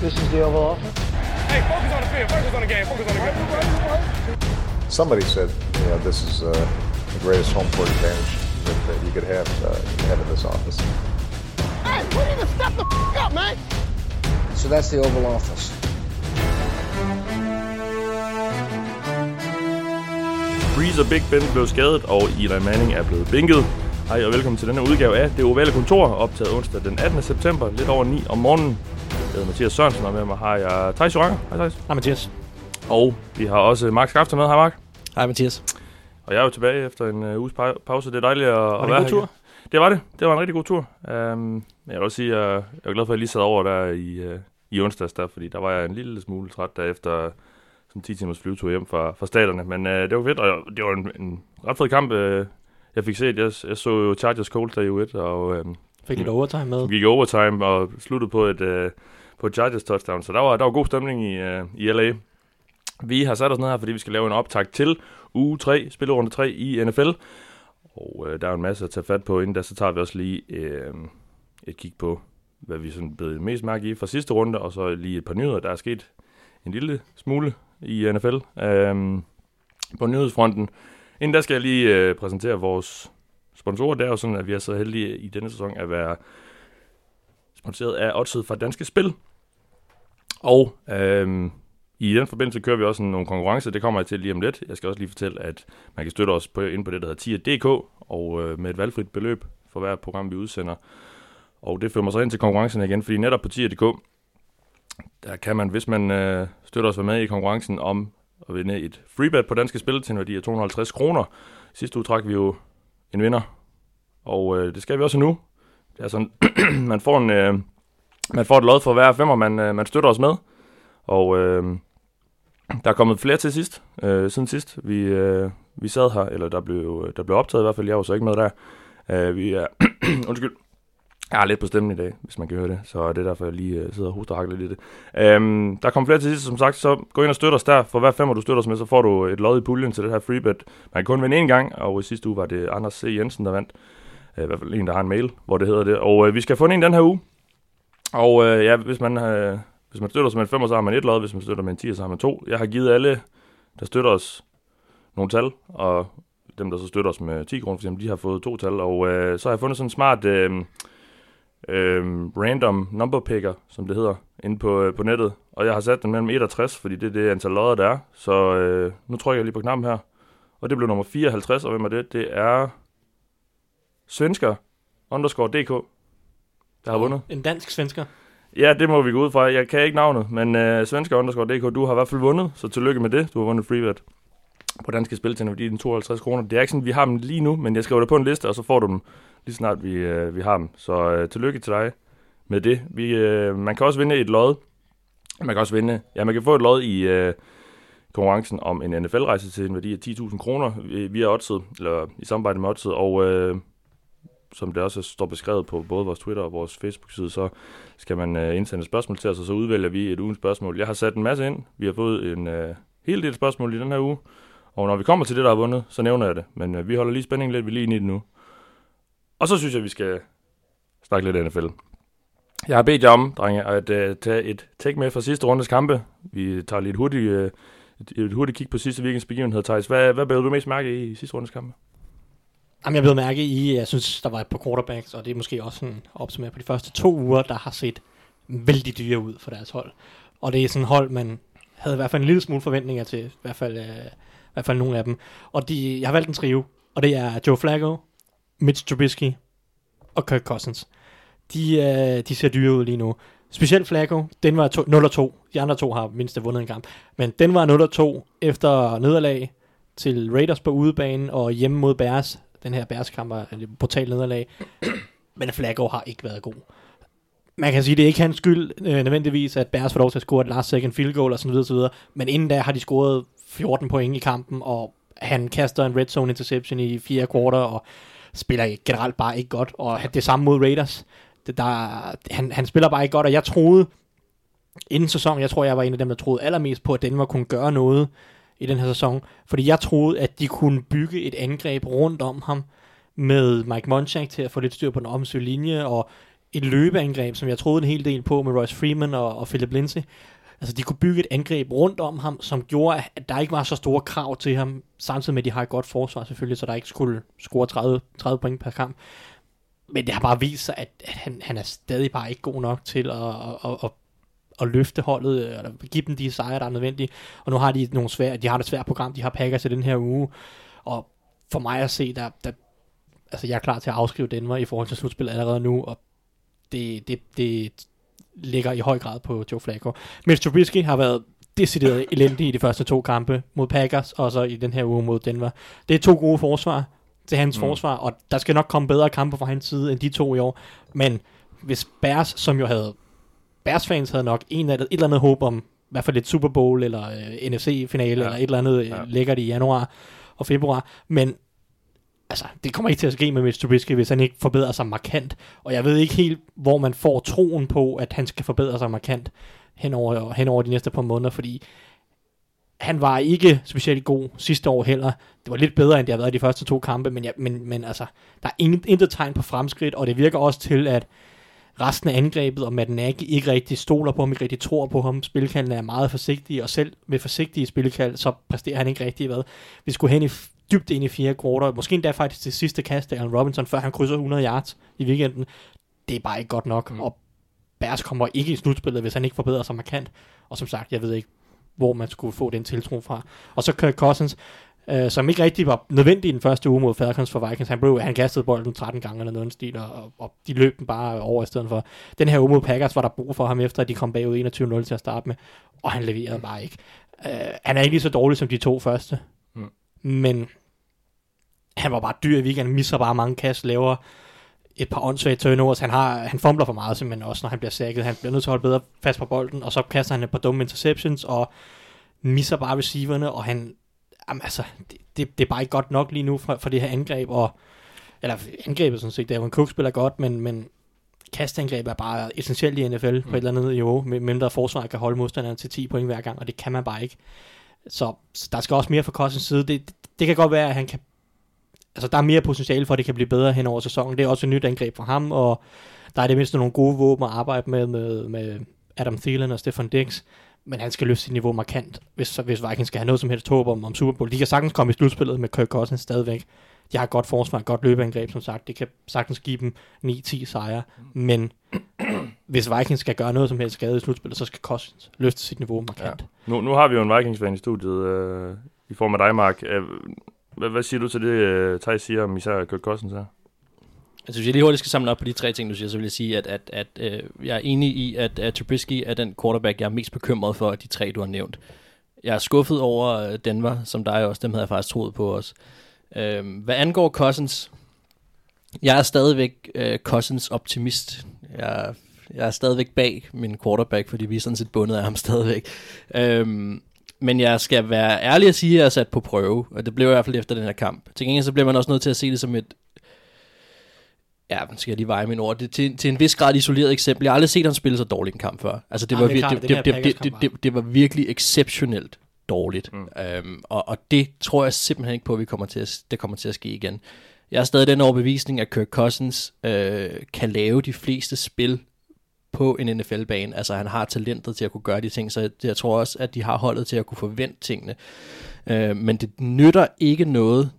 This is the Oval Office. Hey, focus on the field. Focus on the game. Focus on the game. Somebody said, you know, this is uh, the greatest home court advantage that, that you could have, uh, have in this office. Hey, we need to step the f- up, man. So that's the Oval Office. Breeze og Big Ben blev skadet, og Eli Manning er blevet bænket. Hej og velkommen til denne udgave af Det Ovale Kontor, optaget onsdag den 18. september, lidt over 9 om morgenen. Hedder Mathias Sørensen, og med mig har jeg Thijs Joranger. Hej Thijs. Hej Mathias. Og vi har også Mark Skafter med. Hej Mark. Hej Mathias. Og jeg er jo tilbage efter en uh, uges pa- pause. Det er dejligt at, Var at være her. tur? Det var det. Det var en rigtig god tur. Um, jeg vil også sige, at jeg er glad for, at jeg lige sad over der i, uh, i onsdags der, fordi der var jeg en lille smule træt der efter sådan 10 timers flyvetur hjem fra, fra staterne. Men uh, det var fedt, og det var en, en ret fed kamp, uh, jeg fik set. Jeg, jeg så jo Chargers Colts der i U1, og um, Fik lidt overtime med. som gik overtime og sluttede på et, uh, på Chargers touchdown. Så der var, der var god stemning i, uh, i LA. Vi har sat os ned her, fordi vi skal lave en optag til uge 3, spillerunde 3 i NFL. Og øh, der er en masse at tage fat på. Inden da, så tager vi også lige øh, et kig på, hvad vi sådan blev mest mærke i fra sidste runde, og så lige et par nyheder. Der er sket en lille smule i NFL øh, på nyhedsfronten. Inden da skal jeg lige øh, præsentere vores sponsorer. Det er jo sådan, at vi er så heldige i denne sæson at være sponsoreret af Odset fra Danske Spil. Og øh, i den forbindelse kører vi også nogle konkurrencer, det kommer jeg til lige om lidt. Jeg skal også lige fortælle, at man kan støtte os på, ind på det, der hedder tier.dk, og øh, med et valgfrit beløb for hver program, vi udsender. Og det fører mig så ind til konkurrencen igen, fordi netop på tier.dk, der kan man, hvis man øh, støtter os, være med i konkurrencen om at vinde et freebet på danske spil til en værdi af 250 kroner. Sidste uge trak vi jo en vinder, og øh, det skal vi også nu altså, man får en... Øh, man får et lod for hver femmer, man, øh, man støtter os med. Og øh, der er kommet flere til sidst, øh, siden sidst. Vi, øh, vi sad her, eller der blev, der blev optaget i hvert fald. Jeg var så ikke med der. Øh, vi er... Undskyld. Jeg er lidt på stemmen i dag, hvis man kan høre det. Så det er derfor, jeg lige øh, sidder og hoster og hakler lidt. Øhm, der kommer flere til sidst, som sagt. Så gå ind og støt os der. For hver femmer, du støtter os med, så får du et lod i puljen til det her freebet. Man kan kun vinde én gang, og i sidste uge var det Anders C. Jensen, der vandt. Øh, I hvert fald en, der har en mail, hvor det hedder det. Og øh, vi skal få en den her uge. Og øh, ja, hvis man, øh, hvis man støtter os med en 5, så har man et lod. Hvis man støtter med en 10, så har man to. Jeg har givet alle, der støtter os, nogle tal. Og dem, der så støtter os med 10 kroner, for eksempel, de har fået to tal. Og øh, så har jeg fundet sådan en smart øh, øh, random number picker, som det hedder, inde på, øh, på nettet. Og jeg har sat den mellem 1 og 60, fordi det er det antal lodder, der er. Så øh, nu trykker jeg lige på knappen her. Og det blev nummer 54, og hvem er det? Det er svensker underscore dk, der har vundet. En dansk svensker. Ja, det må vi gå ud fra. Jeg kan ikke navnet, men øh, svensker underscore DK, du har i hvert fald vundet, så tillykke med det. Du har vundet freebet på danske spil til en værdi af 52 kroner. Det er ikke sådan, vi har dem lige nu, men jeg skriver det på en liste, og så får du dem lige snart vi, øh, vi har dem. Så øh, tillykke til dig med det. Vi, øh, man kan også vinde et lod. Man kan også vinde, ja, man kan få et lod i øh, konkurrencen om en NFL-rejse til en værdi af 10.000 kroner via Odset, eller i samarbejde med Odset, og øh, som det også står beskrevet på både vores Twitter og vores Facebook-side, så skal man øh, indsende et spørgsmål til os, og så udvælger vi et ugens spørgsmål. Jeg har sat en masse ind. Vi har fået en øh, hel del spørgsmål i den her uge. Og når vi kommer til det, der har vundet, så nævner jeg det. Men øh, vi holder lige spændingen lidt, vi er lige inde i det nu. Og så synes jeg, vi skal snakke lidt NFL. Jeg har bedt jer om, drenge, at øh, tage et take med fra sidste rundes kampe. Vi tager lige et hurtigt, øh, et, et hurtigt kig på sidste weekends begivenhed, Thijs. Hvad, hvad blev du mest mærke i, i sidste rundes kampe? Jamen, jeg blev mærke i, jeg synes, der var et par quarterbacks, og det er måske også sådan opsummeret på de første to uger, der har set vældig dyre ud for deres hold. Og det er sådan hold, man havde i hvert fald en lille smule forventninger til, i hvert fald, øh, i hvert fald nogle af dem. Og de, jeg har valgt en trio, og det er Joe Flacco, Mitch Trubisky og Kirk Cousins. De, øh, de ser dyre ud lige nu. Specielt Flacco, den var 0-2. De andre to har mindst vundet en kamp. Men den var 0-2 efter nederlag til Raiders på udebane og hjemme mod Bears. Den her Bears-kamp var et brutalt nederlag. Men Flacco har ikke været god. Man kan sige, det er ikke hans skyld øh, nødvendigvis, at Bears får lov til at score et last second field goal og sådan videre, så videre. Men inden da har de scoret 14 point i kampen, og han kaster en red zone interception i fire kvarter, og spiller generelt bare ikke godt. Og det samme mod Raiders. Det der, han, han spiller bare ikke godt, og jeg troede, inden sæsonen, jeg tror, jeg var en af dem, der troede allermest på, at Denver kunne gøre noget i den her sæson. Fordi jeg troede, at de kunne bygge et angreb rundt om ham med Mike Munchak til at få lidt styr på den offensive linje, og et løbeangreb, som jeg troede en hel del på med Royce Freeman og, og Philip Lindsay. Altså, de kunne bygge et angreb rundt om ham, som gjorde, at der ikke var så store krav til ham, samtidig med, at de har et godt forsvar selvfølgelig, så der ikke skulle score 30, 30 point per kamp. Men det har bare vist sig, at, at han, han er stadig bare ikke god nok til at, at, at, at løfte holdet, eller give dem de sejre, der er nødvendige. Og nu har de nogle svære, de har et svært program, de har Packers i den her uge. Og for mig at se, der, der altså jeg er klar til at afskrive Denver i forhold til slutspillet allerede nu, og det, det, det ligger i høj grad på Joe Flacco. Mitch Trubisky har været decideret elendig i de første to kampe mod Packers, og så i den her uge mod Denver. Det er to gode forsvar til hans mm. forsvar, og der skal nok komme bedre kampe fra hans side end de to i år. Men hvis Bears, som jo havde Bears fans havde nok en det, et eller andet håb om i hvert fald et Super Bowl eller uh, NFC-finale ja. eller et eller andet ja. lækkert i januar og februar. Men altså, det kommer ikke til at ske med Mitch Trubisky, hvis han ikke forbedrer sig markant. Og jeg ved ikke helt, hvor man får troen på, at han skal forbedre sig markant hen over, hen over de næste par måneder, fordi han var ikke specielt god sidste år heller. Det var lidt bedre, end det har været de første to kampe, men, ja, men, men altså, der er intet tegn på fremskridt, og det virker også til, at resten af angrebet, og Matt Nagy ikke rigtig stoler på ham, ikke rigtig tror på ham. Spilkaldene er meget forsigtige, og selv med forsigtige spilkald, så præsterer han ikke rigtig hvad. Vi skulle hen i dybt ind i fire kvarter, måske endda faktisk til sidste kast af Allen Robinson, før han krydser 100 yards i weekenden. Det er bare ikke godt nok, mm. og Bears kommer ikke i slutspillet, hvis han ikke forbedrer sig markant. Og som sagt, jeg ved ikke, hvor man skulle få den tiltro fra. Og så Kirk Cousins, øh, som ikke rigtig var nødvendig i den første uge mod Falcons for Vikings. Han, blev, han kastede bolden 13 gange eller noget stil, og, og, de løb den bare over i stedet for. Den her uge mod Packers var der brug for ham efter, at de kom bagud 21-0 til at starte med, og han leverede bare ikke. Øh, han er ikke lige så dårlig som de to første, mm. men han var bare dyr i weekenden, misser bare mange kast, laver et par åndssvage turnovers. Han, har, han fumbler for meget simpelthen også, når han bliver sækket. Han bliver nødt til at holde bedre fast på bolden, og så kaster han et par dumme interceptions, og misser bare receiverne, og han, jamen, altså, det, det, det, er bare ikke godt nok lige nu for, for det her angreb, og, eller angrebet sådan set, en Cook spiller godt, men, men kastangreb er bare essentielt i NFL mm. på et eller andet niveau, med mindre forsvar kan holde modstanderen til 10 point hver gang, og det kan man bare ikke. Så, så der skal også mere fra Cousins side. Det, det, det kan godt være, at han kan altså, der er mere potentiale for, at det kan blive bedre hen over sæsonen. Det er også et nyt angreb for ham, og der er det mindste nogle gode våben at arbejde med, med, med Adam Thielen og Stefan Diggs, men han skal løfte sit niveau markant, hvis, hvis Vikings skal have noget som helst håb om, om Super Bowl. De kan sagtens komme i slutspillet med Kirk Cousins stadigvæk. De har et godt forsvar, et godt løbeangreb, som sagt. Det kan sagtens give dem 9-10 sejre, men hvis Vikings skal gøre noget som helst skade i slutspillet, så skal Cousins løfte sit niveau markant. Ja. Nu, nu har vi jo en Vikings-fan i studiet, øh, i form af dig, Mark. Øh, hvad, hvad siger du til det, øh, Thijs siger om især Kirk Cousins her? Altså, hvis jeg lige hurtigt skal samle op på de tre ting, du siger, så vil jeg sige, at, at, at øh, jeg er enig i, at, at Trubisky er den quarterback, jeg er mest bekymret for, de tre, du har nævnt. Jeg er skuffet over øh, Denver, som dig også, dem havde jeg faktisk troet på os. Øh, hvad angår Cousins, jeg er stadigvæk øh, Cousins optimist. Jeg, jeg er stadigvæk bag min quarterback, fordi vi er sådan set bundet af ham stadigvæk. Øhm, men jeg skal være ærlig at sige, at jeg er sat på prøve, og det blev i hvert fald efter den her kamp. Til gengæld så bliver man også nødt til at se det som et, ja, man skal jeg lige veje mine ord, det, til, til en vis grad isoleret eksempel. Jeg har aldrig set ham spille så dårligt en kamp før. Altså det, var, det, det, det, det, det, det, det var virkelig exceptionelt dårligt. Mm. Øhm, og, og det tror jeg simpelthen ikke på, at vi kommer til at, det kommer til at ske igen. Jeg har stadig den overbevisning, at Kirk Cousins øh, kan lave de fleste spil på en NFL-bane. Altså han har talentet til at kunne gøre de ting, så jeg tror også, at de har holdet til at kunne forvente tingene. Øh, men det nytter ikke noget,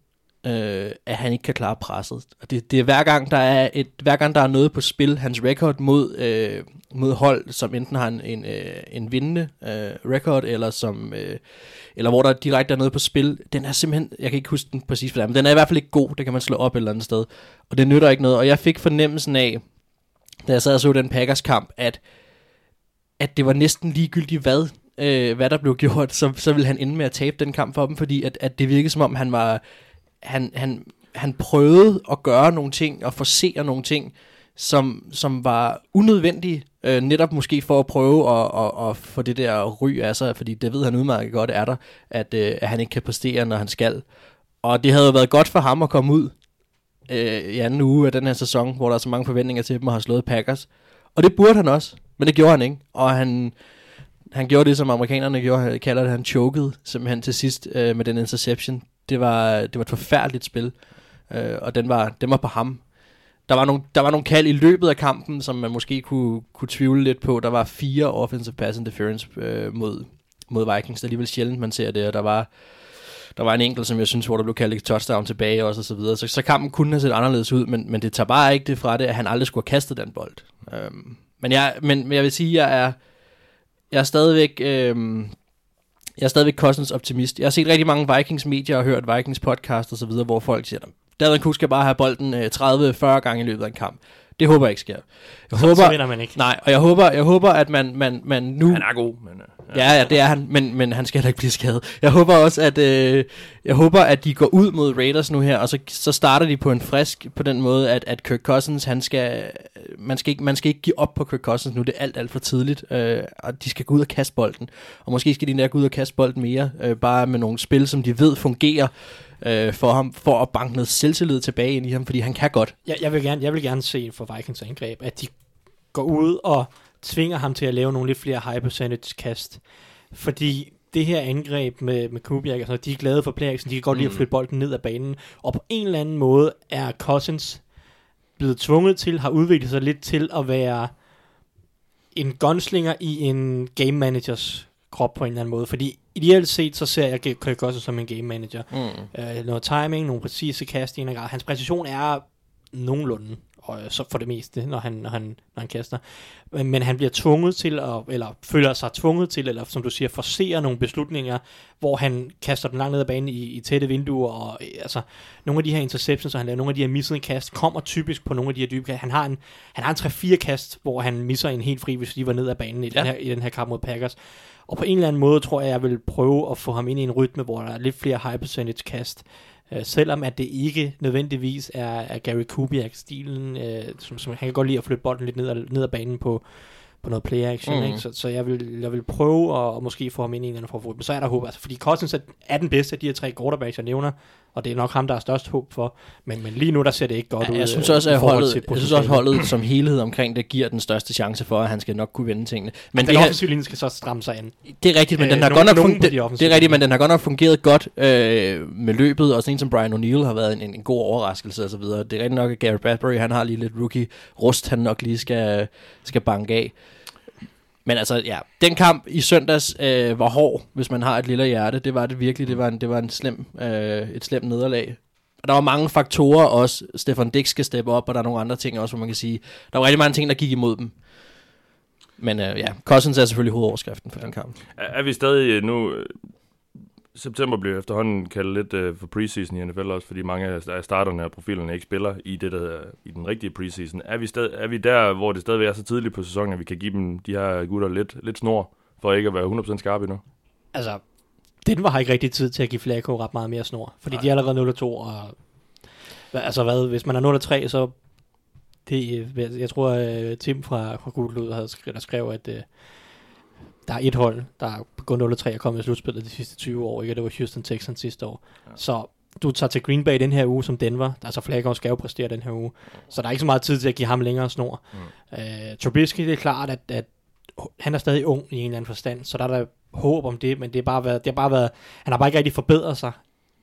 øh, at han ikke kan klare presset. Og det, det er hver gang, der er et, hver gang der er noget på spil, hans record mod, øh, mod hold, som enten har en, en, øh, en vindende øh, record, eller som... Øh, eller hvor der direkte er noget på spil, den er simpelthen, jeg kan ikke huske den præcis, for det men den er i hvert fald ikke god, det kan man slå op et eller andet sted, og det nytter ikke noget, og jeg fik fornemmelsen af, da jeg sad og så den Packers kamp, at, at det var næsten ligegyldigt, hvad, øh, hvad der blev gjort, så, så ville han ende med at tabe den kamp for dem, fordi at, at det virkede som om, han var, han, han, han prøvede at gøre nogle ting, og forsere nogle ting, som, som var unødvendige, øh, netop måske for at prøve at, at, at få det der ry af sig, fordi det ved han udmærket godt er der, at, øh, at han ikke kan præstere, når han skal. Og det havde jo været godt for ham at komme ud øh, i anden uge af den her sæson, hvor der er så mange forventninger til dem og har slået Packers. Og det burde han også, men det gjorde han ikke. Og han, han gjorde det, som amerikanerne gjorde, kalder det, han chokede simpelthen til sidst øh, med den interception. Det var, det var et forfærdeligt spil, øh, og den var, den var på ham. der var, nogle, der var nogle kald i løbet af kampen, som man måske kunne, kunne tvivle lidt på. Der var fire offensive pass interference øh, mod, mod Vikings. Det er alligevel sjældent, man ser det, og der var, der var en enkelt, som jeg synes, hvor der blev kaldt et touchdown tilbage også, og så videre. Så, så kampen kunne have set anderledes ud, men, men det tager bare ikke det fra det, at han aldrig skulle have kastet den bold. Øhm, men, jeg, men, men jeg vil sige, at jeg er, jeg er stadigvæk... Øhm, jeg er stadigvæk Cousins optimist. Jeg har set rigtig mange Vikings medier og hørt Vikings podcast og så videre, hvor folk siger, Dalvin Cook skal bare have bolden øh, 30-40 gange i løbet af en kamp. Det håber jeg ikke sker. Jeg Så, håber, så vinder man ikke. nej, og jeg håber, jeg håber at man, man, man nu... Han er god, men... Ja, ja, det er han, men, men han skal heller ikke blive skadet. Jeg håber også, at øh, jeg håber, at de går ud mod Raiders nu her, og så, så starter de på en frisk på den måde, at, at Kirk Cousins, han skal, øh, man skal, ikke, man skal ikke give op på Kirk Cousins nu, det er alt, alt for tidligt, øh, og de skal gå ud og kaste bolden. Og måske skal de nær gå ud og kaste bolden mere, øh, bare med nogle spil, som de ved fungerer øh, for ham, for at banke noget selvtillid tilbage ind i ham, fordi han kan godt. Jeg, jeg, vil gerne, jeg vil gerne se for Vikings angreb, at de går ud og tvinger ham til at lave nogle lidt flere high percentage kast. Fordi det her angreb med, med Kubiak, altså, de er glade for action, de kan godt lide at flytte bolden ned ad banen, og på en eller anden måde er Cousins blevet tvunget til, har udviklet sig lidt til at være en gunslinger i en game managers krop på en eller anden måde, fordi ideelt set, så ser jeg Kirk Cousins som en game manager. Mm. Øh, noget timing, nogle præcise kast i en grad. Hans præcision er nogenlunde, og øh, så for det meste, når han, når han, når han kaster. Men, men han bliver tvunget til, at, eller føler sig tvunget til, eller som du siger, forsere nogle beslutninger, hvor han kaster den langt ned ad banen i, i tætte vinduer, og øh, altså, nogle af de her interceptions, og han laver nogle af de her missede kast, kommer typisk på nogle af de her dybe kast. Han har en, han har en 3-4 kast, hvor han misser en helt fri, hvis de var ned ad banen i. Ja. den her, i den her kamp mod Packers. Og på en eller anden måde tror jeg, jeg vil prøve at få ham ind i en rytme, hvor der er lidt flere high percentage kast. Uh, selvom at det ikke nødvendigvis er, er Gary Kubiak-stilen, uh, som, som han kan godt lide at flytte bolden lidt ned ad, ned ad banen på, på noget play action, mm. ikke? Så, så jeg, vil, jeg vil prøve at, at måske få ham ind i en eller anden form for rytme. Så er der håb, altså, fordi Cousins er, er den bedste af de her tre quarterbacks, jeg nævner, og det er nok ham, der er størst håb for. Men, men lige nu, der ser det ikke godt ud. Ja, jeg synes øh, også, at holdet, jeg synes også, holdet som helhed omkring det giver den største chance for, at han skal nok kunne vende tingene. Men Den det, offensive linje skal så stramme sig an. det er rigtigt, men Øh, den har nogle- godt nok de det, er rigtigt, men den har godt nok fungeret godt øh, med løbet, og sådan en som Brian O'Neill har været en, en, en god overraskelse og så videre. Det er rigtigt nok, at Gary Bradbury, han har lige lidt rookie rust, han nok lige skal, skal banke af. Men altså, ja, den kamp i søndags øh, var hård, hvis man har et lille hjerte. Det var det virkelig. Det var en, det var en slem, øh, et slemt nederlag. Og der var mange faktorer også. Stefan Dix skal steppe op, og der er nogle andre ting også, hvor man kan sige, der var rigtig mange ting, der gik imod dem. Men øh, ja, Cousins er selvfølgelig hovedoverskriften for den kamp. Er, er vi stadig øh, nu... September bliver efterhånden kaldt lidt øh, for preseason i NFL også, fordi mange af starterne og profilerne ikke spiller i det der hedder, i den rigtige preseason. Er vi, stad, er vi der, hvor det stadigvæk er så tidligt på sæsonen, at vi kan give dem de her gutter lidt, lidt snor, for ikke at være 100% skarpe endnu? altså, Denver har ikke rigtig tid til at give Flacco ret meget mere snor, fordi Nej. de er allerede 0-2, og altså hvad, hvis man er 0-3, så det, øh, jeg tror, øh, Tim fra, fra Gudlud havde skrevet, skrev, at øh, der er et hold, der er gået 0-3 og kommet i slutspillet de sidste 20 år, ikke? Det var Houston Texans sidste år. Ja. Så du tager til Green Bay den her uge som Denver, altså Flacco skal jo præstere den her uge, så der er ikke så meget tid til at give ham længere snor. Mm. Øh, Trubisky, det er klart, at, at han er stadig ung i en eller anden forstand, så der er der håb om det, men det, er bare været, det har bare været, han har bare ikke rigtig forbedret sig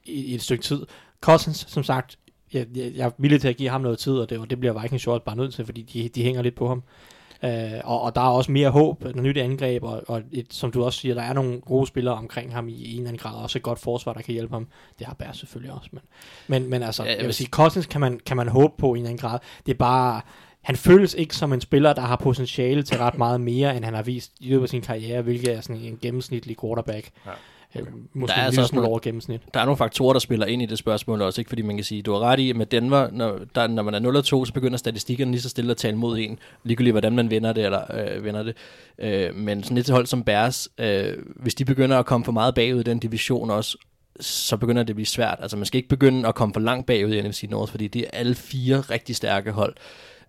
i, i et stykke tid. Cousins, som sagt, jeg, jeg, jeg er villig til at give ham noget tid, og det, og det bliver Vikings Short bare nødt til, fordi de, de hænger lidt på ham. Øh, og, og der er også mere håb, noget nyt angreb, og, og et, som du også siger, der er nogle gode spillere omkring ham i en eller anden grad, og også et godt forsvar, der kan hjælpe ham. Det har Bær selvfølgelig også, men, men, men altså, Ja, jeg jeg vil vil sige, Cousins kan man, kan man håbe på i en eller anden grad. Det er bare, han føles ikke som en spiller, der har potentiale til ret meget mere, end han har vist i løbet af sin karriere, hvilket er sådan en gennemsnitlig quarterback. Ja. Ja. Måske Der er en altså lille sådan smule over gennemsnit. Der er nogle faktorer, der spiller ind i det spørgsmål også, ikke? fordi man kan sige, du har ret i, med Denver, når, der, når man er 0-2, så begynder statistikkerne lige så stille at tale mod en, ligegyldigt hvordan man vinder det, eller øh, vinder det. Øh, men sådan til hold som Bears, øh, hvis de begynder at komme for meget bagud i den division også, så begynder det at blive svært. Altså man skal ikke begynde at komme for langt bagud i NFC North, fordi det er alle fire rigtig stærke hold.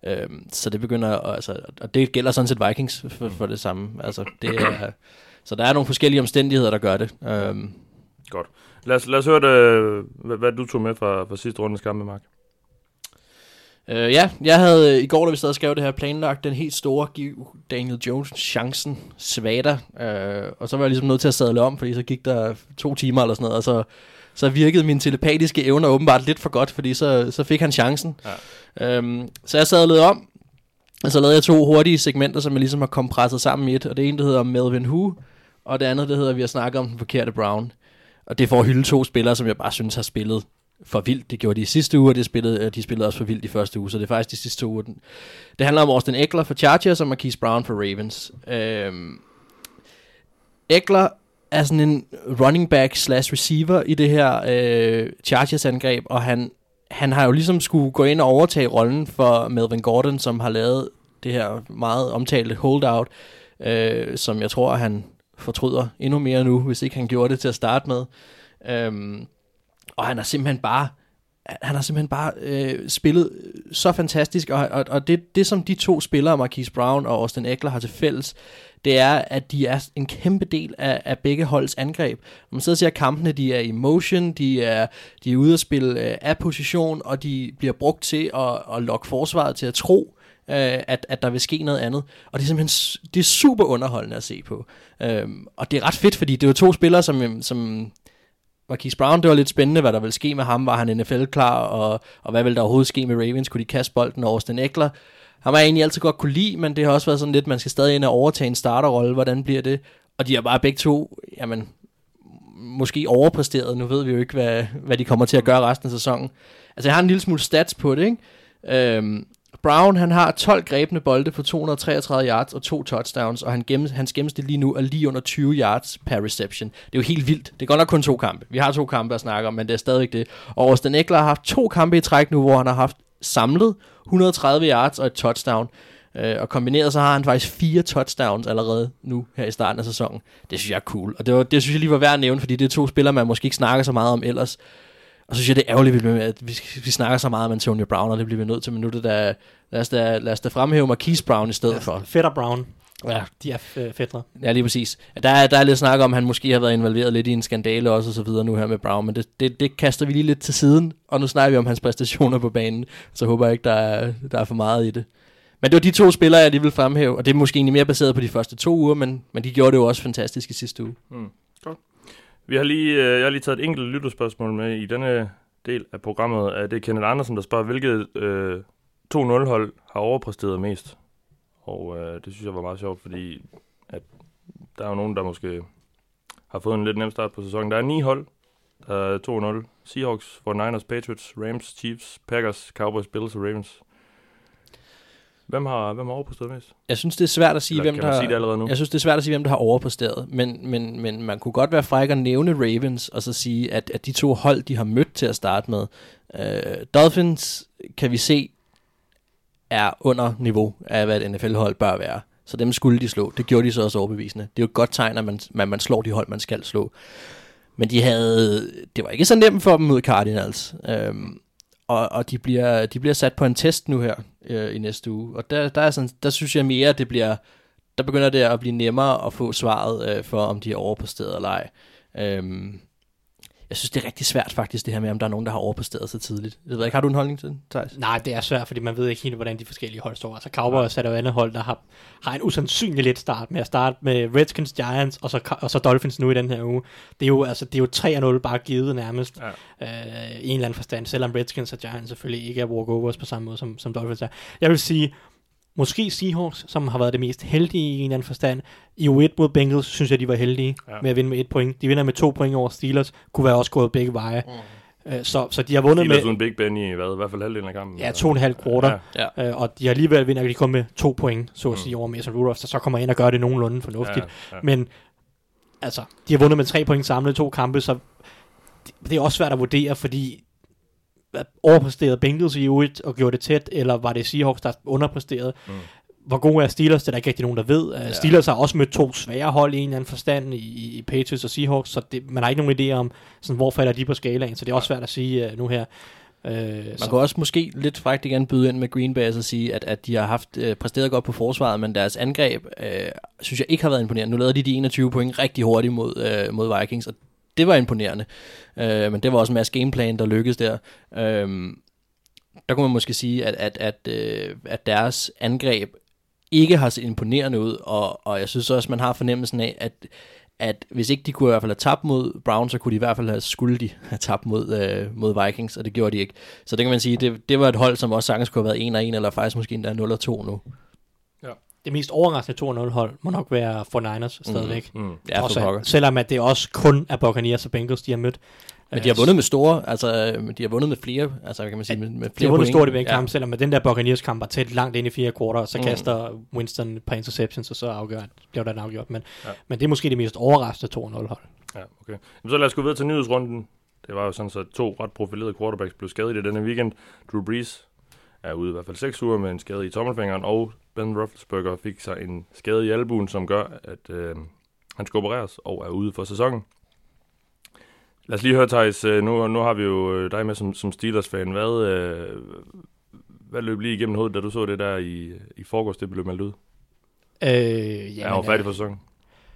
Øhm, så det begynder, at- altså, og det gælder sådan set Vikings for, for det samme. Altså, det er, så der er nogle forskellige omstændigheder, der gør det. Øhm, Godt. Lad os, lad os høre, det, hvad, hvad du tog med fra, fra sidste rundes kamp med Mark. Øh, ja, jeg havde øh, i går, da vi sad og skrev det her, planlagt den helt store give Daniel Jones chancen svada. Øh, og så var jeg ligesom nødt til at sadle om, fordi så gik der to timer eller sådan noget, og så så virkede mine telepatiske evner åbenbart lidt for godt, fordi så, så fik han chancen. Ja. Øhm, så jeg sad lidt om, og så lavede jeg to hurtige segmenter, som jeg ligesom har kompresset sammen i et, og det ene, der hedder Melvin Hu, og det andet, det hedder, vi har snakket om den forkerte Brown. Og det er for at hylde to spillere, som jeg bare synes har spillet for vildt. Det gjorde de i sidste uge, og det spillede, øh, de spillede også for vildt i første uge, så det er faktisk de sidste to uger. Det handler om Austin Eckler for Chargers og Marquise Brown for Ravens. Øhm, Eckler er sådan en running back slash receiver i det her øh, Chargers angreb, og han, han har jo ligesom skulle gå ind og overtage rollen for Melvin Gordon, som har lavet det her meget omtalte holdout, øh, som jeg tror, han fortryder endnu mere nu, hvis ikke han gjorde det til at starte med. Øhm, og han har simpelthen bare han har simpelthen bare øh, spillet så fantastisk, og, og, og det, det som de to spillere, Marquise Brown og Austin Eckler, har til fælles, det er, at de er en kæmpe del af, af begge holds angreb. Når man sidder og ser kampene, de er i motion, de er, de er ude at spille øh, af position, og de bliver brugt til at, at lokke forsvaret til at tro, øh, at, at der vil ske noget andet. Og det er simpelthen det er super underholdende at se på. Øh, og det er ret fedt, fordi det er jo to spillere, som, øhm, som Marquise Brown, det var lidt spændende, hvad der ville ske med ham. Var han NFL-klar, og, og hvad ville der overhovedet ske med Ravens? Kunne de kaste bolden over Austin Eckler? Han var egentlig altid godt kunne lide, men det har også været sådan lidt, man skal stadig ind og overtage en starterrolle. Hvordan bliver det? Og de har bare begge to, jamen, måske overpræsteret. Nu ved vi jo ikke, hvad, hvad de kommer til at gøre resten af sæsonen. Altså, jeg har en lille smule stats på det, ikke? Øhm, Brown, han har 12 grebne bolde på 233 yards og to touchdowns, og han gennem, hans gennemsnit lige nu er lige under 20 yards per reception. Det er jo helt vildt. Det er godt nok kun to kampe. Vi har to kampe at snakke om, men det er stadig det. Og Austin Eckler har haft to kampe i træk nu, hvor han har haft samlet 130 yards og et touchdown. Øh, og kombineret så har han faktisk fire touchdowns allerede nu her i starten af sæsonen. Det synes jeg er cool. Og det, var, det synes jeg lige var værd at nævne, fordi det er to spillere, man måske ikke snakker så meget om ellers. Og så synes jeg, det er ærgerligt, at vi, vi snakker så meget om Antonio Brown, og det bliver vi nødt til. Men nu det der, lad, os da, lad os da fremhæve Marquise Brown i stedet ja, for. Fætter Brown. Ja. De er fætter. Ja, lige præcis. Der er, der er lidt snak om, at han måske har været involveret lidt i en skandale også, og så videre nu her med Brown, men det, det, det kaster vi lige lidt til siden, og nu snakker vi om hans præstationer på banen, så håber jeg ikke, der er, der er for meget i det. Men det var de to spillere, jeg lige vil fremhæve, og det er måske egentlig mere baseret på de første to uger, men, men de gjorde det jo også fantastisk i sidste uge. Mm. Vi har lige, øh, jeg har lige taget et enkelt lytterspørgsmål med i denne del af programmet. Det er Kenneth Andersen, der spørger, hvilket øh, 2-0-hold har overpræsteret mest? Og øh, det synes jeg var meget sjovt, fordi at der er jo nogen, der måske har fået en lidt nem start på sæsonen. Der er ni hold. Der er 2-0. Seahawks, 49ers, Patriots, Rams, Chiefs, Packers, Cowboys, Bills og Ravens. Hvem har, hvem har overpræsteret mest? Jeg synes, det er svært at sige, Eller, hvem der sige det nu? Jeg synes, det er svært at sige, hvem der har overpræsteret. Men, men, men man kunne godt være fræk at nævne Ravens, og så sige, at, at de to hold, de har mødt til at starte med. Uh, Dolphins kan vi se er under niveau af, hvad et NFL-hold bør være. Så dem skulle de slå. Det gjorde de så også overbevisende. Det er jo et godt tegn, at man, man slår de hold, man skal slå. Men de havde, det var ikke så nemt for dem mod Cardinals. Øhm, og, og de, bliver, de bliver sat på en test nu her øh, i næste uge. Og der, der, er sådan, der synes jeg mere, at det bliver, der begynder det at blive nemmere at få svaret øh, for, om de er overpræsteret eller ej. Øhm, jeg synes, det er rigtig svært faktisk, det her med, om der er nogen, der har overpræsteret så tidligt. Jeg ved ikke, har du en holdning til det, Thijs? Nej, det er svært, fordi man ved ikke helt, hvordan de forskellige hold står. Altså Cowboys er der jo andet hold, der har, har en usandsynlig let start med at starte med Redskins, Giants og så, og så Dolphins nu i den her uge. Det er jo, altså, det er jo 3-0 bare givet nærmest ja. øh, i en eller anden forstand, selvom Redskins og Giants selvfølgelig ikke er walkovers på samme måde som, som Dolphins er. Jeg vil sige, Måske Seahawks, som har været det mest heldige i en eller anden forstand. I U1 mod Bengals, synes jeg, de var heldige ja. med at vinde med et point. De vinder med to point over Steelers. Kunne være også gået begge veje. Mm. Uh, så, så de har vundet Steelers med... uden Big Ben i, hvad, i hvert fald halvdelen af kampen. Ja, to og en halv quarter. Ja. Ja. Uh, og de har alligevel vinder, at de kommer med to point, så at mm. sige, over Mason Rudolph, så, så kommer ind og gør det nogenlunde fornuftigt. Ja, ja. Men altså, de har vundet med tre point samlet to kampe, så det er også svært at vurdere, fordi overpræsterede Bengals i U1 og gjorde det tæt, eller var det Seahawks, der underpræsterede? Mm hvor gode er Steelers, det er der ikke rigtig nogen, der ved. Ja. Steelers har også mødt to svære hold i en eller anden forstand i, i Patriots og Seahawks, så det, man har ikke nogen idé om, sådan, hvor falder de på skalaen, så det er også svært at sige uh, nu her. Uh, man så. kan også måske lidt frækt igen byde ind med Green Bay og sige, at, at de har haft uh, præsteret godt på forsvaret, men deres angreb uh, synes jeg ikke har været imponerende. Nu lavede de de 21 point rigtig hurtigt mod, uh, mod Vikings, og det var imponerende. Øh, men det var også en masse gameplan, der lykkedes der. Øh, der kunne man måske sige, at, at, at, øh, at deres angreb ikke har set imponerende ud, og, og jeg synes også, man har fornemmelsen af, at, at hvis ikke de kunne i hvert fald have tabt mod Browns, så kunne de i hvert fald have skulle de have tabt mod, øh, mod Vikings, og det gjorde de ikke. Så det kan man sige, det, det var et hold, som også sagtens kunne have været 1-1, eller faktisk måske endda 0-2 nu. Det mest overraskende 2-0 hold må nok være for Niners stadigvæk. Mm. Ja, Trods for. Selvom at det også kun er Buccaneers og Bengals, de har mødt. Men de har vundet med store, altså øh, de har vundet med flere, altså kan man sige, med, med flere De har vundet stort i den Ja. kamp, selvom at den der Buccaneers kamp var tæt langt ind i fire kvarter, så Mm. mm. kaster Winston et par interceptions, og så afgør, bliver der afgjort. Men, Ja. ja. men det er måske det mest overraskende 2-0 hold. Ja, okay. Jamen, så lad os gå videre til nyhedsrunden. Det var jo sådan, så to ret profilerede quarterbacks blev skadet i denne weekend. Drew Brees er ude i hvert fald 6 uger med en skade i tommelfingeren, og Ben Roethlisberger fik sig en skade i albuen, som gør, at øh, han skal opereres og er ude for sæsonen. Lad os lige høre, Thijs, øh, nu, nu har vi jo øh, dig med som, som Steelers-fan. Hvad, øh, hvad løb lige igennem hovedet, da du så det der i, i forgårs, det blev meldt ud? Øh, Ja, han var færdig for sæsonen.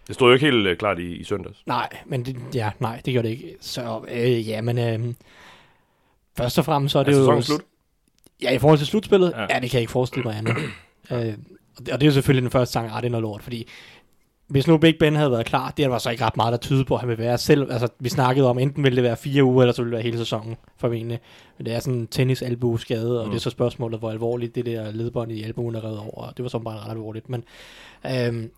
Det stod jo ikke helt øh, klart i, i søndags. Nej, men det, ja, nej, det gør det ikke. Så øh, ja, men øh, først og fremmest så er det Er jo... sæsonen slut? Ja, i forhold til slutspillet, Ja. ja, det kan jeg ikke forestille mig andet. øh, og, det, og er jo selvfølgelig den første sang, ah, det er noget lort, fordi hvis nu Big Ben havde været klar, det var så ikke ret meget, der tyder på, at han vil være selv. Altså, vi snakkede om, enten ville det være fire uger, eller så ville det være hele sæsonen, formentlig. Men det er sådan en tennis skade og Mm. det er så spørgsmålet, hvor alvorligt det der ledbånd i albuen er reddet over. og Det var så bare ret alvorligt. Men øhm,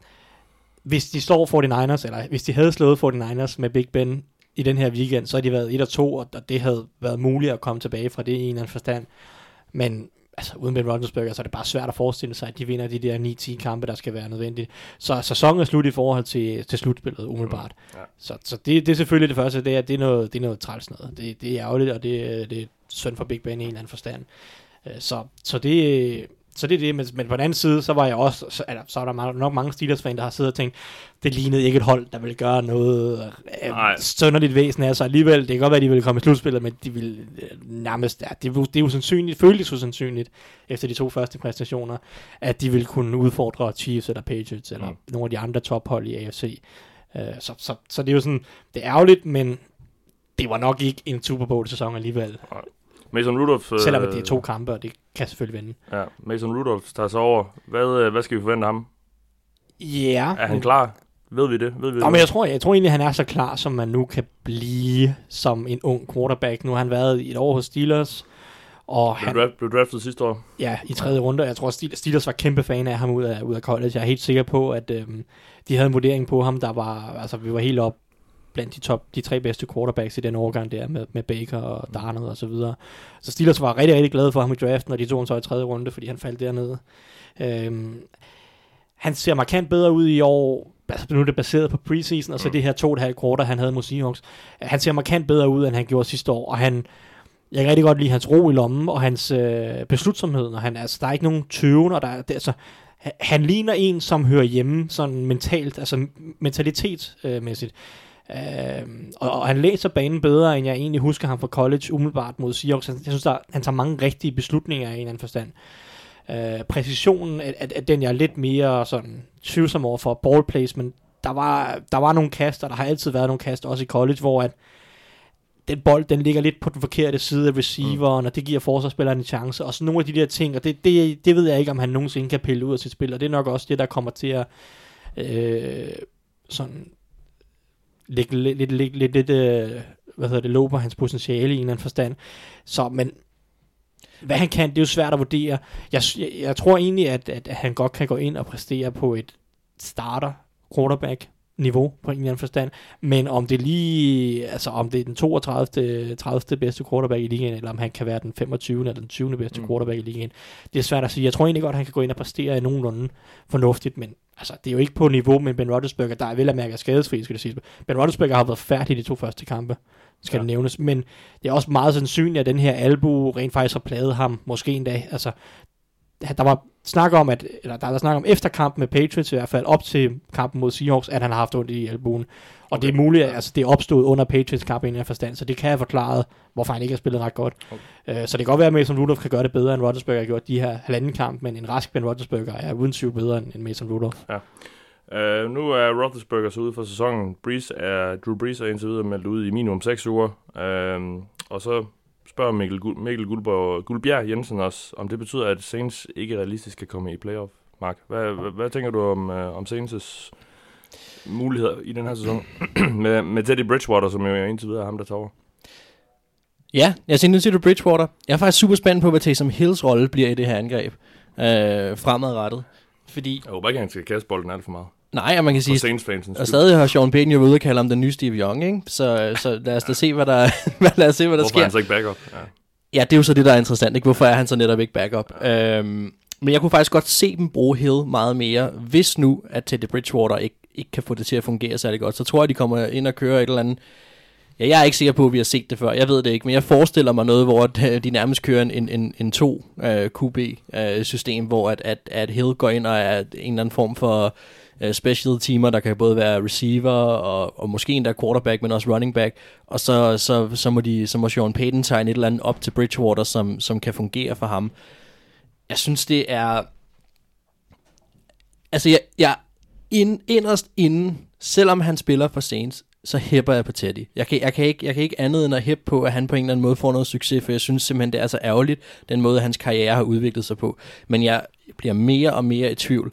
hvis de slår 49ers, eller hvis de havde slået 49ers med Big Ben i den her weekend, så har de været 1 og 2, og det havde været muligt at komme tilbage fra det i en eller anden forstand. Men altså, uden Ben Roethlisberger, så er det bare svært at forestille sig, at de vinder de der 9-10 kampe, der skal være nødvendigt. Så sæsonen er slut i forhold til, til slutspillet, umiddelbart. Mm, ja. Så, så det, det er selvfølgelig det første, det er, det er noget, det er noget træls noget. Det, det er ærgerligt, og det, det er synd for Big Ben i en eller anden forstand. Øh, Så, så det... Så det er det, men, men på den anden side, så var jeg også, så, eller, så er der nok mange Steelers-fans, der har siddet og tænkt, det lignede ikke et hold, der ville gøre noget Nej. øh, sønderligt væsen af sig alligevel. Det kan godt være, at de ville komme i slutspillet, men de ville øh, nærmest, ja, det, er jo- det er usandsynligt, føltes usandsynligt, efter de to første præstationer, at de ville kunne udfordre Chiefs eller Patriots, eller Mm. mm. nogle af de andre tophold i AFC. Øh, så, så, så det er jo sådan, det er ærgerligt, men det var nok ikke en Super Bowl-sæson alligevel, Mason Rudolph... øh, selvom det er to kampe, og det kan selvfølgelig vende. Ja, Mason Rudolph tager sig over. Hvad, øh, hvad skal vi forvente af ham? Ja. Er han klar? Ved vi det? Ved vi Nå, det? men jeg tror, jeg tror egentlig, han er så klar, som man nu kan blive som en ung quarterback. Nu har han været i et år hos Steelers, og Blev, han, draft, blev draftet sidste år. ja, i tredje runde. Jeg tror, Steelers, Steelers var kæmpe fan af ham ud af, ud af college. Jeg er helt sikker på, at øhm, de havde en vurdering på ham, der var, altså vi var helt op blandt de, top, de tre bedste quarterbacks i den årgang der med, med Baker og Darnold og så videre. Så Steelers var rigtig, rigtig glade for ham i draften, og de tog ham så i tredje runde, fordi han faldt dernede. Øhm, han ser markant bedre ud i år, altså nu er det baseret på preseason, og så det her to og et halvt quarter, han havde mod Seahawks. Han ser markant bedre ud, end han gjorde sidste år, og han, jeg kan rigtig godt lide hans ro i lommen, og hans øh, beslutsomhed, og han, altså, der er ikke nogen tøven, og der, er- det, altså, han, ligner en, som hører hjemme, sådan mentalt, altså mentalitetsmæssigt. Øh. Øh, og, og han læser banen bedre, end jeg egentlig husker ham fra college, umiddelbart mod Seahawks. Jeg synes, der, han tager mange rigtige beslutninger i en eller anden forstand. Øh, præcisionen er, er, er den, jeg er lidt mere sådan tvivlsom over for ball placement. Der var, der var nogle kaster, der har altid været nogle kaster, også i college, hvor at den bold, den ligger lidt på den forkerte side af receiveren, mm. og det giver forsvarsspilleren en chance, og sådan nogle af de der ting, og det, det, det ved jeg ikke, om han nogensinde kan pille ud af sit spil, og det er nok også det, der kommer til at øh, sådan lægge lidt, lidt, lidt, lidt, lidt øh, hvad hedder det, låg på hans potentiale i en eller anden forstand. Så, men hvad han kan, det er jo svært at vurdere. Jeg, jeg, jeg tror egentlig, at, at, at han godt kan gå ind og præstere på et starter quarterback niveau på en eller anden forstand, men om det lige, altså om det er den 32. 30. bedste quarterback i ligaen, eller om han kan være den 25. eller den 20. bedste Mm. quarterback i ligaen, det er svært at sige. Jeg tror egentlig godt, at han kan gå ind og præstere nogenlunde fornuftigt, men altså, det er jo ikke på niveau med Ben Roethlisberger, der er vel at mærke skadesfri, skal det sige. Ben Roethlisberger har været færdig i de to første kampe, skal ja. det nævnes, men det er også meget sandsynligt, at den her albu rent faktisk har plaget ham, måske en dag. Altså, der var snak om, at, eller der var snak om efter kampen med Patriots, i hvert fald op til kampen mod Seahawks, at han har haft ondt i albuen. Og okay. det er muligt, at altså, det opstået under Patriots kamp i en forstand, så det kan have forklaret, hvorfor han ikke har spillet ret godt. Okay. Uh, så det kan godt være, at Mason Rudolph kan gøre det bedre, end Rodgersberger har gjort de her halvanden kamp, men en rask Ben Rodgersberger er uden tvivl bedre end Mason Rudolph. Uh, nu er Roethlisberger så ude for sæsonen. Breeze er, Drew Brees er indtil videre meldt ud i minimum 6 uger. Uh, og så spørger Mikkel, Gul- Mikkel Guldborg, Guldbjerg Jensen også, om det betyder, at Saints ikke realistisk kan komme i playoff. Mark, hvad, hvad, hvad tænker du om, uh, om Saints' muligheder i den her sæson. med, med Teddy Bridgewater, som jo indtil videre er ham, der tager over. Ja, jeg siger nu til Bridgewater. Jeg er faktisk super spændt på, hvad Taysom Hills rolle bliver i det her angreb. Øh, fremadrettet. Fordi, Jeg håber ikke, han skal kaste bolden alt for meget. Nej, og man kan sige, Saints fansens og skyld. stadig har Sean Payton jo ude og kalde ham den nye Steve Young, ikke? Så, så lad os da se, hvad der, lad os se, hvad der Hvorfor er sker. han så ikke backup? Ja. Ja, det er jo så det, der er interessant. Ikke? Hvorfor er han så netop ikke backup? Ja. Øhm, men jeg kunne faktisk godt se dem bruge Hill meget mere, hvis nu, at Teddy Bridgewater ikke, ikke kan få det til at fungere særlig godt. Så tror jeg, de kommer ind og kører et eller andet... Ja, jeg er ikke sikker på, at vi har set det før. Jeg ved det ikke, men jeg forestiller mig noget, hvor øh, de nærmest kører en, en, en to uh, QB-system, hvor at, at, at Hill går ind og er en eller anden form for Øh, special teamer, der kan både være receiver og, og måske endda quarterback, men også running back. Og så, så, så, må, de, så må Sean Payton tegne et eller andet op til Bridgewater, som, som kan fungere for ham. Jeg synes, det er... Altså, jeg, jeg ind, inderst inden, selvom han spiller for Saints, så hæpper jeg på Teddy. Jeg kan, jeg, kan ikke, jeg kan ikke andet end at hæppe på, at han på en eller anden måde får noget succes, for jeg synes simpelthen, det er så ærgerligt, den måde, hans karriere har udviklet sig på. Men jeg bliver mere og mere i tvivl.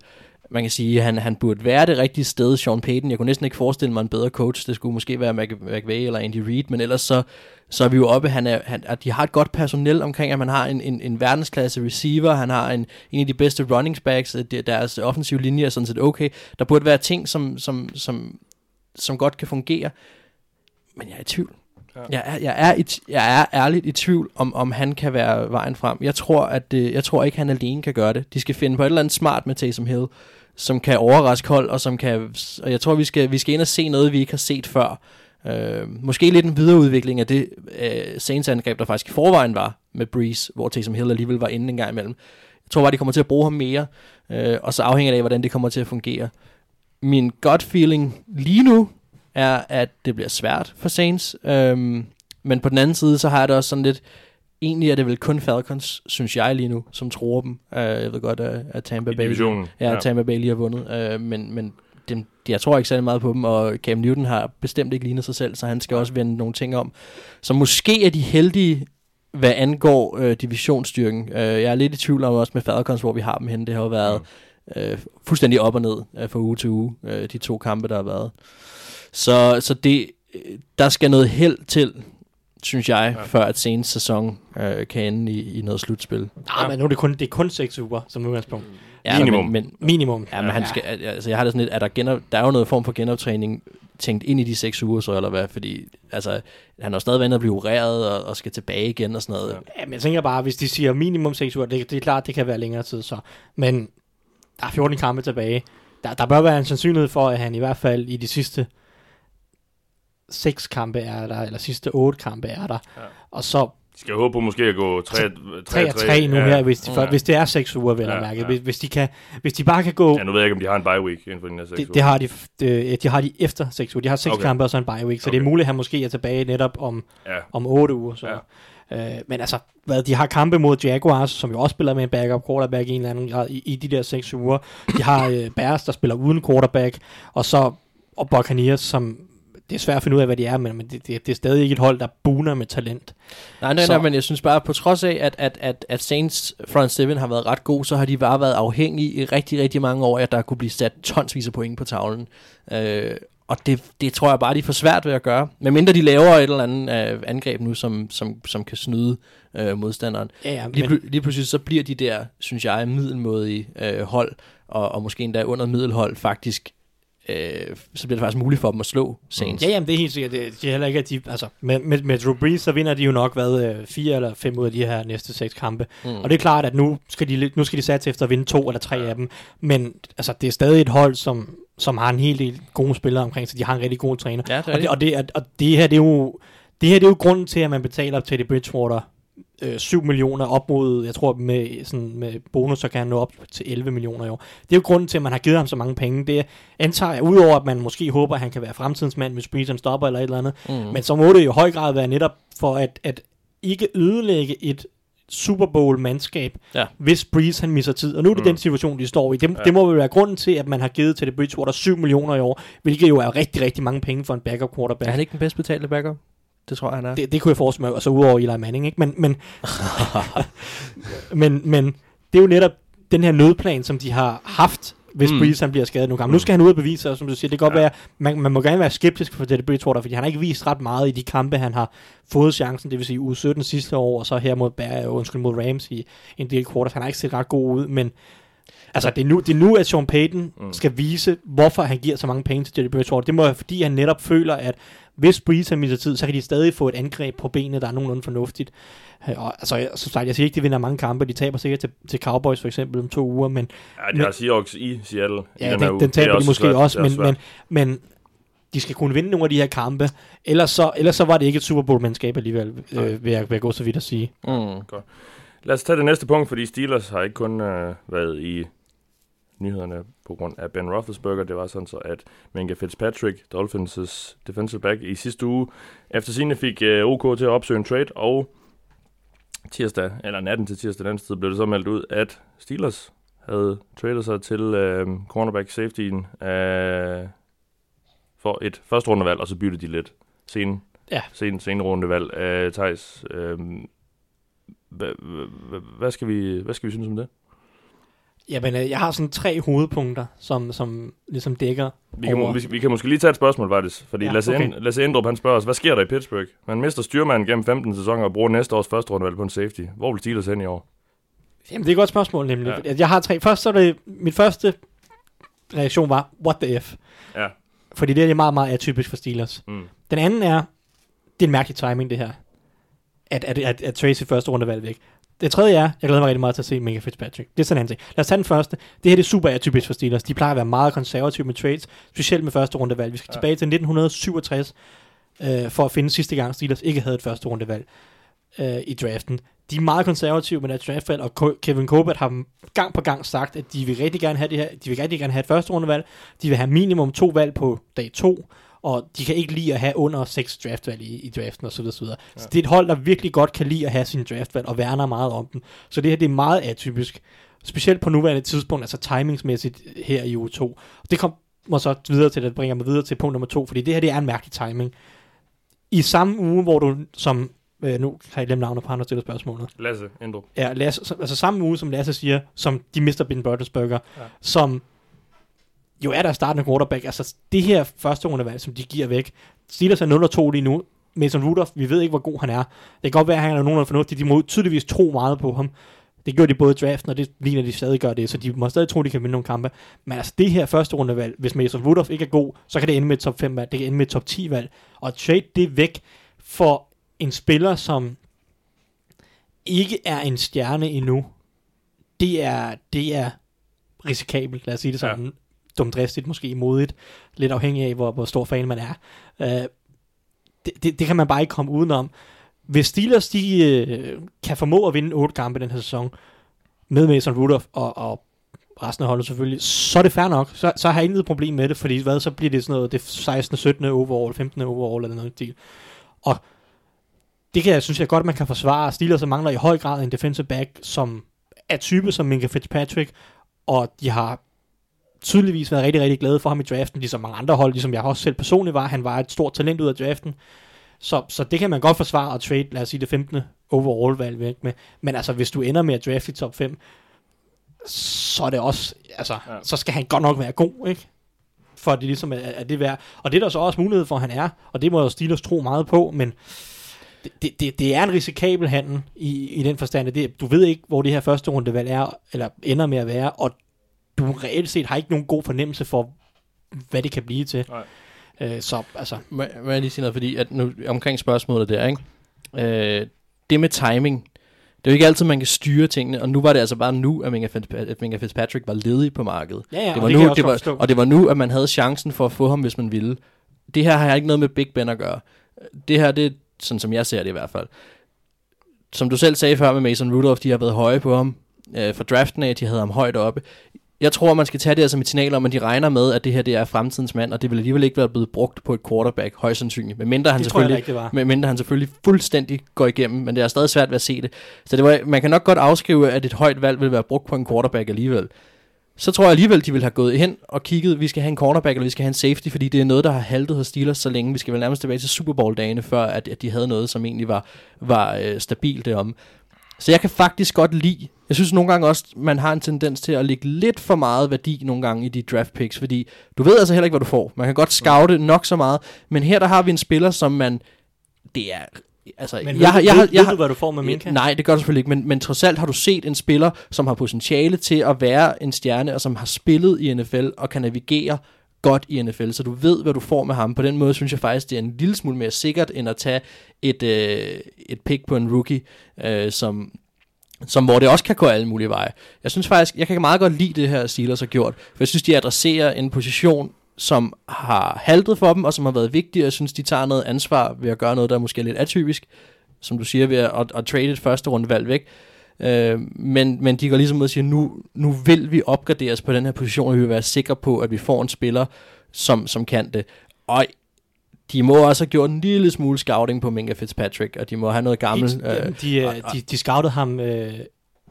Man kan sige, at han, han burde være det rigtige sted, Sean Payton. Jeg kunne næsten ikke forestille mig en bedre coach. Det skulle måske være Mc- McVay eller Andy Reid, men ellers så, så er vi jo oppe, han er, han, at de har et godt personel omkring, at man har en, en, en verdensklasse receiver, han har en, en af de bedste running backs, deres offensive linje er sådan set okay. Der burde være ting, som, som, som, som godt kan fungere, men jeg er i tvivl. Ja. Jeg, er, jeg, er i, jeg er ærligt i tvivl, om, om han kan være vejen frem. Jeg tror, at det, jeg tror ikke, han alene kan gøre det. De skal finde på et eller andet smart med Taysom Hill, som kan overraske hold, og som kan, og jeg tror, vi skal, vi skal ind og se noget, vi ikke har set før. Øh, måske lidt en videreudvikling af det øh, Saints angreb, der faktisk i forvejen var med Breeze, hvor Taysom Hill alligevel var inde en gang imellem. Jeg tror bare, de kommer til at bruge ham mere, øh, og så afhænger det af, hvordan det kommer til at fungere. Min gut feeling lige nu er, at det bliver svært for Saints. øh, men på den anden side, så har jeg det også sådan lidt, egentlig er det vel kun Falcons, synes jeg lige nu, som tror dem. Uh, jeg ved godt, at, at Tampa Bay... Ja, Ja. Tampa Bay lige har vundet. Uh, men men dem, jeg tror ikke særlig meget på dem, og Cam Newton har bestemt ikke lignet sig selv, så han skal også vende nogle ting om. Så måske er de heldige, hvad angår øh, divisionsstyrken. Øh, jeg er lidt i tvivl om også med Falcons, hvor vi har dem henne. Det har jo været øh, fuldstændig op og ned øh, fra uge til uge, øh, de to kampe, der har været. Så, så det, øh, der skal noget held til, synes jeg, ja. før at seneste sæson øh, kan ende i, i noget slutspil. Ah, men nu er det kun, det er kun 6 uger som udgangspunkt. Ja, Minimum. Men, men, Minimum. ja, men han skal, altså, jeg har det sådan lidt, at der, genop, der er jo noget form for genoptræning tænkt ind i de seks uger, så eller hvad, fordi altså, han har stadig været og blive opereret og, og skal tilbage igen og sådan noget. Ja. Ja, men jeg tænker bare, hvis de siger minimum 6 uger, det, det er klart, det kan være længere tid så. Men der er 14 kampe tilbage. Der, der bør være en sandsynlighed for, at han i hvert fald i de sidste 6 kampe er der, eller sidste 8 kampe er der. Ja. Og så De skal håbe på måske at gå 3 3 og 3 nu her, hvis, de, for, Ja. hvis det er 6 uger, vel Ja, at mærke. ja. Hvis, hvis, de kan, hvis de bare kan gå... Ja, nu ved jeg ikke, om de har en bye week inden for de næste 6 Det, det, har de, det, de har de efter 6 uger. De har 6 Okay. kampe og så en bye week, så okay. det er muligt, at han måske er tilbage netop om, Ja. om 8 uger. Så. Ja. Øh, men altså, hvad, de har kampe mod Jaguars, som jo også spiller med en backup quarterback i en eller anden grad i, i de der 6 uger. De har øh, Bears, der spiller uden quarterback, og så og Buccaneers, som det er svært at finde ud af, hvad de er, men, men det, det, det er stadig ikke et hold, der buner med talent. Nej, nej, Så- nej, men jeg synes bare, på trods af, at, at, at, at Saints front seven har været ret god, så har de bare været afhængige i rigtig, rigtig mange år, at der kunne blive sat tonsvis af point på tavlen. Øh, og det, det tror jeg bare, de er for svært ved at gøre. Men mindre de laver et eller andet øh, angreb nu, som, som, som kan snyde øh, modstanderen. Ja, ja, Lige, men, pl- lige pludselig så bliver de der, synes jeg, middelmådige øh, hold, og, og måske endda under middelhold faktisk, øh, så bliver det faktisk muligt for dem at slå Saints. ja, jamen, det er helt sikkert. Det, det er heller ikke, at de... Altså, med, med, med Drew Brees, så vinder de jo nok, hvad, øh, fire eller fem ud af de her næste seks kampe. Mm. Og det er klart, at nu skal de, nu skal de satse efter at vinde to eller tre af dem. Men altså, det er stadig et hold, som, som har en hel del gode spillere omkring, så de har en rigtig god træner. Ja, det og, det, og, det, og det her, det er jo... Det her det er jo grunden til, at man betaler Teddy Bridgewater øh, 7 millioner op mod, jeg tror med, sådan, med bonus, så kan han nå op til 11 millioner i år. Det er jo grunden til, at man har givet ham så mange penge. Det antager jeg, udover at man måske håber, at han kan være fremtidens mand, hvis Breeze stopper eller et eller andet. Mm. Men så må det jo i høj grad være netop for at, at ikke ødelægge et Super Bowl-mandskab, Ja. hvis Breeze han misser tid. Og nu er det mm. den situation, de står i. Det. Ja. det må vel være grunden til, at man har givet til det Bridgewater 7 millioner i år, hvilket jo er rigtig, rigtig mange penge for en backup quarterback. Er han ikke den bedst betalte backup? Det tror jeg, han er. Det, det kunne jeg forestille mig, altså udover Eli Manning, ikke? Men, men, men, men det er jo netop den her nødplan, som de har haft hvis Mm. mm. Breeze han bliver skadet nogle gange. Nu skal han ud og bevise sig, som du siger. Det kan godt Ja. være, man, man må gerne være skeptisk for Teddy Bridgewater, fordi han har ikke vist ret meget i de kampe, han har fået chancen, det vil sige uge 17 sidste år, og så her mod, Bear, undskyld, mod Rams i en del quarters. Han har ikke set ret god ud, men altså, det er nu, det er nu at Sean Payton Mm. mm. skal vise, hvorfor han giver så mange penge til Teddy Bridgewater. Det må være, fordi han netop føler, at hvis Breeze han misser tid, så kan de stadig få et angreb på benene, der er nogenlunde fornuftigt. Øh, Og, altså, jeg- som sagt, jeg siger ikke, de vinder mange kampe. De taber sikkert til, til Cowboys for eksempel om to uger, men Ja, de har Seahawks i Seattle i Ja, den her den, uge. den er taber de måske svært. også, men, men, men de skal kunne vinde nogle af de her kampe. Ellers så, ellers så var det ikke et Super Bowl-mandskab alligevel, øh, vil, jeg, vil jeg gå så vidt at sige. Mm. Lad os tage det næste punkt, fordi Steelers har ikke kun øh, været i nyhederne på grund af Ben Roethlisberger. Det var sådan så, at Minka Fitzpatrick, Dolphins' defensive back, i sidste uge efter sine fik øh, OK til at opsøge en trade, og tirsdag, eller natten til tirsdag den tid, blev det så meldt ud, at Steelers havde tradet sig til øh, cornerback safetyen øh, for et første rundevalg, og så byttede de lidt sen, Ja. sen, sen rundevalg. Øh, Thijs, øh, hvad, skal vi, hvad skal vi synes om det? Jamen, øh, jeg har sådan tre hovedpunkter, som, som ligesom dækker Vi kan, over. vi, vi kan måske lige tage et spørgsmål, faktisk. Fordi ja, Lasse, okay. okay. Lasse Endrup, han spørger os, hvad sker der i Pittsburgh? Man mister styrmanden gennem 15 sæsoner og bruger næste års første rundevalg på en safety. Hvor vil Steelers hen i år? Jamen, det er et godt spørgsmål, nemlig. Ja. Jeg har tre. Først så det, min første reaktion var, what the F? Ja. Fordi det er meget, meget atypisk for Steelers. Mm. Den anden er, det er en mærkelig timing, det her. At, at, at, at Tracy første rundevalg væk. Det tredje er, jeg glæder mig rigtig meget til at se Minka Fitzpatrick. Det er sådan en ting. Lad os tage den første. Det her det er super atypisk for Steelers. De plejer at være meget konservative med trades, specielt med første rundevalg. Vi skal Ja. tilbage til 1967 øh, for at finde sidste gang Steelers ikke havde et første rundevalg øh, i draften. De er meget konservative med deres draftvalg, og Kevin Colbert har gang på gang sagt, at de vil rigtig gerne have det her, de vil rigtig gerne have et første rundevalg, de vil have minimum to valg på dag to, og de kan ikke lide at have under seks draftvalg i, i draften osv. Så, videre. Ja. så det er et hold, der virkelig godt kan lide at have sin draftvalg og værner meget om dem. Så det her det er meget atypisk. Specielt på nuværende tidspunkt, altså timingsmæssigt her i uge 2. Det kommer så videre til, det bringer mig videre til punkt nummer to, fordi det her det er en mærkelig timing. I samme uge, hvor du som Øh, nu har jeg glemt navnet på der stiller spørgsmålet. Lasse Endrup. Ja, Lasse, så- altså samme uge, som Lasse siger, som de mister Ben Roethlisberger, Ja. ja. som jo er der startende quarterback. Altså det her første rundevalg, som de giver væk. Steelers er 0-2 lige nu. Mason Rudolph, vi ved ikke, hvor god han er. Det kan godt være, at han er nogenlunde fornuftig. De må tydeligvis tro meget på ham. Det gjorde de både i draften, og det ligner, de stadig gør det, så de må stadig tro, de kan vinde nogle kampe. Men altså det her første rundevalg, hvis Mason Rudolph ikke er god, så kan det ende med et top 5 valg, det kan ende med et top 10 valg. Og trade det væk for en spiller, som ikke er en stjerne endnu, det er, det er risikabelt, lad os sige det sådan. Ja. Dumdristigt, måske modigt, lidt afhængig af, hvor, hvor stor fan man er. Uh, det, det, det kan man bare ikke komme udenom. Hvis Steelers de, øh, kan formå at vinde otte kampe den her sæson, med Mason Rudolph og, og resten af holdet selvfølgelig, så er det fair nok. Så, så har jeg intet problem med det, fordi hvad, så bliver det sådan noget, det 16. 17. overall, 15. overall eller noget i stil. Og det kan jeg synes jeg godt, man kan forsvare. Steelers mangler i høj grad en defensive back, som er type som Minka Fitzpatrick, og de har tydeligvis været rigtig, rigtig glade for ham i draften, ligesom mange andre hold, ligesom jeg også selv personligt var. Han var et stort talent ud af draften. Så, så det kan man godt forsvare at trade, lad os sige det 15. overall valg væk med. Men altså, hvis du ender med at drafte i top 5, så er det også, altså, Ja. så skal han godt nok være god, ikke? For det ligesom er, er det værd. Og det er der så også mulighed for, at han er, og det må jo Steelers tro meget på, men det, det, det, det er en risikabel handel i, i den forstand, at det, du ved ikke, hvor det her første rundevalg er, eller ender med at være, og du reelt set har ikke nogen god fornemmelse for, hvad det kan blive til. Nej. Øh, så altså, Må, må jeg lige sige noget, fordi at nu, omkring spørgsmålet der, ikke? Øh, det med timing, det er jo ikke altid, man kan styre tingene, og nu var det altså bare nu, at Minka Fitzpatrick, at Minka Fitzpatrick var ledig på markedet. ja, ja, det og var det jeg nu, det var, forstå. og det var nu, at man havde chancen for at få ham, hvis man ville. Det her har ikke noget med Big Ben at gøre. Det her, det er sådan, som jeg ser det i hvert fald. Som du selv sagde før med Mason Rudolph, de har været høje på ham øh, for draften af, de havde ham højt oppe. Jeg tror, man skal tage det her som et signal om, at de regner med, at det her det er fremtidens mand, og det vil alligevel ikke være blevet brugt på et quarterback, højst sandsynligt. Men mindre han det selvfølgelig ikke, det men mindre han selvfølgelig fuldstændig går igennem, men det er stadig svært ved at se det. Så det var, man kan nok godt afskrive, at et højt valg vil være brugt på en quarterback alligevel. Så tror jeg alligevel, de vil have gået hen og kigget, vi skal have en quarterback, eller vi skal have en safety, fordi det er noget, der har haltet hos Steelers så længe. Vi skal vel nærmest tilbage til Super Bowl-dagene, før at, at de havde noget, som egentlig var, var øh, stabilt derom. Så jeg kan faktisk godt lide, jeg synes nogle gange også, man har en tendens til at lægge lidt for meget værdi nogle gange i de draft picks, fordi du ved altså heller ikke, hvad du får. Man kan godt scoute nok så meget, men her der har vi en spiller, som man, det er Altså, Men jeg, ved, jeg, ved, jeg, jeg, ved du, hvad du får med Minka? Nej, det gør du selvfølgelig ikke, men, men trods alt har du set en spiller, som har potentiale til at være en stjerne, og som har spillet i NFL og kan navigere godt i NFL, så du ved, hvad du får med ham. På den måde synes jeg faktisk, det er en lille smule mere sikkert, end at tage et, øh, et pick på en rookie, øh, som, som hvor det også kan gå alle mulige veje. Jeg synes faktisk, jeg kan meget godt lide det her, Steelers har gjort, for jeg synes, de adresserer en position, som har haltet for dem, og som har været vigtig, og jeg synes, de tager noget ansvar ved at gøre noget, der er måske lidt atypisk, som du siger, ved at, at, at trade et første rundevalg væk. Øh, men, men de går ligesom ud og siger, nu, nu vil vi opgraderes på den her position, og vi vil være sikre på, at vi får en spiller, som, som kan det. Og de må også have gjort en lille smule scouting på Minka Fitzpatrick, og de må have noget gammelt. Helt, øh, de, øh, de, de scoutede ham øh,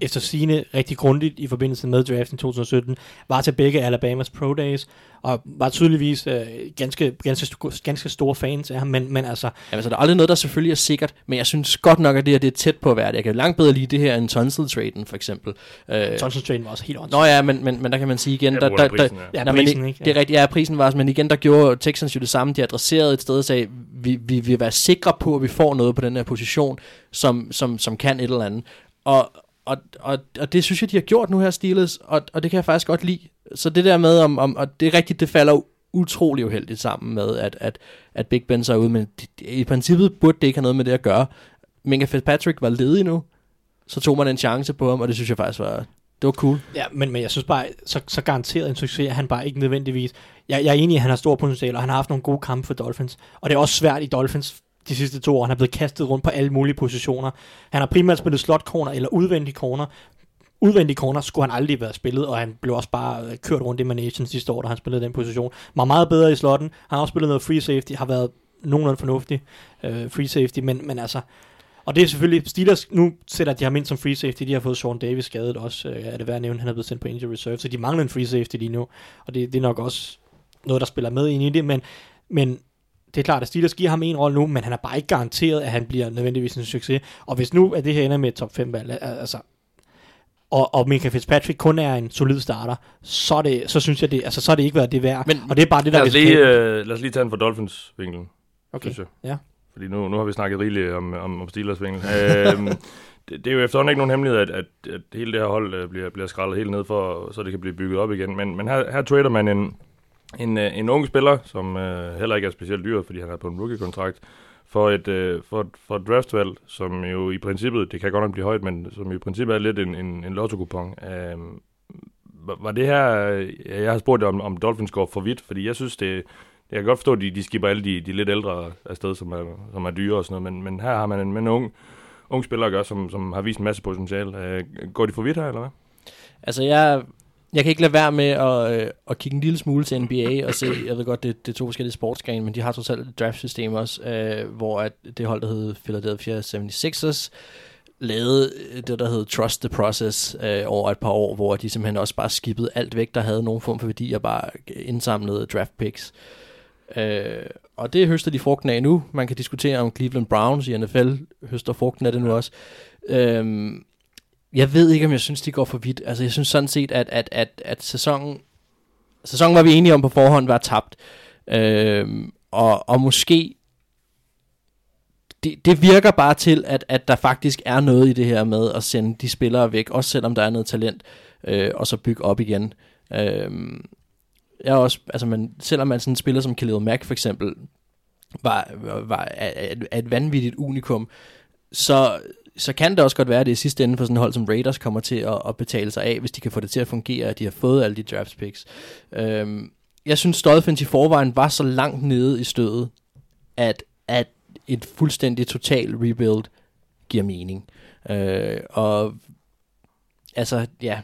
efter sine rigtig grundigt i forbindelse med draften 2017, var til begge Alabamas Pro Days, og var tydeligvis øh, ganske, ganske, ganske store fans af ham, men, men altså... Ja, altså, der er aldrig noget, der selvfølgelig er sikkert, men jeg synes godt nok, at det her det er tæt på at være det. Jeg kan langt bedre lide det her end Tunsil-traden, for eksempel. Øh, Tunsil-traden var også helt åndssvagt. Nå ja, men, men, men der kan man sige igen... Ja, der, der, prisen, ja. ja, prisen, ikke? Det er rigtigt, ja, prisen var, men igen, der gjorde Texans jo det samme. De adresserede et sted og sagde, vi, vi vil være sikre på, at vi får noget på den her position, som, som, som kan et eller andet. Og, og, og, og det synes jeg, de har gjort nu her, Steelers, og, og det kan jeg faktisk godt lide. Så det der med, om, om, og det er rigtigt, det falder utrolig uheldigt sammen med, at, at, at Big Ben så er ude, men i princippet burde det ikke have noget med det at gøre. Minka Fitzpatrick var ledig nu, så tog man en chance på ham, og det synes jeg faktisk var, det var cool. Ja, men, men jeg synes bare, så, så garanteret en succes, han bare ikke nødvendigvis... Jeg, jeg er enig i, at han har stor potentiale, og han har haft nogle gode kampe for Dolphins. Og det er også svært i Dolphins de sidste to år. Han er blevet kastet rundt på alle mulige positioner. Han har primært spillet slot corner eller udvendig corner. Udvendig corner skulle han aldrig være spillet, og han blev også bare øh, kørt rundt i managen sidste år, da han spillede den position. Var meget bedre i slotten. Han har også spillet noget free safety, har været nogenlunde fornuftig uh, free safety, men, men altså... Og det er selvfølgelig, Steelers, nu sætter de ham ind som free safety, de har fået Sean Davis skadet også, uh, er det værd at nævne, han er blevet sendt på injury reserve, så de mangler en free safety lige nu, og det, det er nok også noget, der spiller med ind i det, men, men det er klart, at Steelers giver ham en rolle nu, men han er bare ikke garanteret, at han bliver nødvendigvis en succes. Og hvis nu at det her ender med et top 5 valg, altså, og, og Minka Fitzpatrick kun er en solid starter, så, er det, så synes jeg, det, altså, så er det ikke været det værd. Men, og det er bare det, der lad os, lige, uh, lad os lige tage den for Dolphins-vinklen, okay. synes jeg. Ja. Fordi nu, nu har vi snakket rigeligt om, om, om Steelers-vinklen. uh, det, det er jo efterhånden ikke nogen hemmelighed, at, at, at hele det her hold uh, bliver, bliver skrællet helt ned for, så det kan blive bygget op igen. Men, men her, her trader man en, en, øh, en ung spiller, som øh, heller ikke er specielt dyr, fordi han er på en rookie-kontrakt, for et, øh, for, for et draftvalg, som jo i princippet, det kan godt nok blive højt, men som i princippet er lidt en, en, en lotto-kupon. Øh, var det her, øh, jeg har spurgt om, om Dolphins går for vidt, fordi jeg synes, det, jeg kan godt forstå, at de, de skipper alle de, de lidt ældre afsted, som er, som er dyre og sådan noget, men, men her har man en, en ung, ung spiller at gøre, som, som har vist en masse potentiale. Øh, går de for vidt her, eller hvad? Altså, jeg, jeg kan ikke lade være med at, øh, at kigge en lille smule til NBA og se, jeg ved godt, det, det er to forskellige sportsgrene, men de har trods alt et draftsystem også, øh, hvor at det hold, der hedder Philadelphia 76ers, lavede det, der hedder Trust the Process øh, over et par år, hvor de simpelthen også bare skippede alt væk, der havde nogen form for værdi, og bare indsamlede draft picks. Øh, og det høster de frugten af nu. Man kan diskutere om Cleveland Browns i NFL høster frugten af det nu også. Øh, jeg ved ikke, om jeg synes, de går for vidt. Altså, jeg synes sådan set, at, at, at, at sæsonen, sæsonen var vi enige om på forhånd, var tabt. Øhm, og, og måske, det, det virker bare til, at, at der faktisk er noget i det her med at sende de spillere væk, også selvom der er noget talent, øh, og så bygge op igen. Øhm, jeg er også, altså man, selvom man sådan spiller som Khalil Mack for eksempel, var, var, var er, er et vanvittigt unikum, så, så kan det også godt være, at det i sidste ende for sådan et hold som Raiders kommer til at, at betale sig af, hvis de kan få det til at fungere, at de har fået alle de draft picks. Øhm, jeg synes, Dolphins i forvejen var så langt nede i stødet, at, at et fuldstændig total rebuild giver mening. Øh, og altså, ja,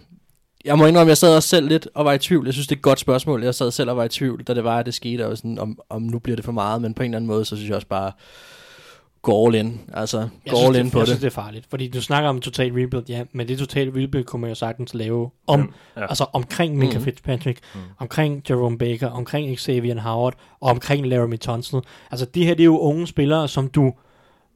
jeg må indrømme, jeg sad også selv lidt og var i tvivl. Jeg synes, det er et godt spørgsmål. Jeg sad selv og var i tvivl, da det var, at det skete, og sådan, om, om nu bliver det for meget, men på en eller anden måde, så synes jeg også bare, gå all in. Altså, gå all in det, på jeg det. synes, det er farligt. Fordi du snakker om total rebuild, ja, men det total rebuild kunne man jo sagtens lave om, Mm, ja. altså omkring Minka Mhm. Fitzpatrick, omkring Jerome Baker, omkring Xavier Howard, og omkring Laramie Tunsil. Altså, de her, det er jo unge spillere, som du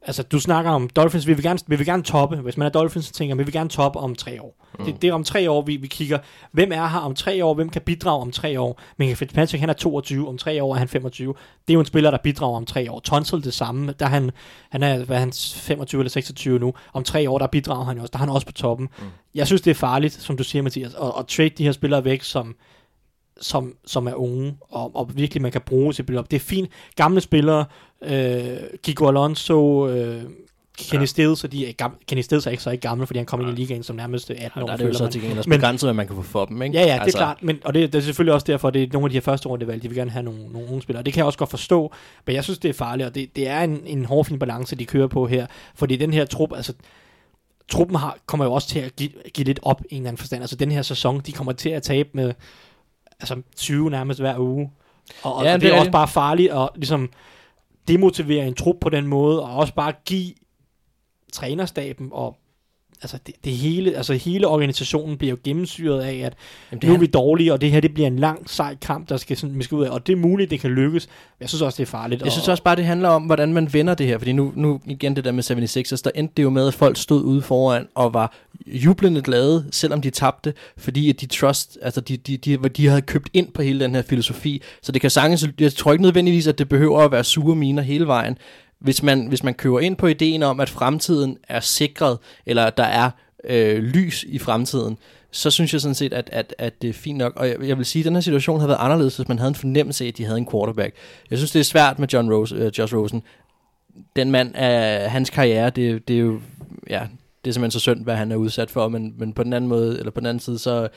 Altså, du snakker om Dolphins, vi vil gerne, vi vil gerne toppe. Hvis man er Dolphins, så tænker vi vil gerne toppe om tre år. Mm. Det, det, er om tre år, vi, vi kigger. Hvem er her om tre år? Hvem kan bidrage om tre år? Men Fitzpatrick, han er 22. Om tre år er han 25. Det er jo en spiller, der bidrager om tre år. Tonsil det samme. Der er han, han er, hvad er han, 25 eller 26 nu. Om tre år, der bidrager han også. Der er han også på toppen. Mm. Jeg synes, det er farligt, som du siger, Mathias, at, at trade de her spillere væk, som, som, som er unge, og, og virkelig man kan bruge til op. Det er fint. Gamle spillere, øh, Kiko Alonso, øh, Kenny ja. Stills, og de er gamle, Kenny Stills er ikke så ikke gammel, fordi han kom ja. ind i ligaen som nærmest 18 ja, år. Der er det jo så til gengæld begrænset, hvad man kan få for dem, ikke? Ja, ja, det altså. er klart, men, og det, det, er selvfølgelig også derfor, det er nogle af de her første runde valg, de vil gerne have nogle, nogle unge spillere, og det kan jeg også godt forstå, men jeg synes, det er farligt, og det, det er en, en hårfin balance, de kører på her, fordi den her trup, altså, truppen har, kommer jo også til at give, give lidt op i en eller anden forstand, altså den her sæson, de kommer til at tabe med altså 20 nærmest hver uge, og, og, ja, det, det er, er også bare farligt at ligesom demotivere en trup på den måde, og også bare give trænerstaben og altså det, det hele, altså hele organisationen bliver jo gennemsyret af, at Jamen, nu er vi dårlige, og det her det bliver en lang, sej kamp, der skal, sådan, vi skal ud af, og det er muligt, det kan lykkes, men jeg synes også, det er farligt. Jeg synes også bare, det handler om, hvordan man vender det her, fordi nu, nu igen det der med 76ers, der endte det jo med, at folk stod ude foran og var jublende glade, selvom de tabte, fordi at de trust, altså de, de, de, de havde købt ind på hele den her filosofi, så det kan sagtens, jeg tror ikke nødvendigvis, at det behøver at være sure miner hele vejen, hvis man, hvis man køber ind på ideen om, at fremtiden er sikret, eller at der er øh, lys i fremtiden, så synes jeg sådan set, at, at, at det er fint nok. Og jeg, jeg vil sige, at den her situation havde været anderledes, hvis man havde en fornemmelse af, at de havde en quarterback. Jeg synes, det er svært med John Rose, øh, Josh Rosen. Den mand øh, hans karriere, det, det er jo, ja, det er simpelthen så synd, hvad han er udsat for, men, men på den anden måde, eller på den anden side, så,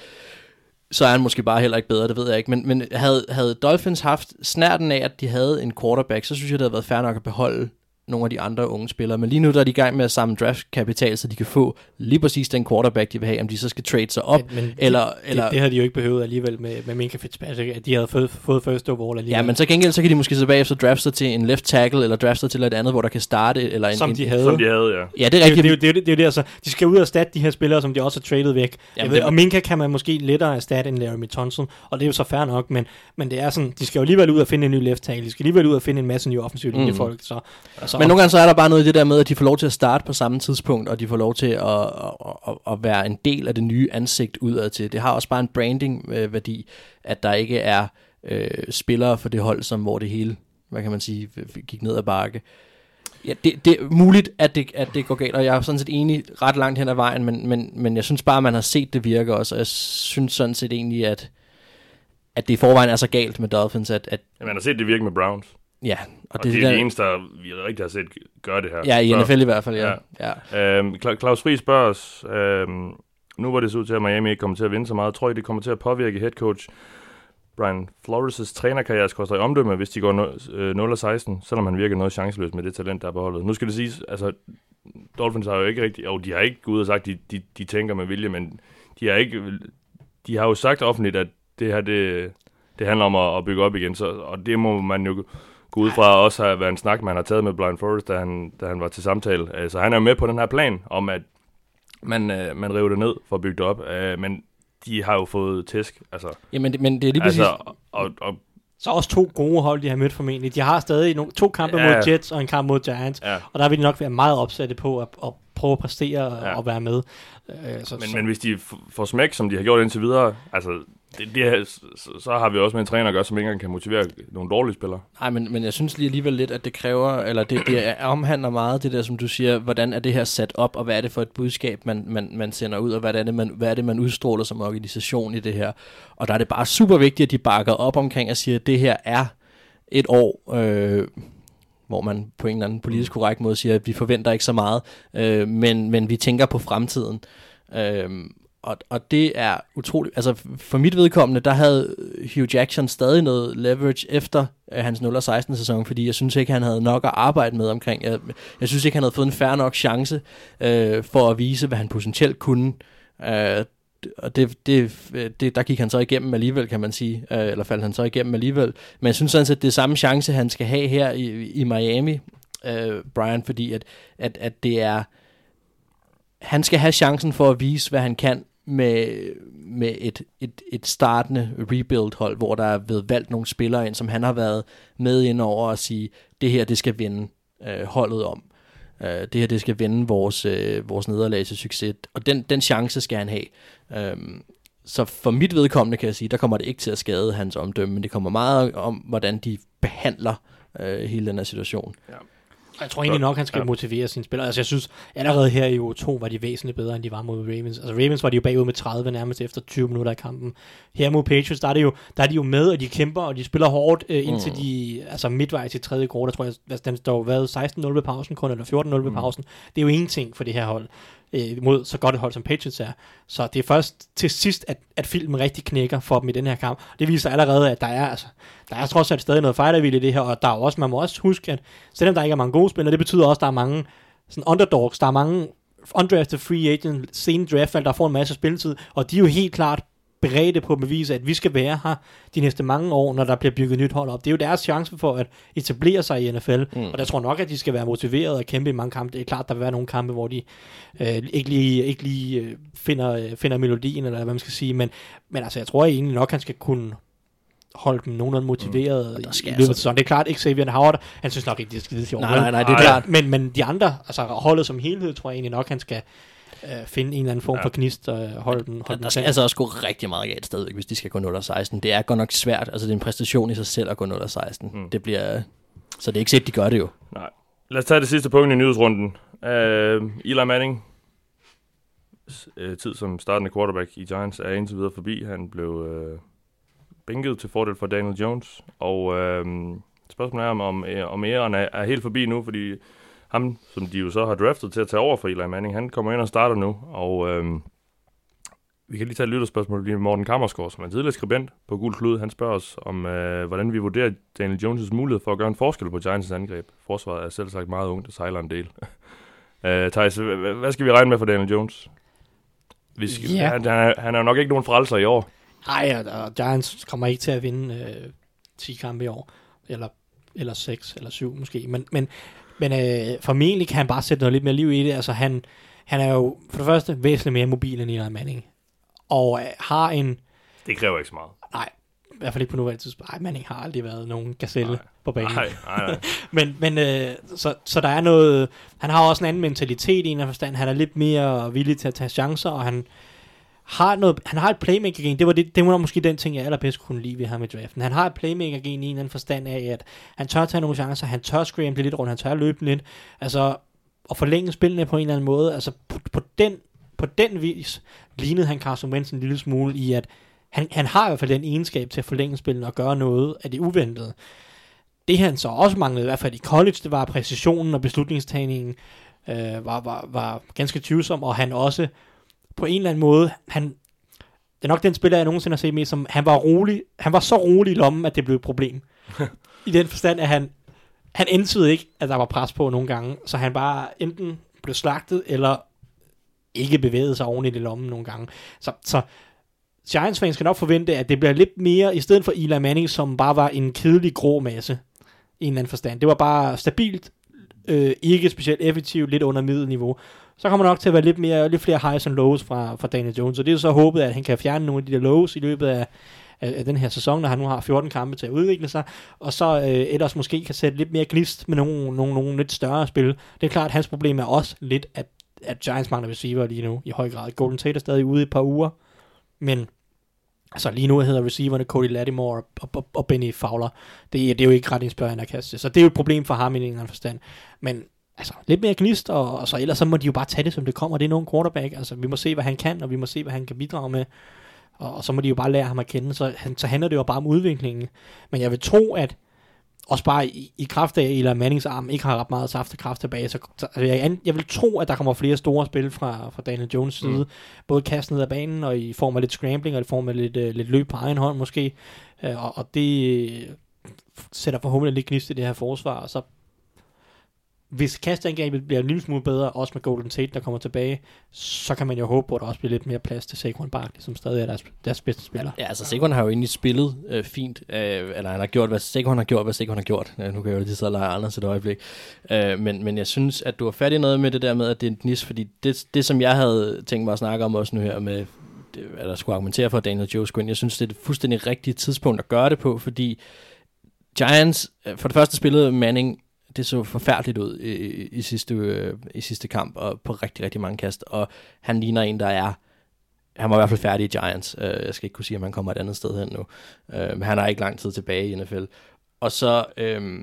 så er han måske bare heller ikke bedre, det ved jeg ikke. Men, men havde, havde Dolphins haft snærten af, at de havde en quarterback, så synes jeg, det havde været fair nok at beholde nogle af de andre unge spillere. Men lige nu der er de i gang med at samle draftkapital, så de kan få lige præcis den quarterback, de vil have, om de så skal trade sig op. Men, men eller, det, eller, det, det, har de jo ikke behøvet alligevel med, med Minka Fitzpatrick, at de havde fået, fået first overall alligevel. Ja, men så gengæld, så kan de måske så bagefter drafte sig til en left tackle, eller drafte sig til et andet, hvor der kan starte. Eller en, som en, de havde. Som de havde, ja. Ja, det er rigtigt. Det, det, det, det, det, det, altså, de skal ud og erstatte de her spillere, som de også har traded væk. Jamen, ved, det, og Minka kan man måske lettere erstatte end Larry Thompson, og det er jo så fair nok, men, men det er sådan, de skal jo alligevel ud og finde en ny left tackle, de skal alligevel ud og finde en masse nye offensive mm. folk. Så, altså, men nogle gange så er der bare noget i det der med, at de får lov til at starte på samme tidspunkt, og de får lov til at, at, at, at være en del af det nye ansigt udad til. Det har også bare en branding-værdi, at der ikke er øh, spillere for det hold, som hvor det hele, hvad kan man sige, gik ned ad bakke. Ja, det, det er muligt, at det, at det går galt, og jeg er sådan set enig ret langt hen ad vejen, men, men, men jeg synes bare, at man har set det virke også, og jeg synes sådan set egentlig, at, at det i forvejen er så galt med Dolphins, at... at ja, man har set det virke med Browns. Ja, og, og det, det er der, de eneste, der vi rigtig har set gøre det her. Ja, i NFL i hvert fald, ja. ja. ja. Øhm, Claus Friis spørger os, øhm, nu var det så ud til, at Miami ikke kommer til at vinde så meget. Tror I, det kommer til at påvirke head coach Brian Flores' trænerkarriere koster i omdømme, hvis de går 0-16, øh, selvom han virker noget chanceløs med det talent, der er beholdet. Nu skal det siges, altså, Dolphins har jo ikke rigtig, jo, de har ikke gået ud og sagt, de, de, de tænker med vilje, men de har ikke, de har jo sagt offentligt, at det her, det, det handler om at, at bygge op igen, så, og det må man jo gå ud fra også har været en snak, man har taget med Brian Forrest, da han, da han var til samtale. Så altså, han er med på den her plan om, at man, øh, man river det ned for at bygge det op. Øh, men de har jo fået tæsk. Altså, Jamen, men det er lige altså, præcis... Og, og, så også to gode hold, de har mødt formentlig. De har stadig no, to kampe ja. mod Jets og en kamp mod Giants, ja. og der vil de nok være meget opsatte på at, at prøve at præstere ja. og være med. Øh, så, men, så. men hvis de får smæk, som de har gjort indtil videre, altså det, det, så, så har vi også med en træner at gøre, som ikke engang kan motivere nogle dårlige spillere. Nej, men, men jeg synes lige alligevel lidt, at det kræver, eller det, det omhandler meget det der, som du siger, hvordan er det her sat op, og hvad er det for et budskab, man, man, man sender ud, og hvad er, det, man, hvad er det, man udstråler som organisation i det her. Og der er det bare super vigtigt, at de bakker op omkring og siger, at det her er et år, øh, hvor man på en eller anden politisk korrekt måde siger, at vi forventer ikke så meget, øh, men, men vi tænker på fremtiden. Øh, og, og det er utroligt, altså for mit vedkommende, der havde Hugh Jackson stadig noget leverage efter øh, hans 0-16 sæson, fordi jeg synes ikke, han havde nok at arbejde med omkring. Jeg, jeg synes ikke, han havde fået en fair nok chance øh, for at vise, hvad han potentielt kunne. Øh, og det, det, det, der gik han så igennem alligevel, kan man sige, øh, eller faldt han så igennem alligevel. Men jeg synes sådan set, det er samme chance, han skal have her i, i Miami, øh, Brian, fordi at, at, at det er, han skal have chancen for at vise, hvad han kan med, med et, et, et startende rebuild-hold, hvor der er blevet valgt nogle spillere ind, som han har været med ind over og sige, det her, det skal vinde øh, holdet om. Øh, det her, det skal vende vores, øh, vores nederlag til succes, og den, den chance skal han have. Øh, så for mit vedkommende kan jeg sige, der kommer det ikke til at skade hans omdømme, men det kommer meget om, hvordan de behandler øh, hele den her situation. Ja. Jeg tror egentlig nok, han skal ja. motivere sine spillere. Altså, jeg synes, allerede her i u 2 var de væsentligt bedre, end de var mod Ravens. Altså, Ravens var de jo bagud med 30 nærmest efter 20 minutter i kampen. Her mod Patriots, der er, det jo, der er de jo med, og de kæmper, og de spiller hårdt øh, indtil mm. de, altså midtvejs i tredje kvartal, tror jeg, den står været 16-0 ved pausen kun, eller 14-0 ved mm. pausen. Det er jo ingenting for det her hold øh, mod så godt et hold som Patriots er. Så det er først til sidst, at, at filmen rigtig knækker for dem i den her kamp. Det viser allerede, at der er, altså, der er trods alt stadig noget fightervilje i det her, og der er også, man må også huske, at selvom der ikke er mange gode spillere, det betyder også, at der er mange sådan underdogs, der er mange undrafted free agent, sene draftvalg, der får en masse spilletid, og de er jo helt klart beredte på at bevise, at vi skal være her de næste mange år, når der bliver bygget nyt hold op. Det er jo deres chance for at etablere sig i NFL, mm. og der tror nok, at de skal være motiveret og kæmpe i mange kampe. Det er klart, der vil være nogle kampe, hvor de øh, ikke lige, ikke lige øh, finder, øh, finder melodien, eller hvad man skal sige, men, men altså, jeg tror egentlig nok, han skal kunne holde dem nogenlunde motiveret mm. i løbet af altså- sæsonen. Det er klart ikke Xavier Howard, han synes nok ikke, de skal skide Nej, nej, nej, det er klart. Men, men de andre, altså holdet som helhed, tror jeg egentlig nok, han skal, øh, finde en eller anden form ja. for gnist og holde den. Holde der, der skal altså også gå rigtig meget galt stadigvæk, hvis de skal gå 0-16. Det er godt nok svært. Altså, det er en præstation i sig selv at gå 0-16. Mm. Det bliver... Så det er ikke set, de gør det jo. Nej. Lad os tage det sidste punkt i nyhedsrunden. Uh, Eli Manning, uh, tid som startende quarterback i Giants, er indtil videre forbi. Han blev uh, bænket til fordel for Daniel Jones. Og uh, spørgsmålet er, om, om, om æren er, er helt forbi nu, fordi ham, som de jo så har draftet til at tage over for Eli Manning, han kommer ind og starter nu, og øhm, vi kan lige tage et lytterspørgsmål lige Morten Kammersgaard, som er tidligere skribent på Gul Klud. Han spørger os om, øh, hvordan vi vurderer Daniel Jones' mulighed for at gøre en forskel på Giants' angreb. Forsvaret er selv sagt meget ungt og sejler en del. øh, Thijs, hvad skal vi regne med for Daniel Jones? Vi skal, yeah. han, han, er, han er jo nok ikke nogen frelser i år. Nej, og Giants kommer ikke til at vinde øh, 10 kampe i år. Eller, eller 6 eller 7 måske. Men, men men øh, formentlig kan han bare sætte noget lidt mere liv i det. Altså han, han er jo for det første væsentligt mere mobil end Eli Manning. Og øh, har en... Det kræver ikke så meget. Nej, i hvert fald ikke på nuværende tidspunkt. Nej, Manning har aldrig været nogen gazelle nej. på banen. Nej, nej, nej. men men øh, så, så der er noget... Han har også en anden mentalitet i en forstand. Han er lidt mere villig til at tage chancer, og han har noget, han har et playmaker gen. Det var, det, det var måske den ting, jeg allerbedst kunne lide ved ham i draften. Han har et playmaker gen i en eller anden forstand af, at han tør tage nogle chancer, han tør scramble lidt rundt, han tør løbe lidt. Altså, og forlænge spillene på en eller anden måde. Altså, på, på, den, på den vis lignede han Carson Wentz en lille smule i, at han, han har i hvert fald den egenskab til at forlænge spillene og gøre noget af det uventede. Det han så også manglede, i hvert fald i college, det var præcisionen og beslutningstagningen øh, var, var, var ganske tvivlsom, og han også på en eller anden måde, han, det er nok den spiller, jeg nogensinde har set med, som han var rolig, han var så rolig i lommen, at det blev et problem. I den forstand, at han, han indsede ikke, at der var pres på nogle gange, så han bare enten blev slagtet, eller ikke bevægede sig ordentligt i lommen nogle gange. Så, så Giants fans skal nok forvente, at det bliver lidt mere, i stedet for Eli Manning, som bare var en kedelig grå masse, i en eller anden forstand. Det var bare stabilt, øh, ikke specielt effektiv, lidt under middelniveau så kommer der nok til at være lidt, mere, lidt flere highs and lows fra, fra Daniel Jones, og det er så håbet, at han kan fjerne nogle af de der lows i løbet af, af, af den her sæson, når han nu har 14 kampe til at udvikle sig, og så øh, ellers måske kan sætte lidt mere gnist med nogle, nogle, nogle lidt større spil. Det er klart, at hans problem er også lidt, at, at Giants mangler receiver lige nu i høj grad. Golden Tate er stadig ude i et par uger, men Altså lige nu hedder receiverne Cody Lattimore og, og, og Benny Fowler. Det, det er jo ikke ret inspirerende at kaste. Så det er jo et problem for ham i en eller anden forstand. Men altså, lidt mere gnist, og, og så ellers så må de jo bare tage det, som det kommer. Det er nogen quarterback. Altså, vi må se, hvad han kan, og vi må se, hvad han kan bidrage med. Og, og så må de jo bare lære ham at kende. Så, han, så handler det jo bare om udviklingen. Men jeg vil tro, at også bare i, i kraft af, eller Mannings arm ikke har ret meget saft kraft tilbage, så, så altså, jeg, jeg vil tro, at der kommer flere store spil fra, fra Daniel Jones side. Mm. Både kast ned ad banen, og i form af lidt scrambling, og i form af lidt, uh, lidt løb på egen hånd måske. Uh, og, og det sætter forhåbentlig lidt gnist i det her forsvar, og så hvis kastangrebet bliver en lille smule bedre, også med Golden Tate, der kommer tilbage, så kan man jo håbe på, at der også bliver lidt mere plads til Saquon Barkley, som stadig er deres, deres bedste spiller. Ja, altså Saquon har jo egentlig spillet øh, fint, øh, eller han har gjort, hvad Saquon har gjort, hvad Saquon har gjort. Øh, nu kan jeg jo lige sidde og lege Anders et øjeblik. Øh, men, men jeg synes, at du har fat i noget med det der med, at det er en nis, fordi det, det som jeg havde tænkt mig at snakke om også nu her med, eller skulle argumentere for Daniel Joe Quinn, jeg synes, det er et fuldstændig rigtigt tidspunkt at gøre det på, fordi Giants, øh, for det første spillede Manning det så forfærdeligt ud i, i, i, sidste, øh, i sidste kamp, og på rigtig, rigtig mange kast. Og han ligner en, der er han var i hvert fald færdig i Giants. Øh, jeg skal ikke kunne sige, om han kommer et andet sted hen nu. Øh, men han har ikke lang tid tilbage i NFL. Og så, øh,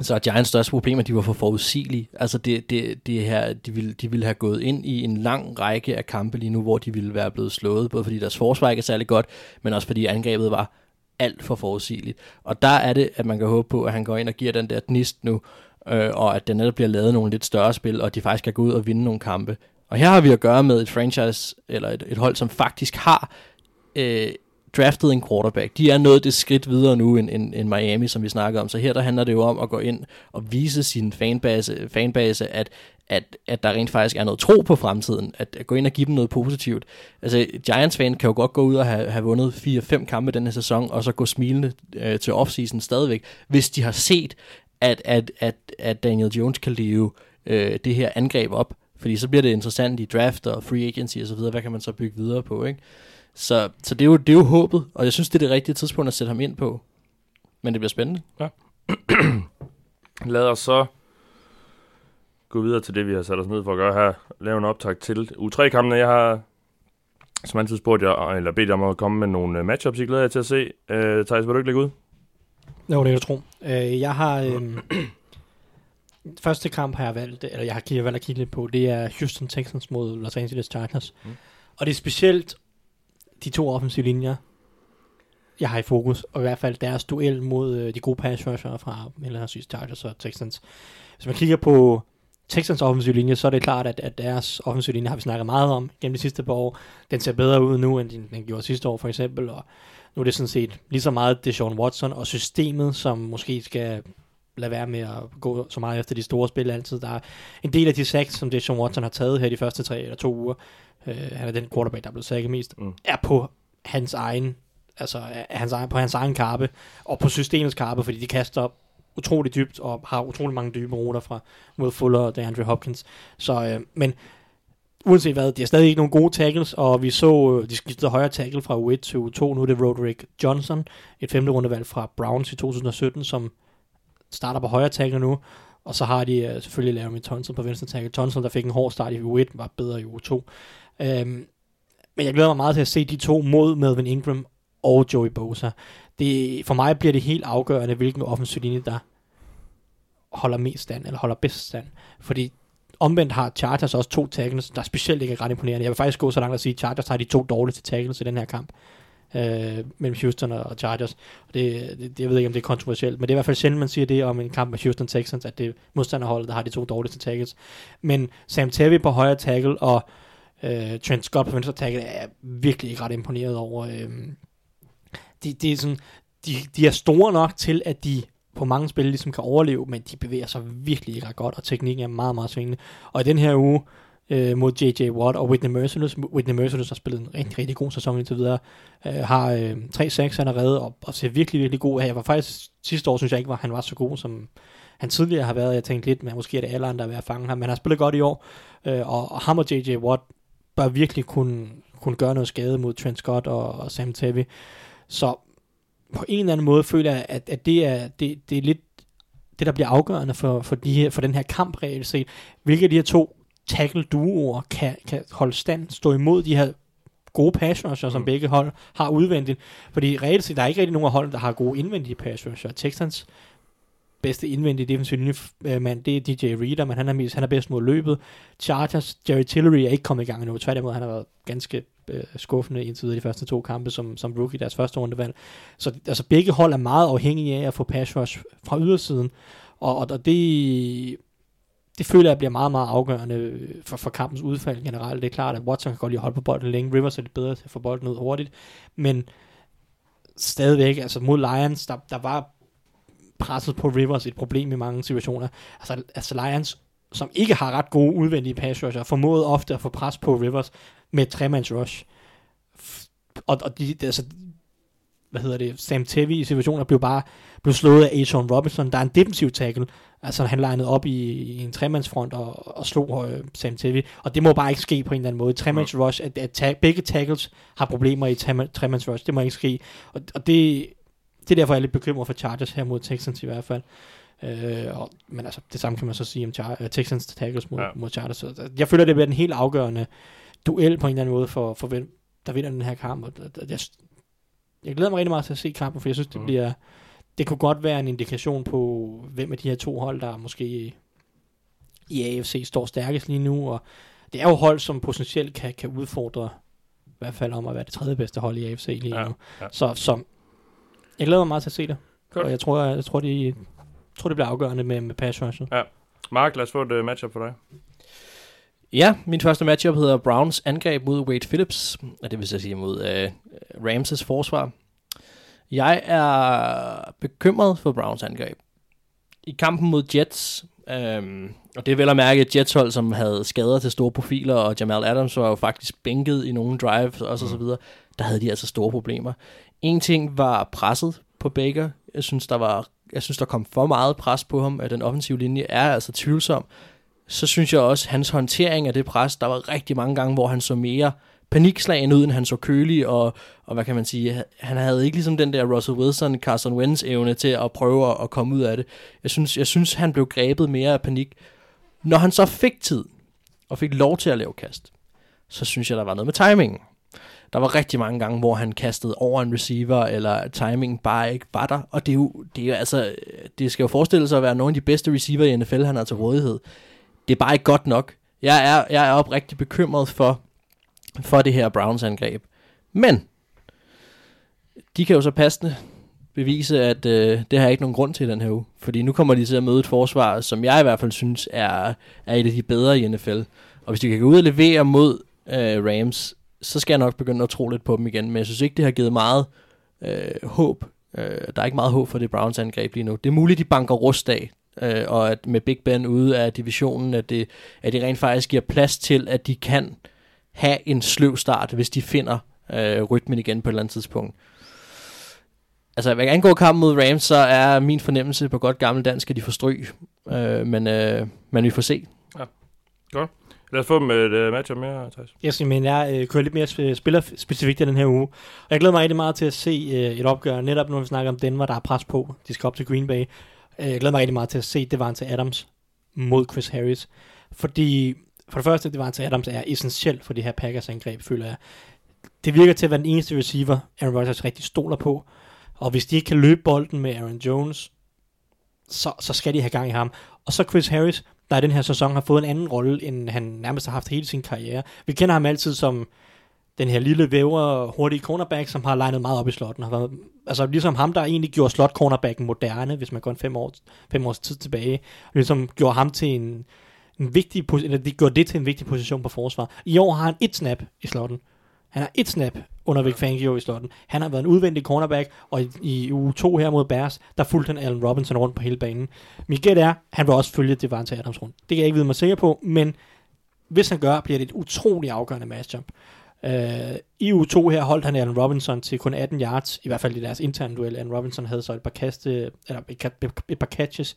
så er Giants største problem, at de var for forudsigelige. Altså det, det, det her, de ville, de ville have gået ind i en lang række af kampe lige nu, hvor de ville være blevet slået, både fordi deres forsvar ikke er særlig godt, men også fordi angrebet var alt for forudsigeligt. Og der er det, at man kan håbe på, at han går ind og giver den der gnist nu, øh, og at der netop bliver lavet nogle lidt større spil, og de faktisk kan gå ud og vinde nogle kampe. Og her har vi at gøre med et franchise, eller et, et hold, som faktisk har øh, draftet en quarterback. De er nået det skridt videre nu end, end, end Miami, som vi snakker om. Så her der handler det jo om at gå ind og vise sin fanbase, fanbase at, at, at der rent faktisk er noget tro på fremtiden. At, at gå ind og give dem noget positivt. Altså, Giants-fan kan jo godt gå ud og have, have vundet 4-5 kampe denne sæson, og så gå smilende øh, til offseason stadigvæk, hvis de har set, at, at, at, at Daniel Jones kan leve øh, det her angreb op. Fordi så bliver det interessant i draft og free agency og så videre. Hvad kan man så bygge videre på, ikke? Så, så det, er jo, det er jo håbet, og jeg synes, det er det rigtige tidspunkt at sætte ham ind på. Men det bliver spændende. Ja. Lad os så gå videre til det, vi har sat os ned for at gøre her. Lave en optag til U3-kampene. Jeg har som altid spurgt jer, eller bedt jer om at komme med nogle øh, matchups, I glæder jer til at se. Uh, Thijs, vil du ikke lægge ud? Jo, det er jeg tro. Uh, jeg har... Uh, første kamp har jeg valgt, eller jeg har valgt at kigge lidt på, det er Houston Texans mod Los Angeles Chargers. Mm. Og det er specielt de to offensive linjer, jeg har i fokus, og i hvert fald deres duel mod øh, de gode pass rusher fra henholdsvis Chargers og Texans. Hvis man kigger på Texans offensive linje, så er det klart, at, at deres offensive linje har vi snakket meget om gennem de sidste par år. Den ser bedre ud nu, end den, den gjorde sidste år for eksempel, og nu er det sådan set lige så meget Deshaun Watson og systemet, som måske skal lade være med at gå så meget efter de store spil altid. Der er en del af de sacks, som Deshaun Watson har taget her de første tre eller to uger, øh, han er den quarterback, der er blevet sækket mest, mm. er på hans egen, altså hans egen, på hans egen karpe, og på systemets karpe, fordi de kaster utrolig dybt, og har utrolig mange dybe ruter fra mod Fuller og DeAndre Hopkins. Så, øh, men uanset hvad, de har stadig ikke nogen gode tackles, og vi så, øh, de skiftede højre tackle fra U1 til U2, nu er det Roderick Johnson, et femte rundevalg fra Browns i 2017, som starter på højre tackle nu, og så har de uh, selvfølgelig Laramie Tunsil på venstre tackle. Tonson, der fik en hård start i U1, var bedre i U2. Øhm, men jeg glæder mig meget til at se de to mod Melvin Ingram og Joey Bosa. Det, for mig bliver det helt afgørende, hvilken offensiv linje, der holder mest stand, eller holder bedst stand. Fordi omvendt har Chargers også to tackles, der specielt ikke er ret imponerende. Jeg vil faktisk gå så langt at sige, at Chargers har de to dårligste tackles i den her kamp øh, mellem Houston og Chargers. Og Det, det, jeg ved ikke, om det er kontroversielt, men det er i hvert fald sjældent, man siger det om en kamp med Houston Texans, at det er modstanderholdet, der har de to dårligste tackles. Men Sam Tevy på højre tackle og øh, Trent Scott på venstre tackle er virkelig ikke ret imponeret over. Øh, de, de, er sådan, de, de er store nok til, at de på mange spil ligesom kan overleve, men de bevæger sig virkelig ikke ret godt, og teknikken er meget, meget svingende. Og i den her uge, øh, mod J.J. Watt og Whitney Merciless. Whitney Merciless har spillet en rigtig, rigtig god sæson indtil videre. Øh, har øh, 3-6 allerede og, og ser virkelig, virkelig god af. Jeg var faktisk sidste år, synes jeg ikke, var, han var så god, som han tidligere har været. Jeg tænkte lidt, men måske er det alderen, der er ved at fange ham. Men han har spillet godt i år, øh, og, og ham og J.J. Watt bør virkelig kunne, kunne gøre noget skade mod Trent Scott og, og Sam Tevy. Så på en eller anden måde føler jeg, at, at det, er, det, det er lidt det, der bliver afgørende for, for, de her, for den her kamp reelt set. Hvilke af de her to tackle-duoer kan, kan holde stand, stå imod de her gode pass rusher, som mm. begge hold har udvendigt. Fordi reelt set, der er ikke rigtig nogen af holdene, der har gode indvendige pass rusher. Texans bedste indvendige defensive mand, det er DJ Reader, men han er, mest, han er bedst mod løbet. Chargers, Jerry Tillery er ikke kommet i gang endnu. Tværtimod, han har været ganske øh, skuffende indtil videre de første to kampe som, som rookie, deres første rundevalg. Så altså, begge hold er meget afhængige af at få pass rush fra ydersiden. Og, og, og det, det føler jeg bliver meget, meget afgørende øh, for, for kampens udfald generelt. Det er klart, at Watson kan godt lide at holde på bolden længe. Rivers er lidt bedre til at få bolden ud hurtigt. Men stadigvæk, altså mod Lions, der, der var presset på Rivers et problem i mange situationer. Altså, altså Lions, som ikke har ret gode udvendige pass rusher, formåede ofte at få pres på Rivers med tremands rush. Og, og de, altså, hvad hedder det, Sam Tevi i situationer blev bare blev slået af Ajon Robinson, der er en defensiv tackle, altså han legnede op i, i en tremandsfront og, og slog uh, Sam Tevy, og det må bare ikke ske på en eller anden måde. Tremands rush, at, at ta- begge tackles har problemer i tremands rush, det må ikke ske, og, og det, det er derfor, jeg er lidt bekymret for Chargers her mod Texans i hvert fald. Øh, og, men altså, det samme kan man så sige om Char- uh, Texans tackles mod, Ja. mod Chargers. Så der- jeg føler, det bliver en helt afgørende duel på en eller anden måde for, for hvem der vinder den her kamp. Og der- jeg, jeg glæder mig rigtig meget til at se kampen, for jeg synes, det Mhm. bliver... Det kunne godt være en indikation på, hvem af de her to hold, der måske i, AFC står stærkest lige nu. Og det er jo hold, som potentielt kan, kan udfordre i hvert fald om at være det tredje bedste hold i AFC lige Ja, nu. ja. Så, så jeg glæder mig meget til at se det. Godt. Og jeg tror, jeg, jeg tror, det, jeg tror, det bliver afgørende med, med pass rushet. Mark, lad os få et uh, matchup for dig. Ja, min første matchup hedder Browns angreb mod Wade Phillips, og det vil så sige mod øh, Ramses forsvar. Jeg er bekymret for Browns angreb. I kampen mod Jets, øhm, og det er vel at mærke et Jets-hold, som havde skader til store profiler, og Jamal Adams var jo faktisk bænket i nogle drives og så, så videre, der havde de altså store problemer. En ting var presset på Baker. Jeg synes, der var jeg synes, der kom for meget pres på ham, at den offensive linje er altså tvivlsom så synes jeg også, hans håndtering af det pres, der var rigtig mange gange, hvor han så mere panikslagen ud, end han så kølig, og, og hvad kan man sige, han havde ikke ligesom den der Russell Wilson, Carson Wentz evne til at prøve at, at komme ud af det. Jeg synes, jeg synes, han blev grebet mere af panik. Når han så fik tid, og fik lov til at lave kast, så synes jeg, der var noget med timingen. Der var rigtig mange gange, hvor han kastede over en receiver, eller timingen bare ikke var der. Og det er jo, det er jo altså, det skal jo forestille sig at være nogle af de bedste receiver i NFL, han har til rådighed. Det er bare ikke godt nok. Jeg er, jeg er oprigtig bekymret for, for det her Browns angreb. Men, de kan jo så passende bevise, at øh, det har ikke nogen grund til den her uge. Fordi nu kommer de til at møde et forsvar, som jeg i hvert fald synes er, er et af de bedre i NFL. Og hvis de kan gå ud og levere mod øh, Rams, så skal jeg nok begynde at tro lidt på dem igen. Men jeg synes ikke, det har givet meget øh, håb. Øh, der er ikke meget håb for det Browns angreb lige nu. Det er muligt, de banker rust af, øh, og at med Big Ben ude af divisionen, at det, at det rent faktisk giver plads til, at de kan have en sløv start, hvis de finder øh, rytmen igen på et eller andet tidspunkt. Altså, hvad angår kampen mod Rams, så er min fornemmelse på godt gammeldansk, at de får stryg. Øh, men, øh, men vi får se. Lad os få dem et uh, matchup mere, Thijs. Jeg skal men jeg øh, kører lidt mere sp- spillerspecifikt i den her uge. Og jeg glæder mig rigtig meget til at se øh, et opgør, netop når vi snakker om Denver, der er pres på. De skal op til Green Bay. Øh, jeg glæder mig rigtig meget til at se Devante Adams mod Chris Harris. Fordi for det første, Devante Adams er essentiel for det her Packers angreb, føler jeg. Det virker til at være den eneste receiver, Aaron Rodgers rigtig stoler på. Og hvis de ikke kan løbe bolden med Aaron Jones, så, så skal de have gang i ham. Og så Chris Harris, der i den her sæson har fået en anden rolle, end han nærmest har haft hele sin karriere. Vi kender ham altid som den her lille væver, hurtige cornerback, som har legnet meget op i slotten. Har været, altså ligesom ham, der egentlig gjorde slot cornerbacken moderne, hvis man går en fem, år, fem års tid tilbage. Og ligesom gjorde ham til en, en vigtig position, eller det gjorde det til en vigtig position på forsvar. I år har han et snap i slotten. Han har et snap under Vic Fangio i slotten. Han har været en udvendig cornerback, og i, i uge 2 her mod Bears, der fulgte han Allen Robinson rundt på hele banen. Mit gæt er, han vil også følge Devante Adams rundt. Det kan jeg ikke vide mig sikker på, men hvis han gør, bliver det et utroligt afgørende matchup. Uh, I uge 2 her holdt han Allen Robinson til kun 18 yards, i hvert fald i deres interne duel. Allen Robinson havde så et par, kaste, eller et, et, et par catches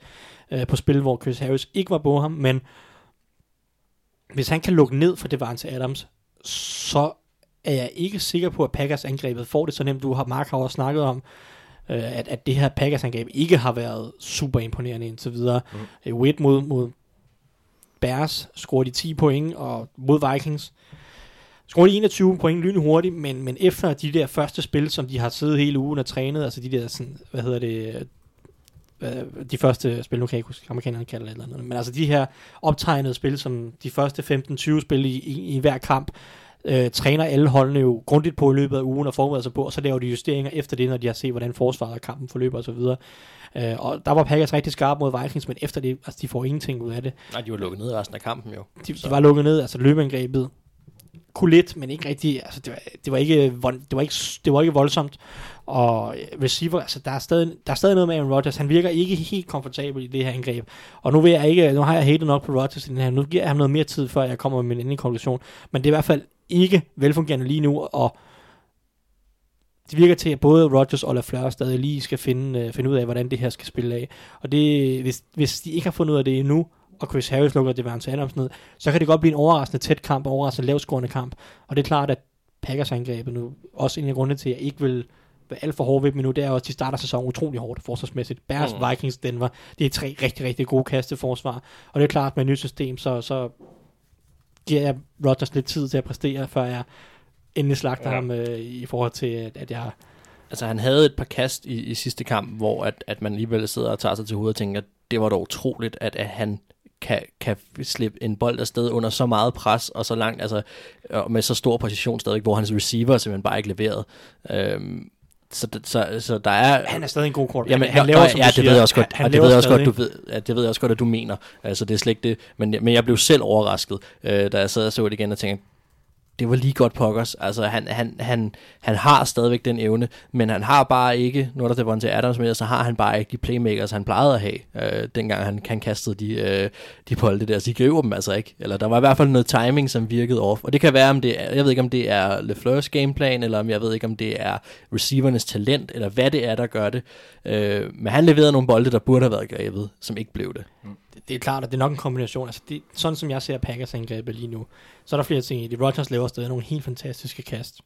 uh, på spil, hvor Chris Harris ikke var på ham, men hvis han kan lukke ned for Devante Adams, så er jeg ikke sikker på, at Packers angrebet får det så nemt. Du har, Mark har også snakket om, øh, at, at det her Packers angreb ikke har været super imponerende indtil videre. Mm. Witt mod, mod Bears scorede de 10 point, og mod Vikings scorede de 21 point lynhurtigt, men, men efter de der første spil, som de har siddet hele ugen og trænet, altså de der, sådan, hvad hedder det, øh, de første spil, nu kan jeg ikke huske, amerikanerne kalder det eller andet, men altså de her optegnede spil, som de første 15-20 spil i, i, i hver kamp, øh, træner alle holdene jo grundigt på i løbet af ugen og forbereder sig på, og så laver de justeringer efter det, når de har set, hvordan forsvaret af kampen forløber osv. Øh, og der var Packers rigtig skarpe mod Vikings, men efter det, altså de får ingenting ud af det. Nej, de var lukket ned resten af kampen jo. De, de var lukket ned, altså løbeangrebet kunne lidt, men ikke rigtig, altså det var, det var, ikke, vold- det var ikke, det var ikke voldsomt. Og øh, receiver, altså der er, stadig, der er stadig noget med Aaron Rodgers, han virker ikke helt komfortabel i det her angreb. Og nu vil jeg ikke, nu har jeg hatet nok på Rodgers i den her, nu giver jeg ham noget mere tid, før jeg kommer med min endelige konklusion. Men det er i hvert fald ikke velfungerende lige nu, og det virker til, at både Rodgers og LaFleur stadig lige skal finde, øh, finde ud af, hvordan det her skal spille af. Og det, hvis, hvis de ikke har fundet ud af det endnu, og Chris Harris lukker Devante Adams ned, så kan det godt blive en overraskende tæt kamp, og overraskende lavscorende kamp. Og det er klart, at Packers angrebet nu, også en af grundene til, at jeg ikke vil være alt for hårde ved dem nu, det er også, at de starter sæsonen utrolig hårdt forsvarsmæssigt. Bears, Mm. Vikings, Denver, det er tre rigtig, rigtig gode kasteforsvar. Og det er klart, med et nyt system, så, så giver jeg Rodgers lidt tid til at præstere, før jeg endelig slagter ja. ham øh, i forhold til, at, at jeg... Altså han havde et par kast i, i sidste kamp, hvor at, at man alligevel sidder og tager sig til hovedet og tænker, det var da utroligt, at, at han kan, kan slippe en bold afsted under så meget pres, og så langt, altså med så stor præcision stadig, hvor hans receiver simpelthen bare ikke leverede. Øhm, så, så, så der er... Han er stadig en god quarterback. Jamen, han, han laver, ja, som ja, det siger, ved jeg også godt, han, han det ved jeg også godt, du ved, ja, det ved jeg også godt, at du mener. Altså, det er slet ikke det. Men, men jeg blev selv overrasket, øh, da jeg sad og så det igen og tænkte, det var lige godt pokkers. Altså, han, han, han, han har stadigvæk den evne, men han har bare ikke, nu er der til Adams med, så har han bare ikke de playmakers, han plejede at have, øh, dengang han, han kastede de, øh, de bolde der. Så de griber dem altså ikke. Eller der var i hvert fald noget timing, som virkede off. Og det kan være, om det er, jeg ved ikke, om det er LeFleurs gameplan, eller om jeg ved ikke, om det er receivernes talent, eller hvad det er, der gør det. Øh, men han leverede nogle bolde, der burde have været grebet, som ikke blev det. det, det er klart, at det er nok en kombination. Altså, det, sådan som jeg ser Packers angrebet lige nu, så er der flere ting i det. Rodgers laver stadig nogle helt fantastiske kast,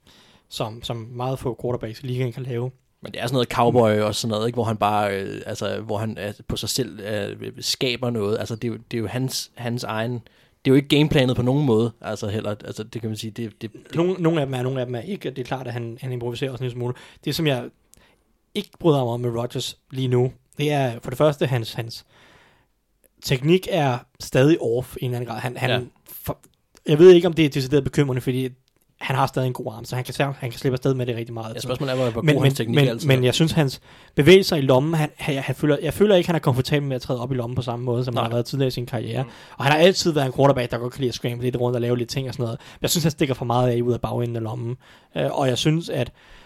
som, som meget få quarterbacks i ligaen kan lave. Men det er sådan noget cowboy og sådan noget, ikke? hvor han bare, øh, altså, hvor han øh, på sig selv øh, skaber noget. Altså, det er jo, det er jo hans, hans egen, det er jo ikke gameplanet på nogen måde, altså heller, altså det kan man sige, det, det, det Nogle, nogle af dem er, nogle af dem er ikke. Det er klart, at han, han improviserer også en lille smule. Det, som jeg ikke bryder mig om med Rodgers lige nu, det er for det første, hans, hans teknik er stadig off i en eller anden grad. Han, han, Ja. for, jeg ved ikke, om det er decideret bekymrende, fordi han har stadig en god arm, så han kan, han kan slippe afsted med det rigtig meget. ja, spørgsmålet er, hvor, hvor men, god men, hans teknik men, altid men er. jeg synes, hans bevægelser i lommen, han, han, han føler, jeg føler ikke, han er komfortabel med at træde op i lommen på samme måde, som Nej. han har været tidligere i sin karriere. Og han har altid været en quarterback, der godt kan lide at scramble lidt rundt og lave lidt ting og sådan noget. Men jeg synes, han stikker for meget af ud af bagenden af lommen. Øh, og jeg synes, at Men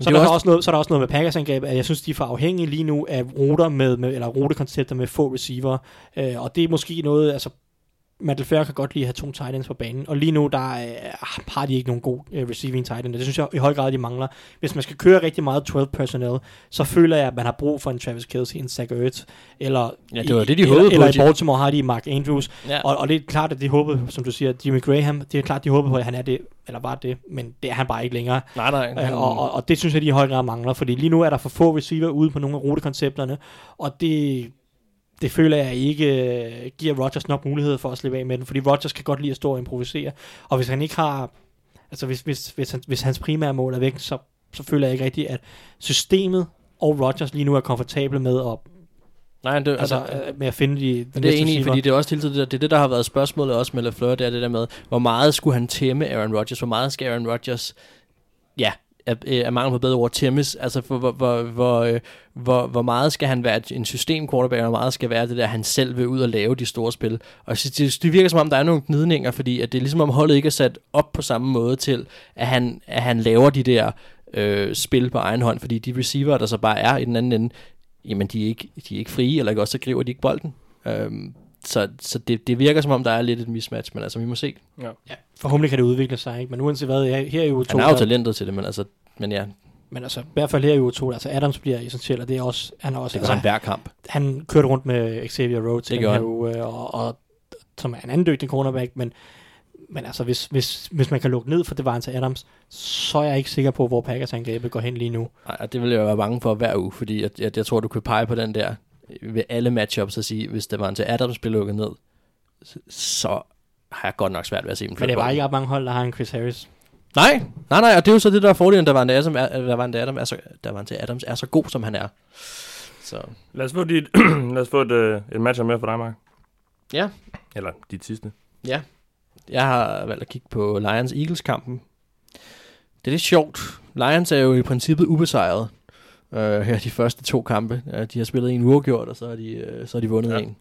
så er, er der også- også noget, så er der også noget med Packers angreb, at jeg synes, de er for afhængige lige nu af ruter med, med eller rutekoncepter med få receiver. Øh, og det er måske noget, altså Matt LaFleur kan godt lide at have to tight ends på banen, og lige nu der øh, har de ikke nogen god øh, receiving tight end. Det synes jeg i høj grad, de mangler. Hvis man skal køre rigtig meget 12 personnel, så føler jeg, at man har brug for en Travis Kelce, en Zach Ertz, eller, Ja, det var i, det, de eller, på, eller i Baltimore har de Mark Andrews, Ja. og, og det er klart, at de håbede, som du siger, Jimmy Graham, det er klart, de håbede på, at han er det, eller var det, men det er han bare ikke længere. Nej, nej. Øh, og, og, og det synes jeg, de i høj grad mangler, fordi lige nu er der for få receiver ude på nogle af rutekoncepterne, og det, det føler jeg ikke øh, giver Rodgers nok mulighed for at slippe af med den, fordi Rodgers kan godt lide at stå og improvisere, og hvis han ikke har, altså hvis, hvis, hvis, han, hvis hans primære mål er væk, så, så føler jeg ikke rigtigt, at systemet og Rodgers lige nu er komfortable med at, nej, det, altså, altså, øh, med at finde de, de det er receiver. fordi det er også hele tiden det, det, er det, der har været spørgsmålet også med LaFleur, det er det der med, hvor meget skulle han tæmme Aaron Rodgers, hvor meget skal Aaron Rodgers, ja, er, er mangel på bedre ord, tæmmes, altså for, hvor, hvor, hvor, øh, hvor, hvor meget skal han være en system quarterback, og hvor meget skal være det der, han selv vil ud og lave de store spil. Og det, det virker som om, der er nogle gnidninger, fordi at det er ligesom om holdet ikke er sat op på samme måde til, at han, at han laver de der øh, spil på egen hånd, fordi de receiver, der så bare er i den anden ende, jamen de er ikke, de er ikke frie, eller ikke også så griber de ikke bolden. Øhm, så så det, det virker som om, der er lidt et mismatch, men altså, vi må se. Ja, forhåbentlig kan det udvikle sig, ikke? men uanset hvad, her, her er jo to, Han har jo talentet til det, men altså, men ja, men altså, i hvert fald her er jo to, altså Adams bliver essentiel, og det er også, han er også, det altså, han hver kamp. han kørte rundt med Xavier Rhodes Det i den her han. uge, øh, og, og, som er en anden dygtig cornerback, men, men altså, hvis, hvis, hvis man kan lukke ned for det var til Adams, så er jeg ikke sikker på, hvor Packers angrebet går hen lige nu. Nej, og det vil jeg være bange for hver uge, fordi jeg, jeg, jeg tror, du kan pege på den der ved alle matchups og sige, hvis det var en til Adams bliver lukket ned, så- har jeg godt nok svært ved at se dem Men det er bare ikke ret mange hold, der har en Chris Harris. Nej, nej, nej, og det er jo så det, der er fordelen, der var en Adams, er, der var en Adams, er så, der var en til Adams er så god, som han er. Så Lad os få, dit, lad os få et, øh, et match med for dig, Mark. Ja. Eller dit sidste. Ja, jeg har valgt at kigge på Lions-Eagles-kampen. Det er lidt sjovt. Lions er jo i princippet ubesejret øh, her de første to kampe. Øh, de har spillet en uafgjort, og så har de, øh, så har de vundet Ja. en.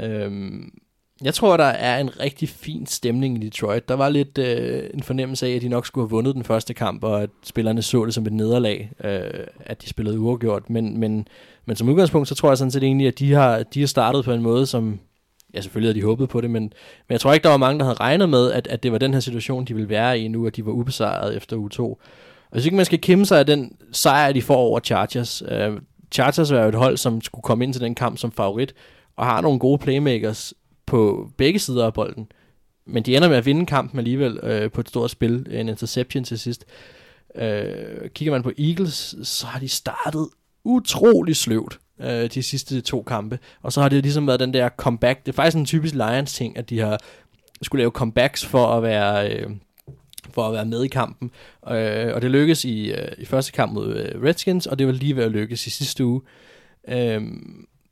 Øhm, jeg tror, der er en rigtig fin stemning i Detroit. Der var lidt øh, en fornemmelse af, at de nok skulle have vundet den første kamp, og at spillerne så det som et nederlag, øh, at de spillede uafgjort. Men, men, men som udgangspunkt, så tror jeg sådan set egentlig, at de har, de har startet på en måde, som ja, selvfølgelig havde de håbet på det, men, men jeg tror ikke, der var mange, der havde regnet med, at, at det var den her situation, de ville være i nu, at de var ubesejret efter uge 2. Og jeg ikke, man skal kæmpe sig af den sejr, de får over Chargers. Øh, Chargers var jo et hold, som skulle komme ind til den kamp som favorit, og har nogle gode playmakers på begge sider af bolden. Men de ender med at vinde kampen alligevel øh, på et stort spil, en interception til sidst. Øh, kigger man på Eagles, så har de startet utrolig sløvt øh, de sidste to kampe. Og så har det ligesom været den der comeback. Det er faktisk en typisk Lions ting, at de har skulle lave comebacks for at være... Øh, for at være med i kampen. Øh, og det lykkedes i, øh, i første kamp mod øh, Redskins, og det var lige ved at lykkes i sidste uge. Øh,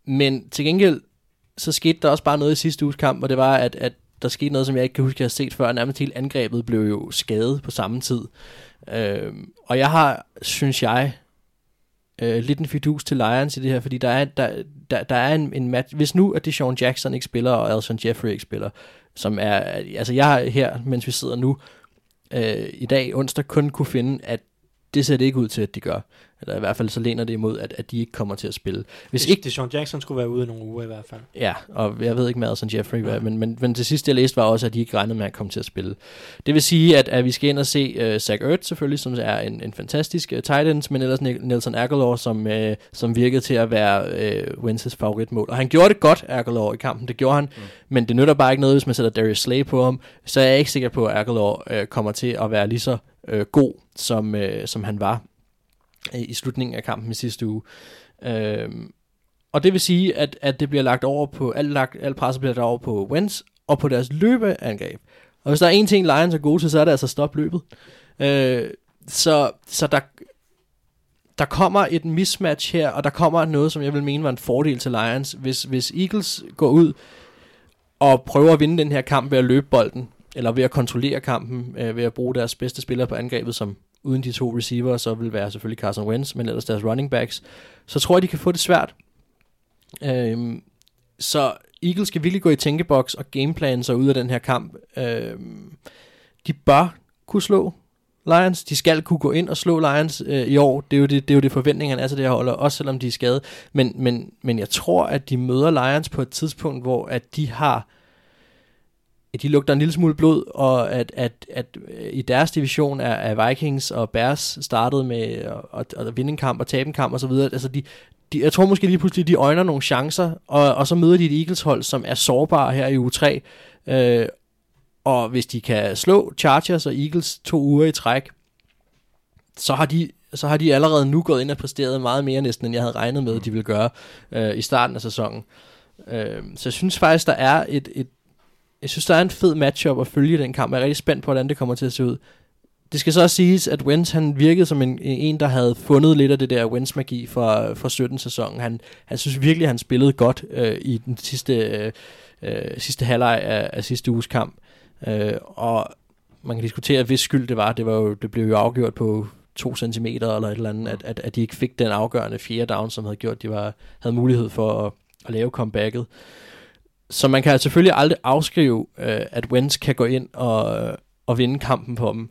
men til gengæld, så skete der også bare noget i sidste uges kamp, og det var, at, at der skete noget, som jeg ikke kan huske, at jeg har set før. Nærmest hele angrebet blev jo skadet på samme tid. Øh, og jeg har, synes jeg, øh, lidt en fidus til Lions i det her, fordi der er, der, der, der er en, en match. Hvis nu, at det Sean Jackson ikke spiller, og Alshon Jeffrey ikke spiller, som er, altså jeg har her, mens vi sidder nu, øh, i dag onsdag, kun kunne finde, at det ser det ikke ud til, at de gør. Eller i hvert fald så læner det imod, at, at de ikke kommer til at spille. Hvis Hvis ikke det Sean Jackson skulle være ude i nogle uger i hvert fald. Ja, og jeg ved ikke med Alson Jeffrey, hvad, men, men, men det sidste jeg læste var også, at de ikke regnede med at komme til at spille. Det vil sige, at, at vi skal ind og se uh, Zach Ertz selvfølgelig, som er en, en fantastisk uh, tight end, men ellers Nelson Aguilar, som, uh, som virkede til at være uh, Wentz's favoritmål. Og han gjorde det godt, Aguilar, i kampen, det gjorde han, mm. men det nytter bare ikke noget, hvis man sætter Darius Slay på ham, så er jeg ikke sikker på, at Aguilar uh, kommer til at være lige så øh, god, som, øh, som han var i slutningen af kampen i sidste uge. Øh, og det vil sige, at, at det bliver lagt over på, alt, lagt, alt presset bliver lagt over på Wentz og på deres løbeangreb. Og hvis der er en ting, Lions er gode til, så er det altså stop løbet. Øh, så, så der, der kommer et mismatch her, og der kommer noget, som jeg vil mene var en fordel til Lions. Hvis, hvis Eagles går ud og prøver at vinde den her kamp ved at løbe bolden, eller ved at kontrollere kampen, øh, ved at bruge deres bedste spillere på angrebet, som uden de to receiver, så vil være selvfølgelig Carson Wentz, men ellers deres running backs, så tror jeg, de kan få det svært. Øh, så Eagles skal virkelig gå i tænkeboks og gameplan sig ud af den her kamp. Øh, de bør kunne slå Lions. De skal kunne gå ind og slå Lions øh, i år. Det er jo det, det, er jo det forventningerne er til det her hold, også selvom de er skadet. Men, men, men jeg tror, at de møder Lions på et tidspunkt, hvor at de har de lugter en lille smule blod, og at, at, at øh, i deres division er, er Vikings og Bears startet med at, at vinde en kamp og tabe en kamp osv. Altså de, de, jeg tror måske lige pludselig, de øjner nogle chancer, og, og så møder de et Eagles hold, som er sårbare her i uge 3. Øh, og hvis de kan slå Chargers og Eagles to uger i træk, så har de så har de allerede nu gået ind og præsteret meget mere næsten, end jeg havde regnet med, at de ville gøre øh, i starten af sæsonen. Øh, så jeg synes faktisk, der er et, et, jeg synes, der er en fed matchup at følge den kamp. Jeg er rigtig spændt på, hvordan det kommer til at se ud. Det skal så også siges, at Wentz han virkede som en, en der havde fundet lidt af det der Wentz-magi fra, fra 17-sæsonen. Han, han synes virkelig, han spillede godt øh, i den sidste, øh, øh, sidste halvleg af, af sidste uges kamp. Øh, og man kan diskutere, hvis skyld det var. Det, var jo, det blev jo afgjort på to centimeter eller et eller andet, at, at, at de ikke fik den afgørende fjerde down, som havde gjort, at de var, havde mulighed for at, at lave comebacket. Så man kan selvfølgelig aldrig afskrive, øh, at Wentz kan gå ind og, og vinde kampen på dem.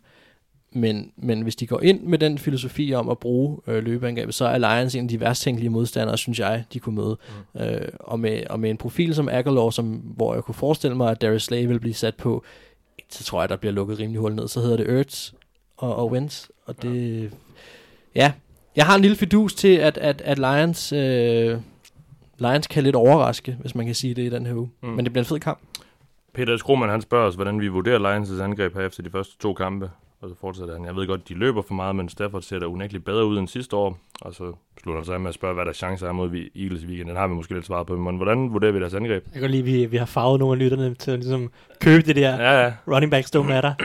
Men, men hvis de går ind med den filosofi om at bruge øh, løbeangrebet, så er Lions en af de værst tænkelige modstandere, synes jeg, de kunne møde. Mm. Øh, og, med, og med en profil som Aguilar, som, hvor jeg kunne forestille mig, at Darius Slay vil blive sat på, så tror jeg, der bliver lukket rimelig hul ned. Så hedder det Ertz og, og Wentz, og det... Ja, jeg har en lille fidus til, at, at, at Lions... Øh, Lions kan lidt overraske, hvis man kan sige det i den her uge. Mm. Men det bliver en fed kamp. Peter Skroman, han spørger os, hvordan vi vurderer Lions' angreb her efter de første to kampe. Og så fortsætter han. Jeg ved godt, de løber for meget, men Stafford ser da unægteligt bedre ud end sidste år. Og så slutter han sig med at spørge, hvad der chancer er mod Eagles i weekenden. Den har vi måske lidt svaret på, men hvordan vurderer vi deres angreb? Jeg kan lige, vi, vi har farvet nogle af lytterne til at ligesom købe det der ja, ja. running back stå med dig.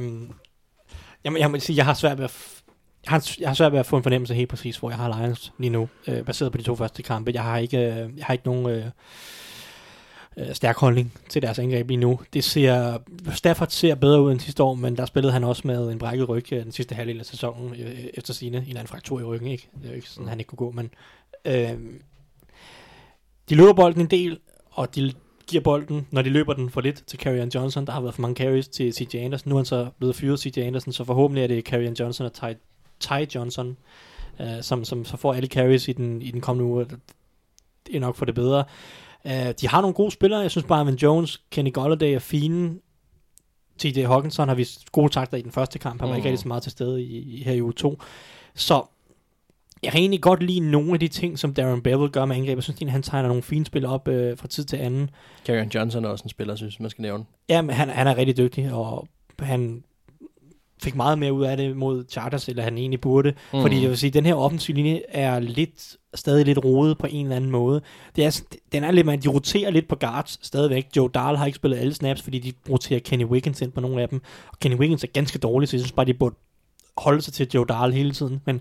øhm, jeg, må, jeg må sige, jeg har svært ved at jeg har, jeg har svært ved at få en fornemmelse helt præcis, hvor jeg har Lions lige nu, øh, baseret på de to første kampe. Jeg har ikke, øh, jeg har ikke nogen øh, øh, stærk holdning til deres angreb lige nu. Det ser, Stafford ser bedre ud end sidste år, men der spillede han også med en brækket ryg øh, den sidste halvdel af sæsonen, øh, efter sine en eller anden fraktur i ryggen. Ikke? Det er jo ikke sådan, mm. han ikke kunne gå, men øh, de løber bolden en del, og de giver bolden, når de løber den for lidt til Carrion Johnson. Der har været for mange carries til CJ Anderson. Nu er han så blevet fyret CJ Anderson, så forhåbentlig er det Carrion Johnson og Ty Ty Johnson, uh, som, som så får alle carries i den, i den kommende uge. Det er nok for det bedre. Uh, de har nogle gode spillere. Jeg synes bare, at Jones, Kenny Golladay er fine. TJ Hawkinson har vist gode takter i den første kamp. Han var mm. ikke rigtig så meget til stede i, i her i uge 2. Så jeg kan egentlig godt lide nogle af de ting, som Darren Bevel gør med angreb. Jeg synes, at han tegner nogle fine spil op øh, fra tid til anden. Karen Johnson er også en spiller, synes man skal nævne. Ja, men han, han er rigtig dygtig, og han fik meget mere ud af det mod Chargers, eller han egentlig burde. Mm. Fordi jeg vil sige, den her offensive linje er lidt, stadig lidt rodet på en eller anden måde. Det er, den er lidt, man, de roterer lidt på guards stadigvæk. Joe Dahl har ikke spillet alle snaps, fordi de roterer Kenny Wiggins ind på nogle af dem. Og Kenny Wiggins er ganske dårlig, så jeg synes bare, de burde holde sig til Joe Dahl hele tiden. Men,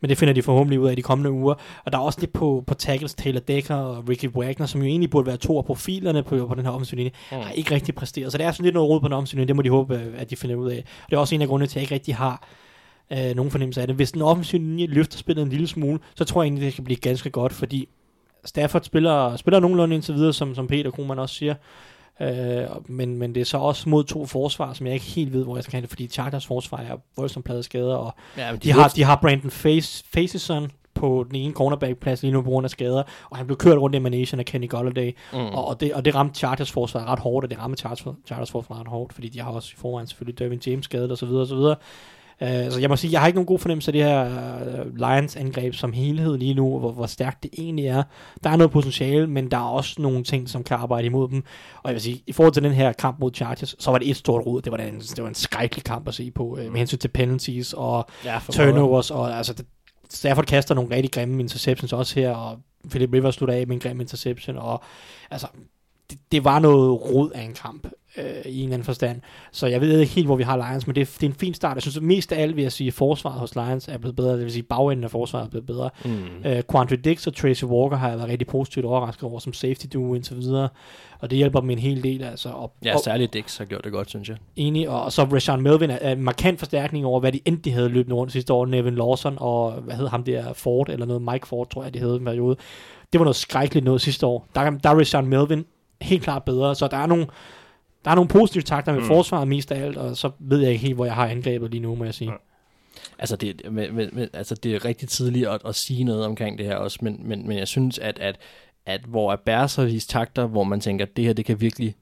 men det finder de forhåbentlig ud af i de kommende uger. Og der er også lidt på, på tackles, Taylor Decker og Ricky Wagner, som jo egentlig burde være to af profilerne på, på den her offensive linje, mm. har ikke rigtig præsteret. Så det er sådan lidt noget råd på den offensive linje, det må de håbe, øh, at de finder ud af. Og det er også en af grundene til, at jeg ikke rigtig har øh, nogen fornemmelse af det. Hvis den offensive linje løfter spillet en lille smule, så tror jeg egentlig, det kan blive ganske godt, fordi Stafford spiller, spiller nogenlunde indtil videre, som, som Peter Krohmann også siger. Øh, men, men det er så også mod to forsvar, som jeg ikke helt ved, hvor jeg skal have det, fordi Chargers forsvar er voldsomt plade skader, og Ja, men de, har, de har Brandon Face, Faceson på den ene cornerback-plads lige nu på grund af skader, og han blev kørt rundt i managen af Kenny Golladay, mm. og, og, det, og det ramte Chargers forsvar ret hårdt, og det ramte Chargers, Chargers forsvar ret hårdt, fordi de har også i forvejen selvfølgelig Dervin James skadet og så og så jeg må sige, jeg har ikke nogen god fornemmelse af det her uh, Lions angreb som helhed lige nu, hvor, hvor stærkt det egentlig er. Der er noget potentiale, men der er også nogle ting, som kan arbejde imod dem. Og jeg vil sige, i forhold til den her kamp mod Chargers, så var det et stort rod. Det var en, det var en skrækkelig kamp at se på, uh, med hensyn til penalties og Ja, turnovers, og altså, det, Stafford kaster nogle rigtig grimme interceptions også her, og Philip Rivers slutter af med en grim interception, og altså, det, det var noget rod af en kamp, øh, i en eller anden forstand. Så jeg ved ikke helt, hvor vi har Lions, men det, er- det er en fin start. Jeg synes, at mest af alt vil jeg sige, at forsvaret hos Lions er blevet bedre, det vil sige, bagenden af forsvaret er blevet bedre. Mm. Øh, Quandre Dix og Tracy Walker har jeg været rigtig positivt overrasket over som safety duo indtil videre, og det hjælper dem en hel del, altså. Og, Ja, og, særligt Dix har gjort det godt, synes jeg. Enig, og så Rashawn Melvin er, er en markant forstærkning over, hvad de endte havde løbet rundt sidste år. Nevin Lawson og, hvad hed ham der, Ford, eller noget, Mike Ford, tror jeg, de hed en periode. Det var noget skrækkeligt noget sidste år. Der, der er Rashawn Melvin helt klart bedre, så der er nogle, der er nogle positive takter med mm. forsvaret mest af alt, og så ved jeg ikke helt, hvor jeg har angrebet lige nu, må jeg sige. Ja. Altså det, men, men, men, altså det er rigtig tidligt at, at sige noget omkring det her også, men, men, men jeg synes, at, at, at hvor er vist takter, hvor man tænker, at det her, det kan virkelig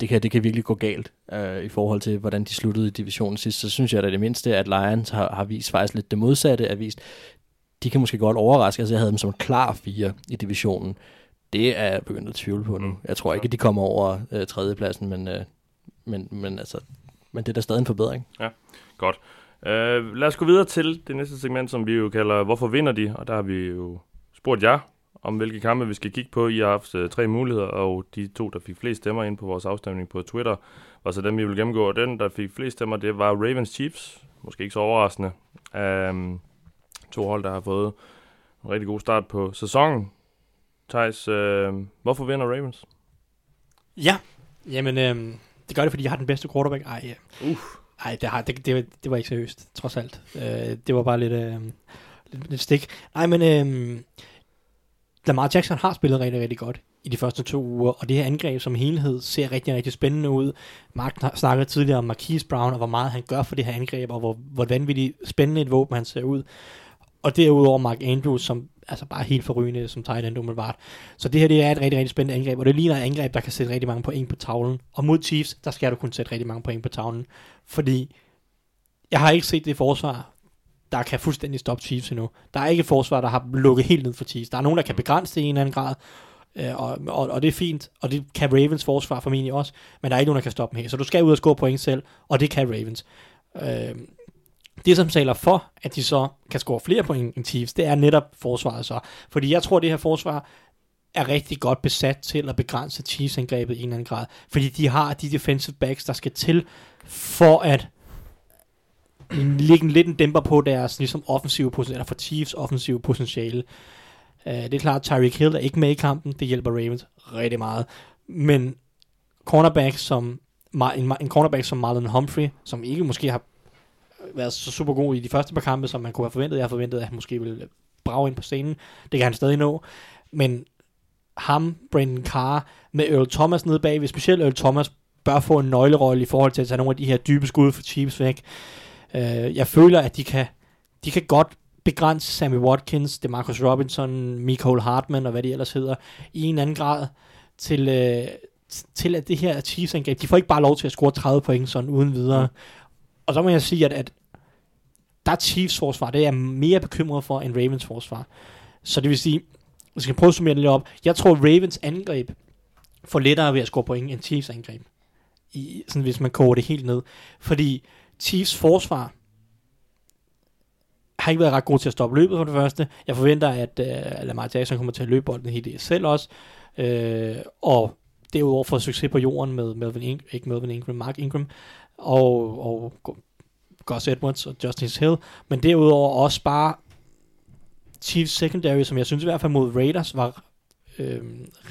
det kan, det kan virkelig gå galt øh, i forhold til, hvordan de sluttede i divisionen sidst, så synes jeg da det mindste, at Lions har, har vist faktisk lidt det modsatte, at vist, de kan måske godt overraske, altså jeg havde dem som klar fire i divisionen. Det er jeg begyndt at tvivle på nu. Mm. Jeg tror ikke, at de kommer over øh, tredjepladsen, men, øh, men, men, altså, men det er da stadig en forbedring. Godt. Uh, lad os gå videre til det næste segment, som vi jo kalder Hvorfor vinder de? Og der har vi jo spurgt jer om, hvilke kampe vi skal kigge på. I har haft uh, tre muligheder, og de to, der fik flest stemmer ind på vores afstemning på Twitter, var så dem, vi vil gennemgå. Og den, der fik flest stemmer, det var Ravens Chiefs. Måske ikke så overraskende. Um, to hold, der har fået en rigtig god start på sæsonen. Thijs, uh, hvorfor vinder Ravens? Ja, jamen, øhm, det gør det, fordi jeg har den bedste quarterback. Ej, ja. Uff. Ej det, har, det, det, det var ikke seriøst, trods alt. Øh, det var bare lidt, øh, lidt, lidt stik. Nej, men øh, Lamar Jackson har spillet rigtig, rigtig godt i de første to uger, og det her angreb som helhed ser rigtig, rigtig spændende ud. Mark snakkede tidligere om Marquise Brown, og hvor meget han gør for det her angreb, og hvor, hvor vanvittigt spændende et våben han ser ud. Og derudover Mark Andrews, som altså bare helt forrygende som tight end umiddelbart. Så det her det er et rigtig, rigtig spændende angreb, og det ligner et angreb, der kan sætte rigtig mange point på tavlen. Og mod Chiefs, der skal du kunne sætte rigtig mange point på tavlen, fordi jeg har ikke set det forsvar, der kan fuldstændig stoppe Chiefs endnu. Der er ikke et forsvar, der har lukket helt ned for Chiefs. Der er nogen, der kan begrænse det i en eller anden grad, øh, og, og, og det er fint, og det kan Ravens forsvar formentlig også, men der er ikke nogen, der kan stoppe dem her. Så du skal ud og score point selv, og det kan Ravens. Øh, det, som taler for, at de så kan score flere point end Chiefs, det er netop forsvaret så. Fordi jeg tror, at det her forsvar er rigtig godt besat til at begrænse Chiefs-angrebet i en eller anden grad. Fordi de har de defensive backs, der skal til for at ligge en lidt en dæmper på deres ligesom offensive potentiale, eller for Chiefs offensive potentiale. Uh, det er klart, at Tyreek Hill er ikke med i kampen. Det hjælper Ravens rigtig meget. Men cornerback som en, en cornerback som Marlon Humphrey, som ikke måske har været så super god i de første par kampe, som man kunne have forventet. Jeg har forventet, at han måske ville brage ind på scenen. Det kan han stadig nå. Men ham, Brandon Carr, med Earl Thomas nede bagved, specielt Earl Thomas, bør få en nøglerolle i forhold til at tage nogle af de her dybe skud for Chiefs væk. Øh, jeg føler, at de kan, de kan godt begrænse Sammy Watkins, DeMarcus Robinson, Michael Hartman og hvad de ellers hedder, i en anden grad til, øh, til at det her Chiefs angreb, de får ikke bare lov til at score 30 point sådan uden videre. Mm. Og så må jeg sige, at, at der er Chiefs forsvar, det er jeg mere bekymret for end Ravens forsvar. Så det vil sige, jeg skal prøve at summere det lidt op. Jeg tror, Ravens angreb får lettere ved at score point end Chiefs angreb. I, sådan, hvis man koger det helt ned. Fordi Chiefs forsvar har ikke været ret god til at stoppe løbet for det første. Jeg forventer, at uh, Lamar Jackson kommer til at løbe bolden helt selv også. Uh, og derudover får succes på jorden med Melvin Ingram, ikke Melvin Ingram, Mark Ingram, og, og Gus Edwards og Justice Hill. Men derudover også bare Chiefs secondary, som jeg synes i hvert fald mod Raiders var øh,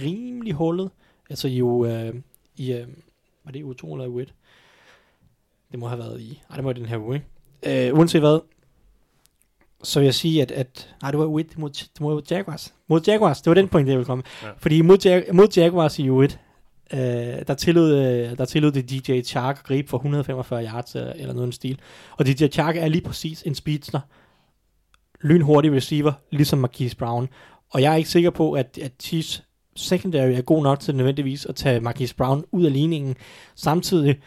rimelig hullet. Altså jo, øh, i, øh, var det u 2 eller u 1? Det må have været i, nej det må være den her uge, ikke? Øh, uanset hvad, så vil jeg sige, at, at nej, det var u 1 mod, mod Jaguars. Mod Jaguars, det var den point, jeg ville komme. Ja. Fordi mod, Jag- mod Jaguars i u 1, øh, der, tillod, øh, der tillod det DJ Chark at gribe for 145 yards øh, eller noget i stil. Og DJ Chark er lige præcis en speedster, lynhurtig receiver, ligesom Marquise Brown. Og jeg er ikke sikker på, at, at Chiefs secondary er god nok til nødvendigvis at tage Marquise Brown ud af ligningen, samtidig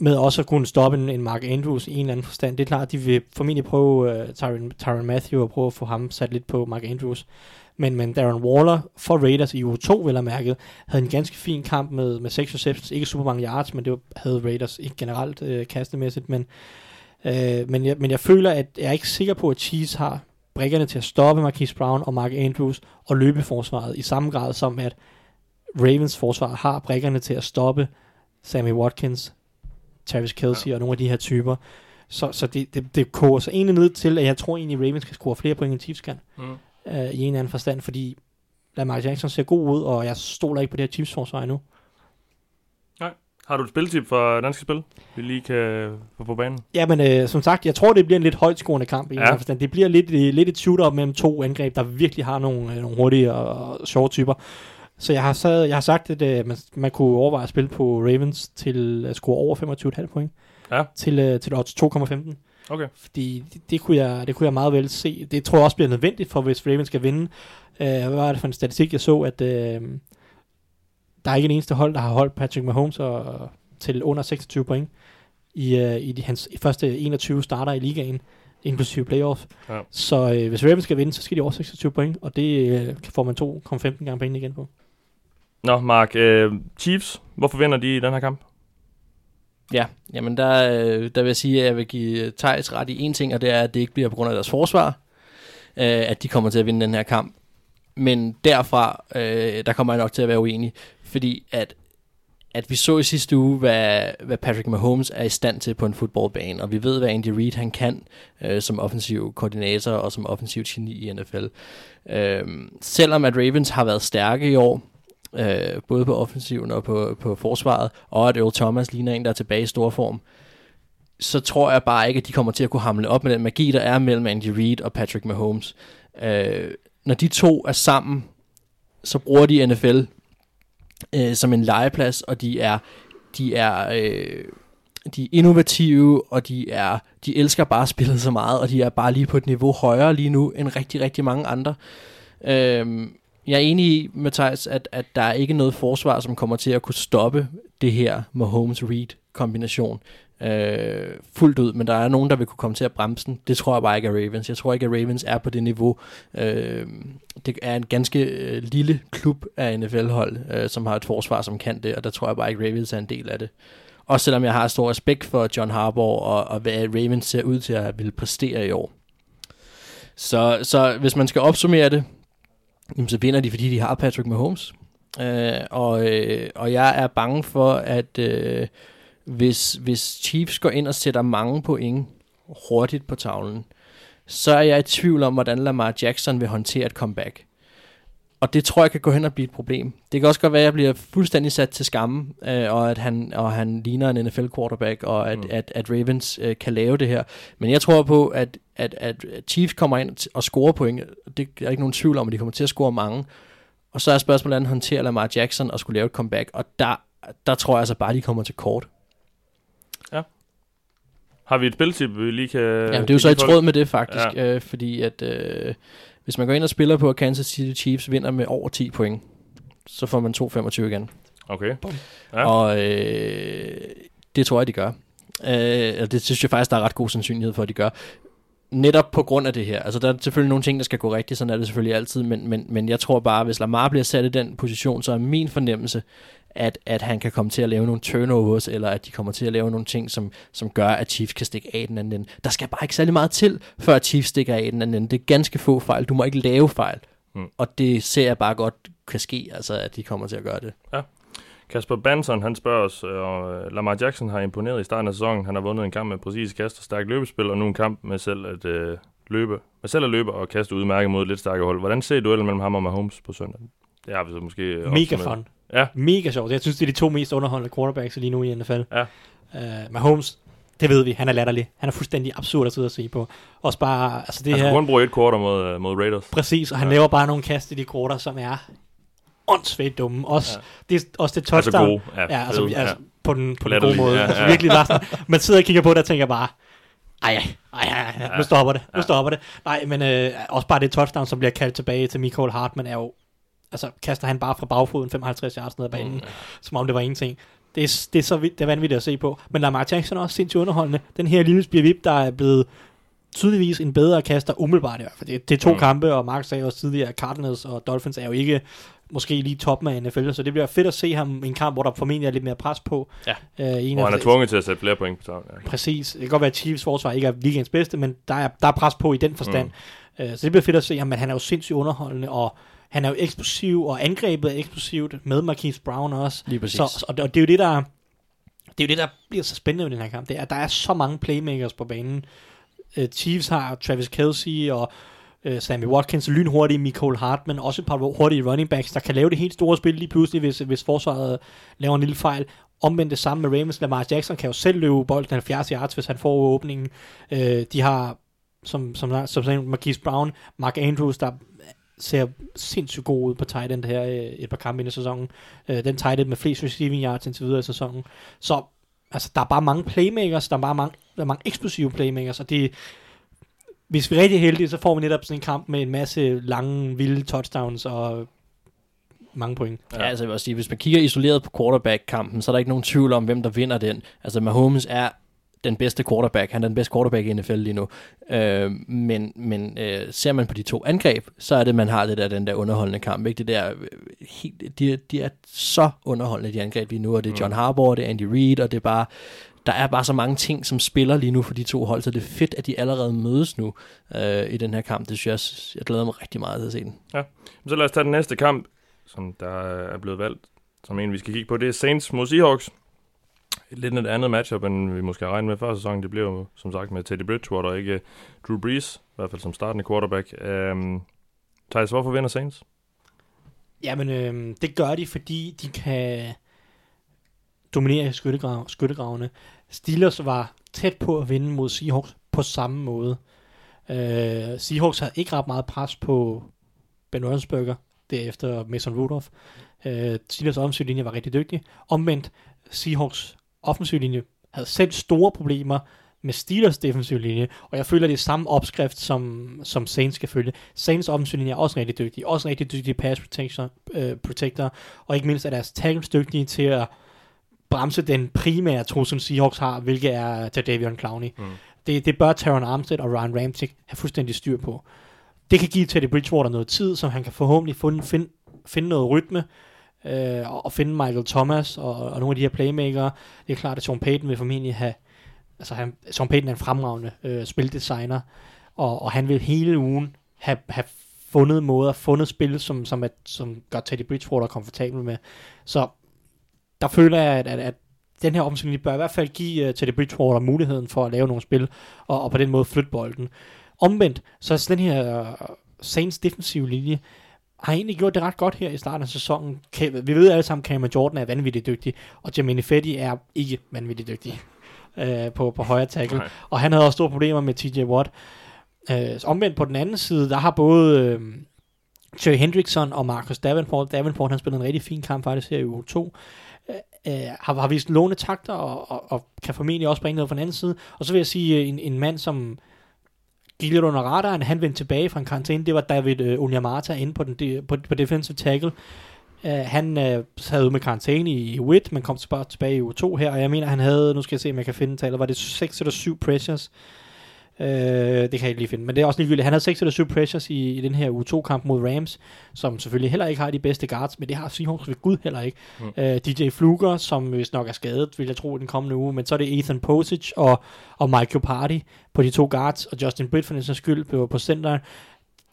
med også at kunne stoppe en, en Mark Andrews i en eller anden forstand. Det er klart, at de vil formentlig prøve uh, Tyron, Tyron Matthew og prøve at få ham sat lidt på Mark Andrews. Men, men Darren Waller for Raiders i uge 2, vel at mærke, havde en ganske fin kamp med, med 6 receptions. Ikke super mange yards, men det havde Raiders ikke generelt øh, kastemæssigt. Men, øh, men, jeg, men jeg føler, at jeg er ikke sikker på, at Chiefs har brækkerne til at stoppe Marquise Brown og Mark Andrews og løbe forsvaret i samme grad som at Ravens forsvar har brækkerne til at stoppe Sammy Watkins, Travis Kelsey ja. og nogle af de her typer. Så, så det, det, det koger sig egentlig ned til, at jeg tror egentlig, Ravens kan score flere point end Chiefs kan. Mm. Uh, I en eller anden forstand, fordi Lamar Jackson ser god ud, og jeg stoler ikke på det her Chiefs forsvar endnu. Har du et spiltip for danske spil, vi lige kan få på banen? Ja, men øh, som sagt, jeg tror, det bliver en lidt højtskårende kamp. I ja. forstand. Det bliver lidt, øh, lidt et shoot-up mellem to angreb, der virkelig har nogle, øh, nogle hurtige og, og sjove typer. Så jeg har, så, jeg har sagt, at øh, man, man kunne overveje at spille på Ravens til at score over 25,5 point. Ja. Til, øh, til odds 2,15. Okay. Fordi det, det, kunne jeg, det kunne jeg meget vel se. Det tror jeg også bliver nødvendigt for, hvis Ravens skal vinde. Øh, hvad var det for en statistik, jeg så, at... Øh, der er ikke en eneste hold, der har holdt Patrick Mahomes og, til under 26 point i, uh, i de, hans første 21 starter i ligaen, inklusive playoff. Ja. Så øh, hvis Ravens skal vinde, så skal de over 26 point, og det øh, får man 2,15 gange penge igen på. Nå, Mark, øh, Chiefs, hvorfor vinder de i den her kamp? Ja, jamen der, øh, der vil jeg sige, at jeg vil give øh, Thijs ret i en ting, og det er, at det ikke bliver på grund af deres forsvar, øh, at de kommer til at vinde den her kamp. Men derfra, øh, der kommer jeg nok til at være uenig, fordi at at vi så i sidste uge, hvad, hvad Patrick Mahomes er i stand til på en fodboldbane, og vi ved, hvad Andy Reid han kan øh, som offensiv koordinator og som offensiv geni i NFL. Øh, selvom at Ravens har været stærke i år, øh, både på offensiven og på, på forsvaret, og at Earl Thomas ligner en, der er tilbage i stor form, så tror jeg bare ikke, at de kommer til at kunne hamle op med den magi, der er mellem Andy Reid og Patrick Mahomes. Øh, når de to er sammen, så bruger de NFL øh, som en legeplads, og de er, de er, øh, de er innovative, og de er, de elsker bare spillet så meget, og de er bare lige på et niveau højere lige nu, end rigtig, rigtig mange andre. Øh, jeg er enig i, Mathias, at, at der er ikke noget forsvar, som kommer til at kunne stoppe det her Mahomes-Reed kombination øh, fuldt ud, men der er nogen, der vil kunne komme til at bremse den. Det tror jeg bare ikke er Ravens. Jeg tror ikke, at Ravens er på det niveau. Øh, det er en ganske øh, lille klub af NFL-hold, øh, som har et forsvar, som kan det, og der tror jeg bare ikke, Ravens er en del af det. Også selvom jeg har stor respekt for John Harbaugh og, og hvad Ravens ser ud til at ville præstere i år. Så, så hvis man skal opsummere det, jamen, så vinder de, fordi de har Patrick Mahomes. Øh, og, øh, og jeg er bange for, at øh, hvis, hvis Chiefs går ind og sætter mange point hurtigt på tavlen, så er jeg i tvivl om, hvordan Lamar Jackson vil håndtere et comeback. Og det tror jeg kan gå hen og blive et problem. Det kan også godt være, at jeg bliver fuldstændig sat til skamme, øh, og, at han, og han ligner en NFL-quarterback, og at, mm. at, at Ravens øh, kan lave det her. Men jeg tror på, at, at, at Chiefs kommer ind og scorer point. Det er ikke nogen tvivl om, at de kommer til at score mange. Og så er spørgsmålet, hvordan håndterer Lamar Jackson og skulle lave et comeback. Og der, der tror jeg altså bare, de kommer til kort. Har vi et spiltip, vi lige kan... Ja, det er jo så i tråd med det faktisk, ja. øh, fordi at øh, hvis man går ind og spiller på, at Kansas City Chiefs vinder med over 10 point, så får man 2,25 igen. Okay. Ja. Og øh, det tror jeg, de gør. Øh, og det synes jeg faktisk, der er ret god sandsynlighed for, at de gør. netop på grund af det her. Altså, der er selvfølgelig nogle ting, der skal gå rigtigt, sådan er det selvfølgelig altid, men, men, men jeg tror bare, hvis Lamar bliver sat i den position, så er min fornemmelse, at, at han kan komme til at lave nogle turnovers, eller at de kommer til at lave nogle ting, som, som gør, at Chiefs kan stikke af den anden ende. Der skal bare ikke særlig meget til, før Chiefs stikker af den anden ende. Det er ganske få fejl. Du må ikke lave fejl. Mm. Og det ser jeg bare godt kan ske, altså at de kommer til at gøre det. Ja. Kasper Banson, han spørger os, øh, og Lamar Jackson har imponeret i starten af sæsonen. Han har vundet en kamp med præcis kast og stærkt løbespil, og nu en kamp med selv at øh, løbe, med selv at løbe og kaste udmærket mod et lidt stærkere hold. Hvordan ser duellen mellem ham og Mahomes på søndag? Det har vi så måske Mega fun. Ja. Mega sjovt. Jeg synes, det er de to mest underholdende quarterbacks lige nu i NFL. Ja. Uh, Mahomes, det ved vi, han er latterlig. Han er fuldstændig absurd at sidde og se på. Også bare, altså det han her... kun bruge et quarter mod, øh, mod Raiders. Præcis, og han ja. laver bare nogle kast i de quarter, som er åndssvagt dumme. Også, ja. det, også det touchdown. Altså gode. Ja, ja, altså, altså ja. på den, på den Latterlig, gode måde. ja, altså ja. virkelig bare sådan, man sidder og kigger på det og tænker bare, ej, ej, ej, ej, nu stopper det, nu stopper det. Nej, men øh, også bare det touchdown, som bliver kaldt tilbage til Michael Hartman, er jo, altså kaster han bare fra bagfoden 55 yards ned ad banen, mm. som om det var ingenting. Det er, det er så vidt, det er vanvittigt at se på. Men Lamar Jackson er også sindssygt underholdende. Den her lille spirvip, der er blevet tydeligvis en bedre kaster, umiddelbart i hvert fald. Det, det er to Mm. kampe, og Mark sagde også tidligere, at Cardinals og Dolphins er jo ikke måske lige toppen af NFL, så det bliver fedt at se ham i en kamp, hvor der formentlig er lidt mere pres på. Ja. Øh, en Og han er tvunget til at sætte flere point på tavlen. Ja. Præcis. Det kan godt være, at Chiefs forsvar ikke er ligens bedste, men der er, der er pres på i den forstand. Mm. Uh, så det bliver fedt at se ham, men han er jo sindssygt underholdende, og han er jo eksplosiv, og angrebet er eksplosivt, med Marquise Brown også. Lige præcis. Så, og, det, og det er jo det, der det er jo det, der bliver så spændende ved den her kamp. Det er, at der er så mange playmakers på banen. Uh, Chiefs har Travis Kelsey og uh, Sammy Watkins, lynhurtige Michael Hartman, også et par hurtige running backs, der kan lave det helt store spil lige pludselig, hvis, hvis forsvaret laver en lille fejl. Omvendt det samme med Ravens. Lamar Jackson kan jo selv løbe bolden 70 yards, hvis han får åbningen. Uh, de har, som, som, som sagde, Marquise Brown, Mark Andrews, der ser sindssygt god ud på tight end her øh, et par kampe ind i sæsonen. Øh, den tight end med flest receiving yards indtil videre i sæsonen. Så altså, der er bare mange playmakers, der er bare mange, der er mange eksplosive playmakers, og det hvis vi er rigtig heldige, så får vi netop sådan en kamp med en masse lange, vilde touchdowns og mange point. Ja, altså jeg vil også sige, hvis man kigger isoleret på quarterback-kampen, så er der ikke nogen tvivl om, hvem der vinder den. Altså Mahomes er den bedste quarterback. Han er den bedste quarterback i NFL lige nu. Øh, men men øh, ser man på de to angreb, så er det, man har lidt af den der underholdende kamp. Ikke? Det der, øh, helt, de, er- de er så underholdende, de angreb lige nu, og det er John Harbaugh, det er Andy Reid, og det er bare, der er bare så mange ting, som spiller lige nu for de to hold, så det er fedt, at de allerede mødes nu øh, i den her kamp. Det synes jeg, jeg glæder mig rigtig meget til at se den. Så lad os tage den næste kamp, som der er blevet valgt, som en vi skal kigge på. Det er Saints mod Seahawks. Lidt et andet matchup, end vi måske har regnet med før sæsonen. Det blev jo, som sagt, med Teddy Bridgewater og ikke Drew Brees, i hvert fald som startende quarterback. Øhm, Thijs, hvorfor vinder Saints? Jamen, øh, det gør de, fordi de kan dominere skyttegrav, skyttegravene. Steelers var tæt på at vinde mod Seahawks på samme måde. Øh, Seahawks havde ikke ret meget pres på Ben Roethlisberger, derefter Mason Rudolph. Øh, Steelers offensivlinje var rigtig dygtig. Omvendt, Seahawks offensiv linje havde selv store problemer med Steelers defensiv linje, og jeg føler, det er samme opskrift, som, som Saints skal følge. Saints offensiv linje er også rigtig dygtig, også rigtig dygtige pass protection, øh, protector, og ikke mindst er deres tackles dygtige til at bremse den primære trussel, Seahawks har, hvilket er til Davion Clowney. Mm. Det, det bør Taron Armstead og Ryan Ramsey have fuldstændig styr på. Det kan give Teddy Bridgewater noget tid, så han kan forhåbentlig finde, finde, finde noget rytme, øh, og- finde Michael Thomas og, og nogle af de her playmaker. Det er klart, at Sean Payton vil formentlig have, altså han, Sean Payton er en fremragende øh, spildesigner, og, og han vil hele ugen have, have fundet måder, fundet spil, som, som, at, som gør Teddy Bridgewater komfortabel med. Så der føler jeg, at, at, at den her omstilling bør i hvert fald give uh, Teddy Bridgewater muligheden for at lave nogle spil, og, og på den måde flytte bolden. Omvendt, så er den her uh, Saints defensive linje, har egentlig gjort det ret godt her i starten af sæsonen. Vi ved alle sammen, at Cameron Jordan er vanvittigt dygtig, og Jermaine Fetty er ikke vanvittigt dygtig øh, på, på højre tackle. Nej. Og han havde også store problemer med TJ Watt. Øh, så omvendt på den anden side, der har både øh, Jerry Hendrickson og Marcus Davenport, Davenport han spillede en rigtig fin kamp faktisk her i uge 2, øh, øh, har, har vist låne takter og, og, og kan formentlig også bringe noget fra den anden side. Og så vil jeg sige, øh, en, en mand som gik lidt radaren, han vendte tilbage fra en karantæne, det var David øh, Onyamata inde på, den, de, på, på defensive tackle. Uh, han uh, sad ude med karantæne i, i WIT, men kom tilbage, tilbage i U2 her, og jeg mener, han havde, nu skal jeg se, om jeg kan finde tallet, var det 6 eller 7 pressures. Øh, det kan jeg ikke lige finde. Men det er også ligegyldigt. Han havde 6 eller 7 pressures i, i den her uge 2 kamp mod Rams, som selvfølgelig heller ikke har de bedste guards, men det har Seahawks ved Gud heller ikke. Mm. Øh, DJ Fluger, som vist nok er skadet, vil jeg tro, i den kommende uge, men så er det Ethan Posich og, og Mike Party på de to guards, og Justin Britt for den sags skyld på, på center.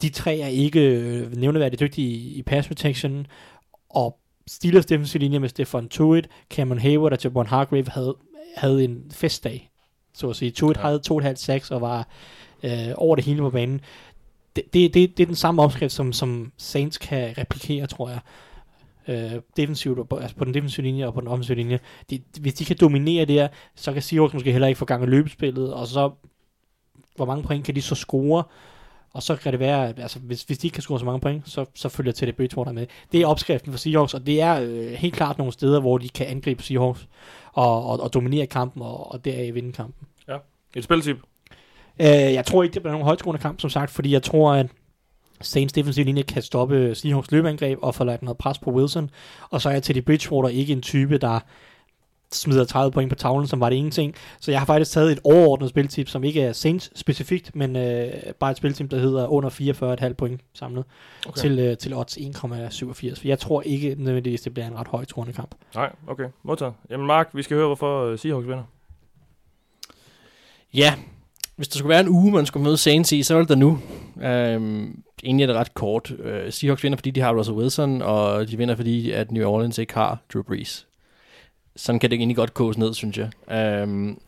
De tre er ikke øh, nævneværdigt dygtige i, i pass protection, og Steelers defensive linje med Stefan Tuitt, Cameron Hayward og Javon Hargrave havde, havde en festdag, så at sige. Tuitt ja. havde to og et halvt sacks og var øh, over det hele på banen. Det, det, det, det er den samme opskrift, som, som Saints kan replikere, tror jeg. Øh, defensivt, altså på den defensive linje og på den offensive linje. De, hvis de kan dominere det her, så kan Seahawks måske heller ikke få gang i løbespillet, og så hvor mange point kan de så score, og så kan det være, altså hvis, hvis de ikke kan score så mange point, så, så følger Teddy Bridgewater med. Det er opskriften for Seahawks, og det er øh, helt klart nogle steder, hvor de kan angribe Seahawks og, og, og dominere kampen, og, og deraf vinde kampen. Ja. Et spiltip? Øh, jeg tror ikke, det bliver nogen højtskående kamp, som sagt, fordi jeg tror, at Saints defensive linje kan stoppe Seahawks løbeangreb og få lagt noget pres på Wilson. Og så er Teddy Bridgewater ikke en type, der smider 30 point på tavlen, som var det ingenting. Så jeg har faktisk taget et overordnet spiltip, som ikke er Saints specifikt, men øh, bare et spiltip, der hedder under 44,5 point samlet okay. til, øh, til odds 1,87. For jeg tror ikke nødvendigvis, det bliver en ret høj troende kamp. Nej, okay. Modtaget. Jamen Mark, vi skal høre, hvorfor uh, Seahawks vinder. Ja, hvis der skulle være en uge, man skulle møde Saints i, så var det der nu. Øhm, egentlig er det ret kort. Uh, Seahawks vinder, fordi de har Russell Wilson, og de vinder, fordi at New Orleans ikke har Drew Brees sådan kan det egentlig godt kås ned, synes jeg. Øhm,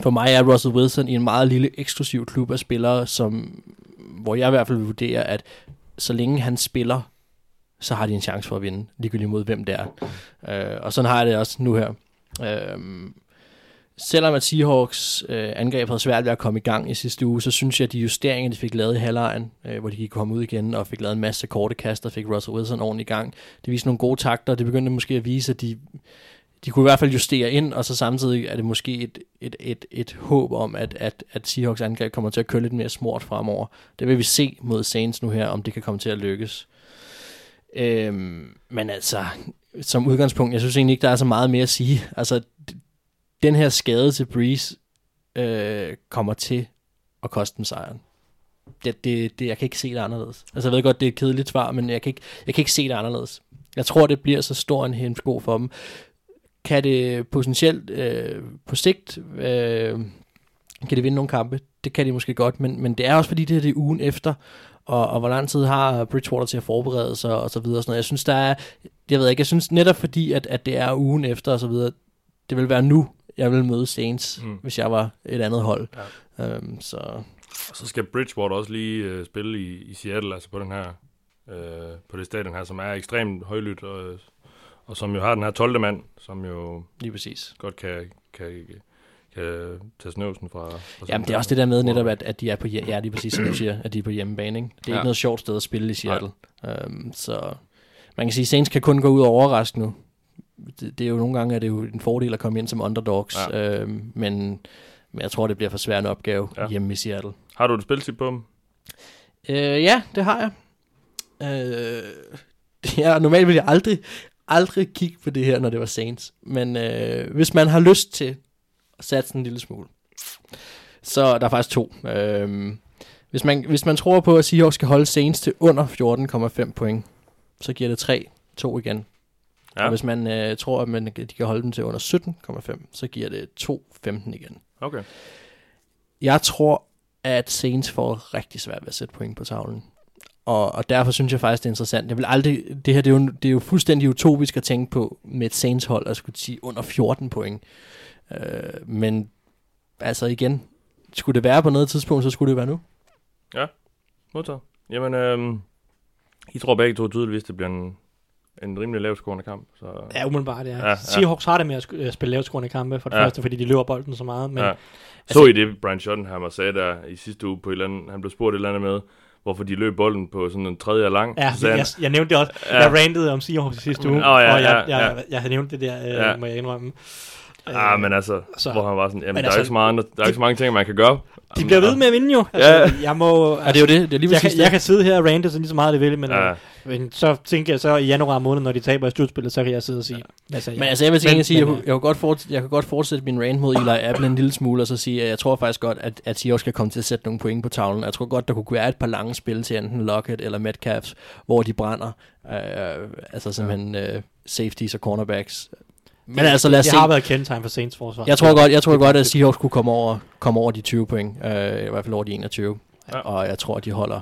for mig er Russell Wilson i en meget lille eksklusiv klub af spillere, som, hvor jeg i hvert fald vurderer, at så længe han spiller, så har de en chance for at vinde, ligegyldigt mod hvem det er. Øh, og sådan har jeg det også nu her. Uh, selvom at Seahawks øh, angreb havde svært ved at komme i gang i sidste uge, så synes jeg, at de justeringer, de fik lavet i halvlejen, øh, hvor de gik komme ud igen og fik lavet en masse korte kast, fik Russell Wilson ordentligt i gang, det viste nogle gode takter, og det begyndte måske at vise, at de de kunne i hvert fald justere ind, og så samtidig er det måske et, et, et, et håb om, at, at, at Seahawks angreb kommer til at køre lidt mere smort fremover. Det vil vi se mod Saints nu her, om det kan komme til at lykkes. Øhm, men altså, som udgangspunkt, jeg synes egentlig ikke, der er så meget mere at sige. Altså, den her skade til Breeze øh, kommer til at koste dem sejren. Det, det, det, jeg kan ikke se det anderledes. Altså, jeg ved godt, det er et kedeligt svar, men jeg kan ikke, jeg kan ikke se det anderledes. Jeg tror, det bliver så stor en hemsko for dem kan det potentielt øh, på sigt, øh, kan det vinde nogle kampe. Det kan de måske godt, men, men det er også fordi, det er det ugen efter, og, og hvor lang tid har Bridgewater til at forberede sig, og så videre. Sådan noget. Jeg synes, der er, jeg ved ikke, jeg synes netop fordi, at, at det er ugen efter, og så videre, det vil være nu, jeg vil møde Saints, mm. hvis jeg var et andet hold. Ja. Øhm, så. Og så skal Bridgewater også lige øh, spille i, i Seattle, altså på den her, øh, på det stadion her, som er ekstremt højlydt, og og som jo har den her 12. mand, som jo Lige præcis. godt kan, kan, kan tage snøvsen fra... fra Jamen, det er også det der med netop, at, at de er på, ja, lige præcis som du siger, at de er på hjemmebane. Ikke? Det er ja. ikke noget sjovt sted at spille i Seattle. Um, så man kan sige, at Saints kan kun gå ud og overraske nu. Det, det, er jo nogle gange er det jo en fordel at komme ind som underdogs, ja. øhm, men, men jeg tror, det bliver for svær en opgave ja. hjemme i Seattle. Har du et spiltip på dem? Øh, ja, det har jeg. Øh, ja, normalt vil jeg aldrig, aldrig kigge på det her, når det var Saints. Men øh, hvis man har lyst til at satse en lille smule, så der er faktisk to. Øh, hvis, man, hvis man tror på, at Seahawks skal holde Saints til under 14,5 point, så giver det 3, 2 igen. Ja. Og hvis man øh, tror, at man, de kan holde dem til under 17,5, så giver det 2,15 igen. Okay. Jeg tror, at Saints får rigtig svært ved at sætte point på tavlen. Og, og derfor synes jeg faktisk, det er interessant. Jeg vil aldrig, det her det er, jo, det er jo fuldstændig utopisk at tænke på med et Saints hold, at skulle sige under 14 point. Øh, men altså igen, skulle det være på noget tidspunkt, så skulle det være nu. Ja, modtaget. Jamen, øh, I tror begge to tydeligvis, det bliver en, en rimelig lavskårende kamp. Så... Ja, umiddelbart, ja. ja, Seahawks har det med at øh, spille lavskårende kampe, for det ja. første, fordi de løber bolden så meget. Men, ja. Altså, så I det, Brian Schottenhammer sagde der i sidste uge på et eller andet, han blev spurgt et eller andet med, hvorfor de løb bolden på sådan en tredje lang. Ja, jeg, jeg, jeg nævnte det også. Ja. Jeg randede om Seahawks sidste uge, oh, ja, og jeg, ja, jeg, jeg, jeg havde nævnt det der, øh, ja. må jeg indrømme. Ah, men altså, så- hvor han var sådan, jamen, men der, altså, er ikke så meget andre, der er ikke så mange ting, man kan gøre. De bliver ved med at vinde jo. Altså, jeg må... Ja, det er jo det. Det er lige jeg, kan, jeg kan sidde her og rante så lige så meget det vil, men, Ja. ja. men så tænker jeg så i januar måned, når de taber i slutspillet, så kan jeg sidde og sige, hvad sagde Men altså, jeg vil gengæld sige, jeg, kunne godt fortsætte, jeg kan godt fortsætte min rant mod Eli Apple en lille smule, og så sige, at jeg tror faktisk godt, at, at Seahawks skal komme til at sætte nogle point på tavlen. Jeg tror godt, der kunne være et par lange spil til enten Lockett eller Metcalfs, hvor de brænder. Øh, altså simpelthen øh, safeties og cornerbacks. Men altså, lad os det se. har været kendetegn for Saints forsvar. Jeg tror godt, jeg tror godt at Seahawks kunne komme over, komme over de 20 point. Øh, I hvert fald over de 21. Ja. Og jeg tror, at de holder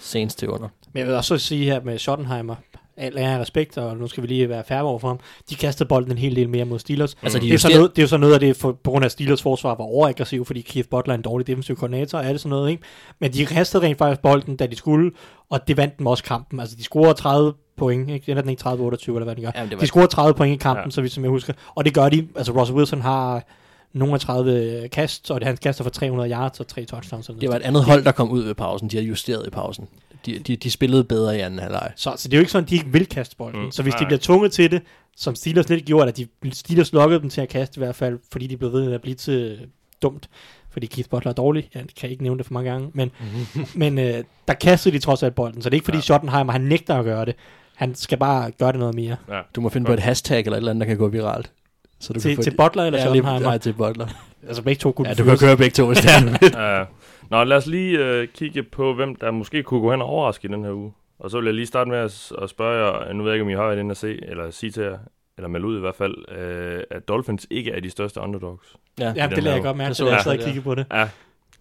Saints til under. Men jeg vil også sige her med Schottenheimer, al ære og respekt, og nu skal vi lige være færre over for ham, de kaster bolden en hel del mere mod Steelers. Altså, de det, er så noget, det er jo så noget af det, for, på grund af Steelers forsvar var overaggressiv, fordi Keith Butler er en dårlig defensiv koordinator, og alt sådan noget, ikke? Men de kastede rent faktisk bolden, da de skulle, og det vandt dem også kampen. Altså, de scorede 30 point, ikke? Ender den ikke 30-28, eller hvad den gør? Jamen, det var- De scorede 30 point i kampen, Ja. så vidt som jeg husker. Og det gør de, altså Russell Wilson har nogle af 30 kast, og han kaster for 300 yards og 3 touchdowns. eller Det var et andet hold, der kom ud ved pausen. De har justeret i pausen. De, de, de spillede bedre i anden halvleg. Så, så det er jo ikke sådan, at de ikke vil kaste bolden. Mm, så hvis de nej. bliver tvunget til det, som Steelers lidt gjorde, at de Steelers lukkede dem til at kaste i hvert fald, fordi de blev ved med at blive til dumt. Fordi Keith Butler er dårlig. Jeg kan ikke nævne det for mange gange. Men, men øh, der kastede de trods alt bolden. Så det er ikke fordi. Ja. Schottenheimer, han nægter at gøre det. Han skal bare gøre det noget mere. Ja. Du må finde på et hashtag eller et eller andet, der kan gå viralt. Så du Til, kan få til de- Butler eller ja, Schottenheimer? nej, til Butler. Altså begge to kunne Ja, du kan køre begge to, hvis det er. Ja. Nå, lad os lige øh, kigge på, hvem der måske kunne gå hen og overraske i den her uge. Og så vil jeg lige starte med at, at spørge jer, nu ved jeg ikke, om I har været inde at se, eller sige til jer, eller melde ud i hvert fald, øh, at Dolphins ikke er de største underdogs. Ja. Ja, det lader jeg godt mærke så jeg sad og også, kigge på det. Ja,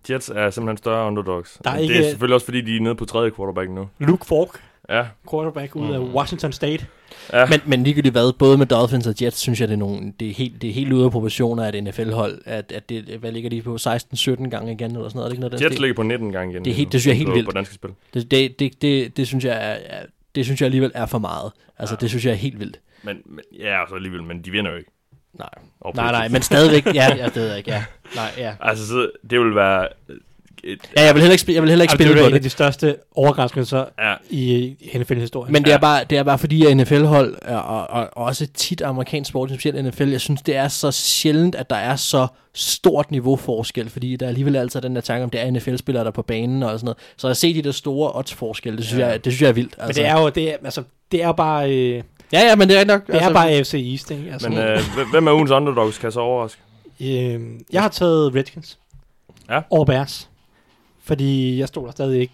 Jets er simpelthen større underdogs. Der er Men Det ikke- er selvfølgelig også, fordi de er nede på tredje quarterback nu. Luke Falk, Ja, quarterback ud af Mm. Washington State. ja. Men, men ligegyldigt hvad, både med Dolphins og Jets, synes jeg, det er, nogle, det er, helt, det er helt ude af proportioner af et NFL-hold. At, at det, hvad ligger de på? 16-17 gange igen, eller sådan noget? Er det ikke noget, Jets stil? ligger på 19 gange igen. Det er helt- det synes jeg er helt på, vildt. På danske spil. det, det, det, det, det, synes jeg er, det synes jeg alligevel er for meget. Altså, Ja. det synes jeg er helt vildt. Men, men ja, så alligevel, men de vinder jo ikke. Nej, nej, nej, men stadigvæk, ja, ja, det ved jeg ikke, ja. Nej, ja. Altså, så, det vil være... Et, Ja, jeg vil heller ikke, spille, jeg vil heller ikke Altså, det spille er en af det. de største overraskelser ja, i NFL-historien. Men det er, bare, det er bare fordi, at NFL-hold, og, og, og også tit amerikansk sport, specielt NFL, jeg synes, det er så sjældent, at der er så stort niveauforskel, fordi der er alligevel altid den der tanke om, det er NFL-spillere, der er på banen og sådan noget. Så at se de der store odds-forskelle, det synes, Ja. jeg, det synes jeg er vildt. Men det er jo, det er, altså, det er bare, øh, Ja, ja, men det er nok... det er bare AFC East, ikke? Altså, men øh, hvem- hvem er ugens underdogs, kan så overraske? øh, jeg har taget Redskins Ja. over Bears, fordi jeg stoler stadig ikke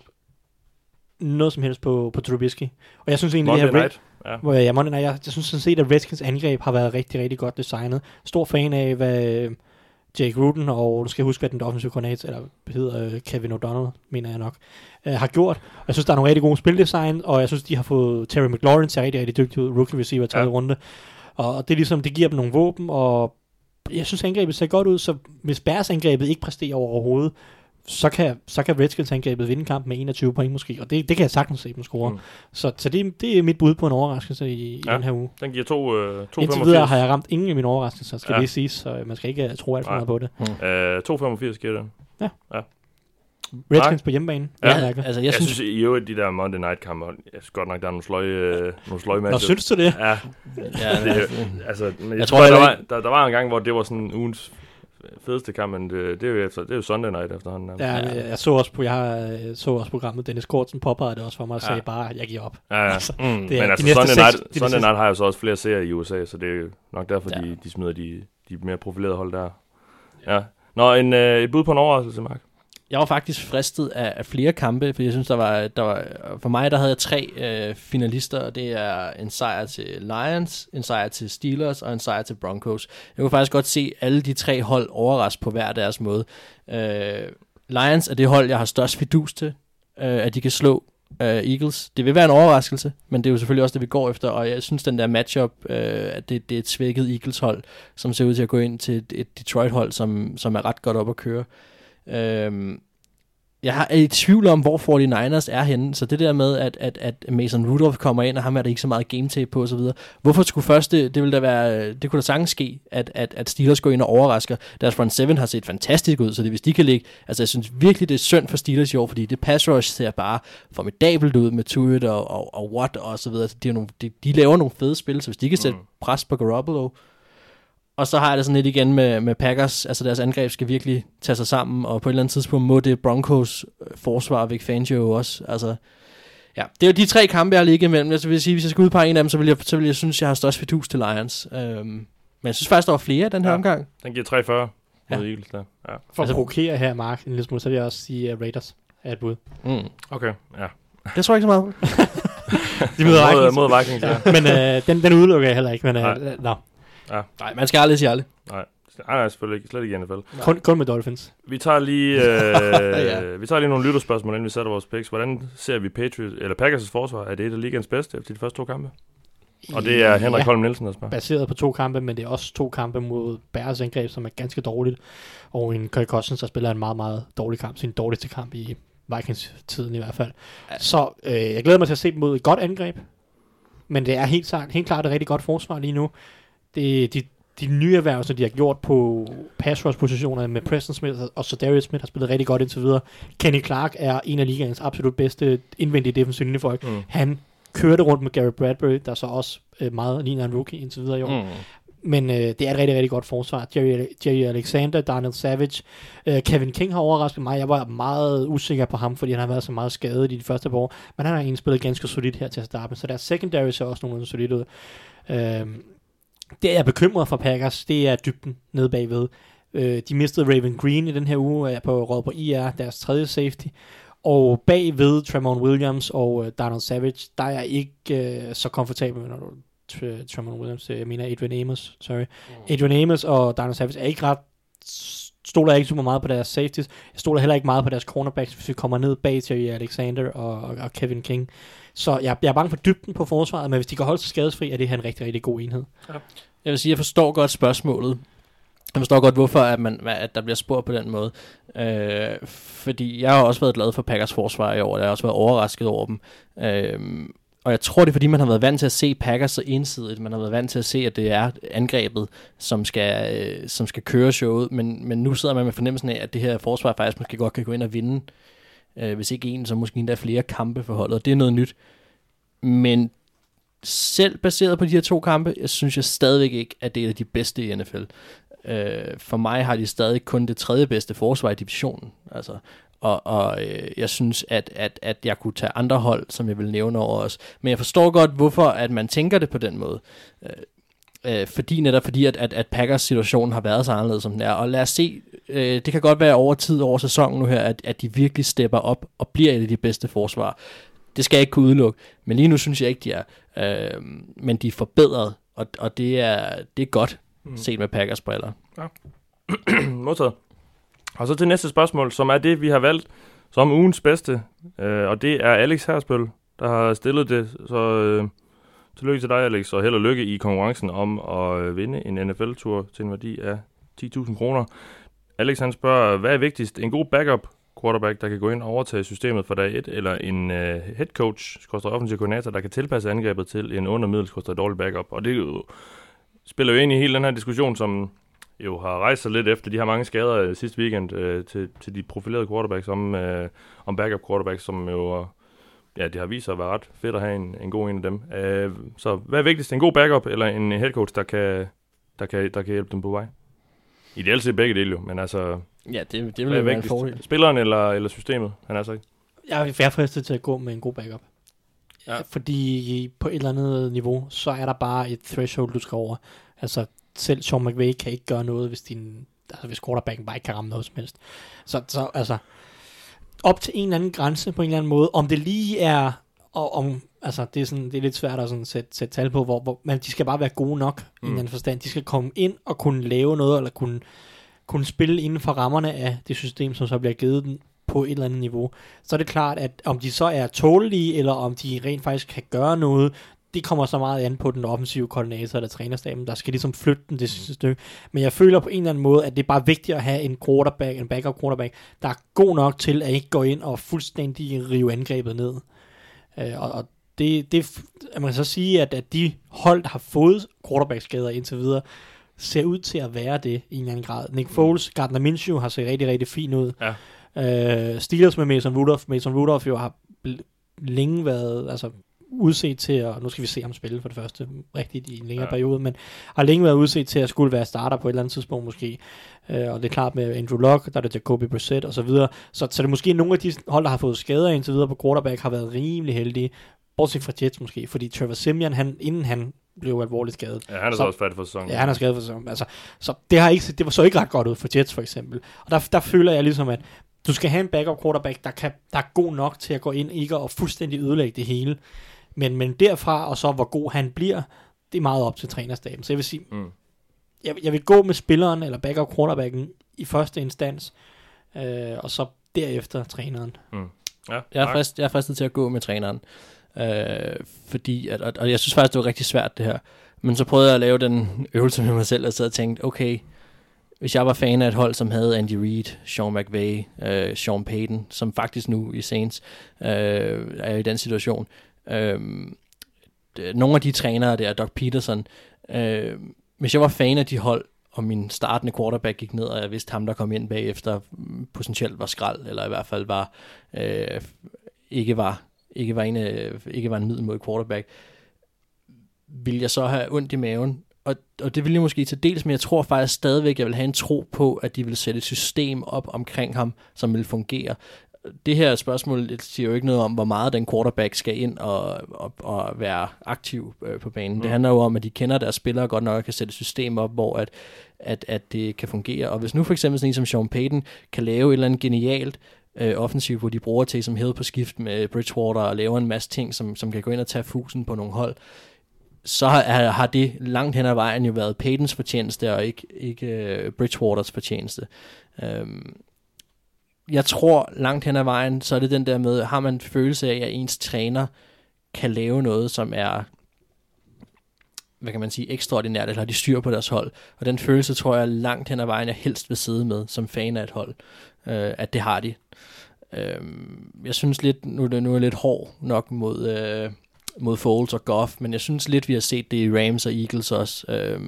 noget som helst på, på Trubisky. Og jeg synes egentlig, Monday her Red, Night? Ja. hvor jeg, Monday Night, jeg, jeg synes sådan set, at Redskins angreb har været rigtig, rigtig godt designet. Stor fan af, hvad øh, Jake Gruden, og du skal huske, hvad den offensive koordinator, eller hedder øh, Kevin O'Donnell, mener jeg nok, øh, har gjort. Og jeg synes, der er nogle rigtig gode spildesign, og jeg synes, de har fået Terry McLaurin til rigtig, rigtig dygtig ud, rookie receiver i tredje Ja. runde. Og det er ligesom, det giver dem nogle våben, og jeg synes, angrebet ser godt ud, så hvis Bears angrebet ikke præsterer overhovedet, så kan, så kan Redskins angrebet vinde kampen med 21 point måske, og det, det kan jeg sagtens se dem score. Mm. Mm. Så, så det, det er mit bud på en overraskelse i, i Ja. den her uge. Den giver to, øh, 2,85. Indtil videre har jeg ramt ingen af mine overraskelser, skal ja. Ja. det siges, så man skal ikke uh, tro alt for Nej. meget på det. Øh, 2,85 giver den. Redskins på hjemmebane. Ja. Ja. Altså, jeg, Jeg, synes... synes i øvrigt, de der Monday Night kampe, jeg synes godt nok, der er nogle sløje, øh, nogle sløje Nå, matchups. synes du det? Ja, ja, det, altså, jeg, Jeg tror, tror der, var, der, der var en gang, hvor det var sådan ugens fedeste kamp, men det, det, er, jo efter, det er jo Sunday Night efterhånden. Ja, Ja. jeg, jeg så også på, jeg har, øh, så også programmet, Dennis Kortsen påpegede det også for mig og Ja. sagde bare, jeg giver op. Ja, ja. Altså, mm, det men de altså, Sunday, seks- Night, de næste Sunday seks- Night har jo så også flere serier i USA, så det er jo nok derfor, Ja. de, de smider de, de mere profilerede hold der. Ja. Nå, en, øh, et bud på en overraskelse, Mark. Jeg var faktisk fristet af, af flere kampe, for jeg synes, der var, der var, for mig der havde jeg tre øh, finalister, og det er en sejr til Lions, en sejr til Steelers og en sejr til Broncos. Jeg kunne faktisk godt se alle de tre hold overraske på hver deres måde. Øh, Lions er det hold, jeg har størst fidus til, øh, at de kan slå øh, Eagles. Det vil være en overraskelse, men det er jo selvfølgelig også det, vi går efter, og jeg synes, den der matchup, øh, at det, det er et svækket Eagles-hold, som ser ud til at gå ind til et, et Detroit-hold, som, som er ret godt op at køre. Øhm, jeg har- er i tvivl om, hvor 49ers er henne, så det der med, at, at, at Mason Rudolph kommer ind, og ham er der ikke så meget game tape på osv. Hvorfor skulle først, det, det ville da være, det kunne da sagtens ske, at, at, at Steelers går ind og overrasker. Deres front 7 har set fantastisk ud, så det, hvis de kan ligge, altså jeg synes virkelig, det er synd for Steelers i år, fordi det pass rush ser bare formidabelt ud med Tuitt og, og, og Watt og så videre. De, er nogle, de, de laver nogle fede spil, så hvis de kan sætte Mm. pres på Garoppolo, Og så har jeg det sådan lidt igen med, med Packers, altså deres angreb skal virkelig tage sig sammen, og på et eller andet tidspunkt må det Broncos øh, forsvar Vic Fangio jo også. Altså, ja, det er jo de tre kampe, jeg har ligget imellem. Jeg vil sige, hvis jeg skal udpege en af dem, så vil jeg, så vil jeg synes, jeg har størst fidus til Lions. Øhm, men jeg synes faktisk, der var flere den her Ja. ja. omgang. Den giver 340 mod Ja. Eagles der. Ja. For altså, Altså- at provokere her, Mark, en lille smule, så vil jeg også sige uh, Raiders er et bud. Mm. Okay, ja. Det tror jeg ikke så meget. De møder mod, Vikings. mod Vikings, ja. men øh, den, den udelukker jeg heller ikke. Men, øh, Nej. Nå, Nej, man skal aldrig sige aldrig. Nej, nej, nej, selvfølgelig ikke. Slet ikke i NFL. kun, kun med Dolphins. Vi tager lige, øh, Ja. vi tager lige nogle lytterspørgsmål, inden vi sætter vores picks. Hvordan ser vi Patriots, eller Packers' forsvar? Er det et af ligens bedste efter de første to kampe? Og det er Henrik ja, Holm Nielsen, der spørger. baseret på to kampe, men det er også to kampe mod Bears angreb, som er ganske dårligt. Og en Kirk Cousins, der spiller en meget, meget dårlig kamp. Sin dårligste kamp i Vikings-tiden i hvert fald. Ja. Så øh, jeg glæder mig til at se dem mod et godt angreb. Men det er helt, helt klart et rigtig godt forsvar lige nu. Det, de, de nye erhvervelser, de har gjort på pass rush positionerne med Preston Smith og så Darius Smith har spillet rigtig godt indtil videre. Kenny Clark er en af ligaens absolut bedste indvendige defensive linjefolk. Mm. Han kørte rundt med Gary Bradbury, der så også øh, meget ligner en rookie indtil videre i år. Mm. Men øh, det er et rigtig, rigtig godt forsvar. Jerry, Jerry Alexander, Daniel Savage, øh, Kevin King har overrasket mig. Jeg var meget usikker på ham, fordi han har været så meget skadet i de første par år. Men han har egentlig spillet ganske solidt her til at starte med. Så deres secondary ser også nogenlunde solidt ud. Øh, det er jeg bekymret for Packers. Det er dybden nede bagved. Øh, de mistede Raven Green i den her uge er på råd på IR, deres tredje safety. Og bagved Tremont Williams og øh, Donald Savage, der er jeg ikke øh, så komfortabel med, når du Tr- Tremont Williams, øh, jeg mener Adrian Amos, sorry. Adrian Amos og Donald Savage er ikke ret, stoler jeg ikke super meget på deres safeties. Jeg stoler heller ikke meget på deres cornerbacks, hvis vi kommer ned bag til Alexander og, og, og Kevin King. Så jeg, jeg er bange for dybden på forsvaret, men hvis de kan holde sig skadesfri, er det her en rigtig, rigtig god enhed. Jeg vil sige, jeg forstår godt spørgsmålet. Jeg forstår godt, hvorfor at, man, at der bliver spurgt på den måde. Øh, fordi jeg har også været glad for Packers forsvar i år. Jeg har også været overrasket over dem. Øh, og jeg tror, det er fordi, man har været vant til at se Packers så ensidigt. Man har været vant til at se, at det er angrebet, som skal, øh, som skal køre showet. Men, men nu sidder man med fornemmelsen af, at det her forsvar faktisk måske godt kan gå ind og vinde. Øh, hvis ikke en, så måske endda flere kampe for holdet. Og det er noget nyt. Men selv baseret på de her to kampe, jeg synes jeg stadigvæk ikke, at det er de bedste i NFL. Øh, for mig har de stadig kun det tredje bedste forsvar i divisionen. Altså, og, og øh, jeg synes, at, at, at jeg kunne tage andre hold, som jeg vil nævne over os. Men jeg forstår godt, hvorfor at man tænker det på den måde. Øh, øh, fordi netop fordi, at, at, at Packers situation har været så anderledes, som den er. Og lad os se, øh, det kan godt være over tid, over sæsonen nu her, at, at de virkelig stepper op og bliver et af de bedste forsvar. Det skal jeg ikke kunne udelukke. Men lige nu synes jeg ikke, de er. Øh, men de er forbedret, og, og det, er, det er godt mm. set med Packers briller. Modtaget. Og så til næste spørgsmål, som er det, vi har valgt som ugens bedste. Øh, og det er Alex Hersbøl, der har stillet det. Så øh, tillykke til dig, Alex, og held og lykke i konkurrencen om at øh, vinde en NFL-tur til en værdi af 10.000 kroner. Alex han spørger, hvad er vigtigst? En god backup quarterback, der kan gå ind og overtage systemet fra dag 1, eller en øh, head coach, skorstræk offensiv koordinator, der kan tilpasse angrebet til en undermiddel, skorstræk dårlig backup. Og det jo, spiller jo ind i hele den her diskussion, som jo har rejst sig lidt efter de her mange skader øh, sidste weekend øh, til, til de profilerede quarterbacks om, øh, om backup quarterbacks, som jo ja, det har vist sig at være ret fedt at have en, en god en af dem. Øh, så hvad er vigtigst? En god backup eller en head coach, der kan, der kan, der kan hjælpe dem på vej? Ideelt set begge dele jo, men altså, Ja, det, det vil er være en fordel. Spilleren eller, eller systemet? Han er så ikke. Jeg er fristet til at gå med en god backup. Ja. Fordi på et eller andet niveau, så er der bare et threshold, du skal over. Altså, selv Sean McVay kan ikke gøre noget, hvis din altså hvis quarterbacken bare ikke kan ramme noget som helst. Så, så altså, op til en eller anden grænse på en eller anden måde, om det lige er, og om, altså det er, sådan, det er lidt svært at sådan sætte, sætte tal på, hvor, hvor, men de skal bare være gode nok mm. i en eller anden forstand. De skal komme ind og kunne lave noget, eller kunne, kunne spille inden for rammerne af det system, som så bliver givet den på et eller andet niveau. Så er det klart, at om de så er tålige, eller om de rent faktisk kan gøre noget, det kommer så meget an på den offensive koordinator eller trænerstaben, der skal ligesom flytte den det sidste stykke. Men jeg føler på en eller anden måde, at det er bare vigtigt at have en quarterback, en backup quarterback, der er god nok til at ikke gå ind og fuldstændig rive angrebet ned. Øh, og, og det, det, man kan så sige, at, at de hold, der har fået quarterback-skader indtil videre, ser ud til at være det i en eller anden grad. Nick Foles, Gardner Minshew har set rigtig, rigtig fin ud. Ja. Øh, Steelers med Mason Rudolph. Mason Rudolph jo har længe været, altså udset til, og nu skal vi se ham spille for det første rigtigt i en længere Ja. periode, men har længe været udset til at skulle være starter på et eller andet tidspunkt måske. Øh, og det er klart med Andrew Luck, der er det Jacoby Brissett og så videre. Så, så det er måske nogle af de hold, der har fået skader indtil videre på quarterback, har været rimelig heldige. Bortset fra Jets måske, fordi Trevor Simeon, han, inden han blev alvorligt skadet, Ja, han er så, Så- også færdig for sæsonen. Ja, han er skadet for sæsonen. Altså, så det, har ikke, det var så ikke ret godt ud for Jets for eksempel. Og der, der føler jeg ligesom, at du skal have en backup quarterback, der, kan, der er god nok til at gå ind ikke og fuldstændig ødelægge det hele. Men, men derfra og så hvor god han bliver, det er meget op til trænerstaben. Så jeg vil sige, Mm. jeg, jeg vil gå med spilleren eller backup quarterbacken i første instans, øh, og så derefter træneren. Ja, Jeg er, frist, jeg er fristet til at gå med træneren. Øh, fordi, at, og, og jeg synes faktisk, det var rigtig svært det her. Men så prøvede jeg at lave den øvelse med mig selv, og så tænkte, okay, hvis jeg var fan af et hold, som havde Andy Reid, Sean McVay, øh, Sean Payton, som faktisk nu i Saints øh, er i den situation. Øh, nogle af de trænere der, Doc Peterson, øh, hvis jeg var fan af de hold, og min startende quarterback gik ned, og jeg vidste ham, der kom ind bagefter, mm, potentielt var skrald, eller i hvert fald var øh, ikke var ikke var en øh, ikke var en middelmådig quarterback, vil jeg så have ondt i maven. Og, og det vil jeg måske til dels, men jeg tror faktisk stadigvæk, jeg vil have en tro på, at de vil sætte et system op omkring ham, som vil fungere. Det her spørgsmål det siger jo ikke noget om, hvor meget den quarterback skal ind og, og, og være aktiv øh, på banen. Mm. Det handler jo om, at de kender deres spillere godt nok og kan sætte et system op, hvor at, at, at det kan fungere. Og hvis nu for eksempel sådan en som Sean Payton kan lave et eller andet genialt øh, offensivt, hvor de bruger til som hævet på skift med Bridgewater og laver en masse ting, som, som kan gå ind og tage fusen på nogle hold, så har, har det langt hen ad vejen jo været Paytons fortjeneste og ikke, ikke uh, Bridgewaters fortjeneste. Um, jeg tror langt hen ad vejen, så er det den der med, har man en følelse af, at ens træner kan lave noget, som er hvad kan man sige, ekstraordinært, eller har de styr på deres hold. Og den følelse tror jeg langt hen ad vejen, jeg helst vil sidde med som fan af et hold. Øh, at det har de. Øh, jeg synes lidt, nu det nu er jeg lidt hård nok mod, øh, mod Foles og Goff, men jeg synes lidt, vi har set det i Rams og Eagles også. Øh,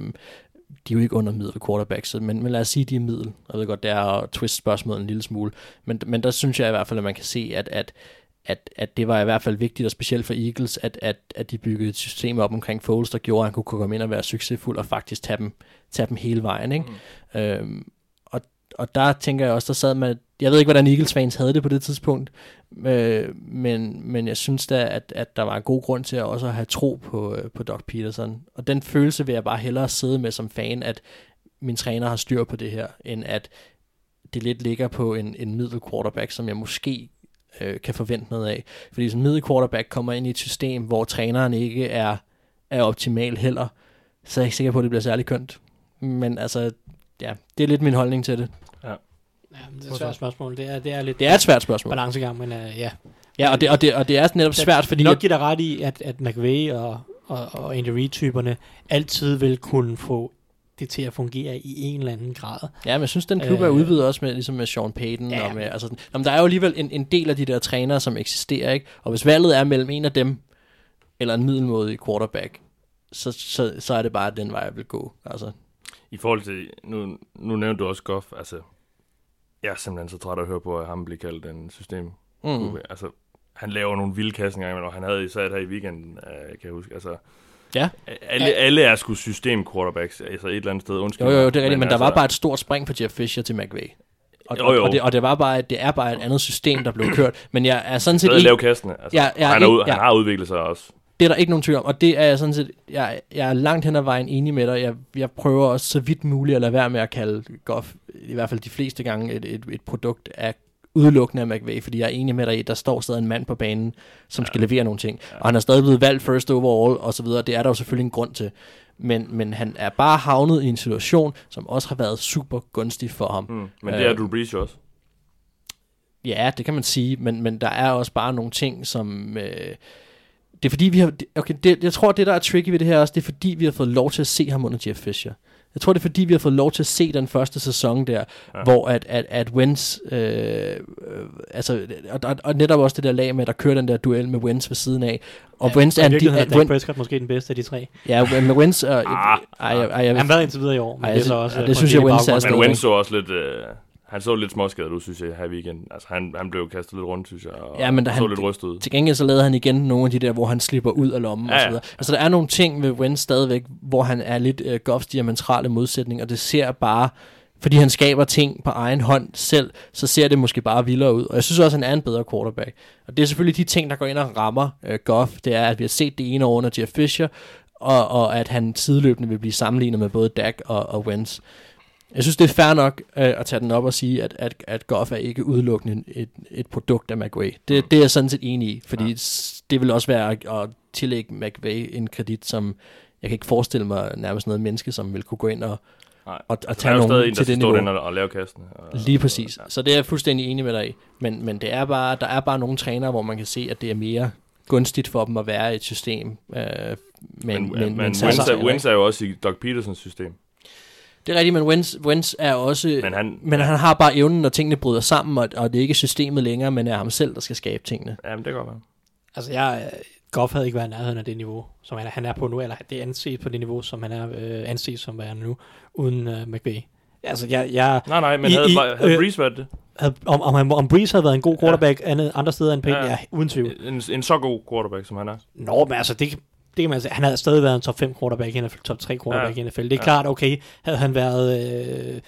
de er jo ikke under middel quarterbacks, men, men lad os sige, de er middel. Jeg ved godt, det er at twist spørgsmålet en lille smule, men, men der synes jeg i hvert fald, at man kan se, at, at, at, at det var i hvert fald vigtigt, og specielt for Eagles, at, at, at de byggede et system op omkring Foles, der gjorde, at han kunne komme ind og være succesfuld og faktisk tage dem, tage dem hele vejen. Ikke? Mm. Øhm, og, der tænker jeg også, der sad man, jeg ved ikke, hvordan Eagles fans havde det på det tidspunkt, øh, men, men jeg synes da, at, at der var en god grund til at også have tro på, øh, på Doc Peterson. Og den følelse vil jeg bare hellere sidde med som fan, at min træner har styr på det her, end at det lidt ligger på en, en middel quarterback, som jeg måske øh, kan forvente noget af. Fordi hvis en middel quarterback kommer ind i et system, hvor træneren ikke er, er optimal heller, så er jeg ikke sikker på, at det bliver særlig kønt. Men altså, ja, det er lidt min holdning til det. Ja, det er et svært spørgsmål. Det er, det er lidt Det er et svært spørgsmål. balancegang, men uh, ja. Ja, og det, og det, og det er netop svært, fordi... nok At, give dig ret i, at, at McVay og, og, og Andy Reid-typerne altid vil kunne få det til at fungere i en eller anden grad. ja, men jeg synes, den klub er Øh, udvidet også med, ligesom med Sean Payton. ja, og med, altså, jamen, der er jo alligevel en, en del af de der trænere, som eksisterer, ikke? Og hvis valget er mellem en af dem, eller en middelmådig quarterback, så, så, så er det bare den vej, jeg vil gå. Altså, I forhold til, nu, nu nævnte du også Goff, altså, jeg er simpelthen så træt af at høre på, at ham bliver kaldt en system. mm. Altså, han laver nogle vilde kast en gang, imellem, og han havde især her i weekenden, øh, kan jeg huske. Altså, Ja. Alle, alle er sgu system quarterbacks, altså et eller andet sted. Undskyld Jo, jo, jo, det er rigtigt, men, der altså, var bare et stort spring fra Jeff Fisher til McVay. Og, Jo, jo. og, det, og det var bare, det er bare et andet system, der blev kørt. Men jeg er sådan set Stadig lave kastene. Altså, Ja, ja, han, er ud, ja. han har udviklet sig også. Det er der ikke nogen tvivl om, og det er jeg sådan set, jeg, jeg er langt hen ad vejen enig med dig. Jeg, jeg prøver også så vidt muligt at lade være med at kalde Goff, i hvert fald de fleste gange, et, et, et produkt af udelukkende af McVay, fordi jeg er enig med dig i, at der står stadig en mand på banen, som ja. skal levere nogle ting. Ja. Og han er stadig blevet valgt first overall, og så videre. Det er der jo selvfølgelig en grund til. Men, men han er bare havnet i en situation, som også har været super gunstig for ham. Mm. Men det er Øh, Drew Brees også. Ja, det kan man sige, men, men der er også bare nogle ting, som... Øh, det er fordi, vi har... Okay, det, jeg tror, det der er tricky ved det her også, det er fordi, vi har fået lov til at se ham under Jeff Fisher. Jeg tror, det er fordi, vi har fået lov til at se den første sæson der, ja. hvor at, at, at Wentz... Øh, øh, altså, og, og, og netop også det der lag med, der kører den der duel med Wentz ved siden af. Og ja, Wentz er I Di- Dak Prescott måske den bedste af de tre. ja, med Wentz... Øh, Ah, ej, ej, ej, jeg, Han har været indtil videre i år, men Ej, det er så jeg også... synes- øh, det synes jeg, Wentz er Men Wentz så også lidt... Øh, Han så lidt småskadet ud, synes jeg, her i weekenden. Altså, han, han blev kastet lidt rundt, synes jeg, og Ja, men da så han- lidt rystet ud. Til gengæld så lavede han igen nogle af de der, hvor han slipper ud af lommen Ja, og så videre. Altså der er nogle ting ved Wentz stadigvæk, hvor han er lidt uh, Goffs diametrale modsætning, og det ser bare, fordi han skaber ting på egen hånd selv, så ser det måske bare vildere ud. Og jeg synes også, at han er en bedre quarterback. Og det er selvfølgelig de ting, der går ind og rammer uh, Goff. Det er, at vi har set det ene år under Jeff Fisher, og, og at han sideløbende vil blive sammenlignet med både Dak og, og Wentz. Jeg synes, det er fair nok øh, at tage den op og sige, at, at, at Goff er ikke udelukkende et, et produkt af McVay. Det, det er jeg sådan set enig i, fordi ja. det vil også være at, at tillægge McVay en kredit, som jeg kan ikke forestille mig nærmest noget menneske, som vil kunne gå ind og, Nej. og, og tage nogen en, til det niveau. derinde og, og lave kasten. Og, Lige præcis. Ja. Så det er jeg fuldstændig enig med dig i. Men, men det er bare, der er bare nogle trænere, hvor man kan se, at det er mere gunstigt for dem at være i et system. Øh, men, Men, men, men er, trænere, Wentz er jo også i Doug Petersons system. Det er rigtigt, men Wentz, Wentz er også... Men han, men han har bare evnen, når tingene bryder sammen, og, og det er ikke systemet længere, men er ham selv, der skal skabe tingene. Jamen, det kan godt være. Altså, jeg, øh, Goff havde ikke været i nærheden af det niveau, som han er, han er på nu, eller det er anset på det niveau, som han er øh, anset som værende nu, uden øh, McVay. Altså, jeg, jeg Nej, nej, men I- havde, i- havde øh, Breeze været det? havde, om, om, han, om Breeze havde været en god quarterback ja. andet, andre steder end Peyton, Ja. ja. ja, uden tvivl. En, en så god quarterback, som han er. Nå, men altså, det, det kan man sige. Han havde stadig været en top 5 quarterback i NFL, top 3 quarterback Ja. i NFL. Det er Ja. klart, okay, havde han været... Øh,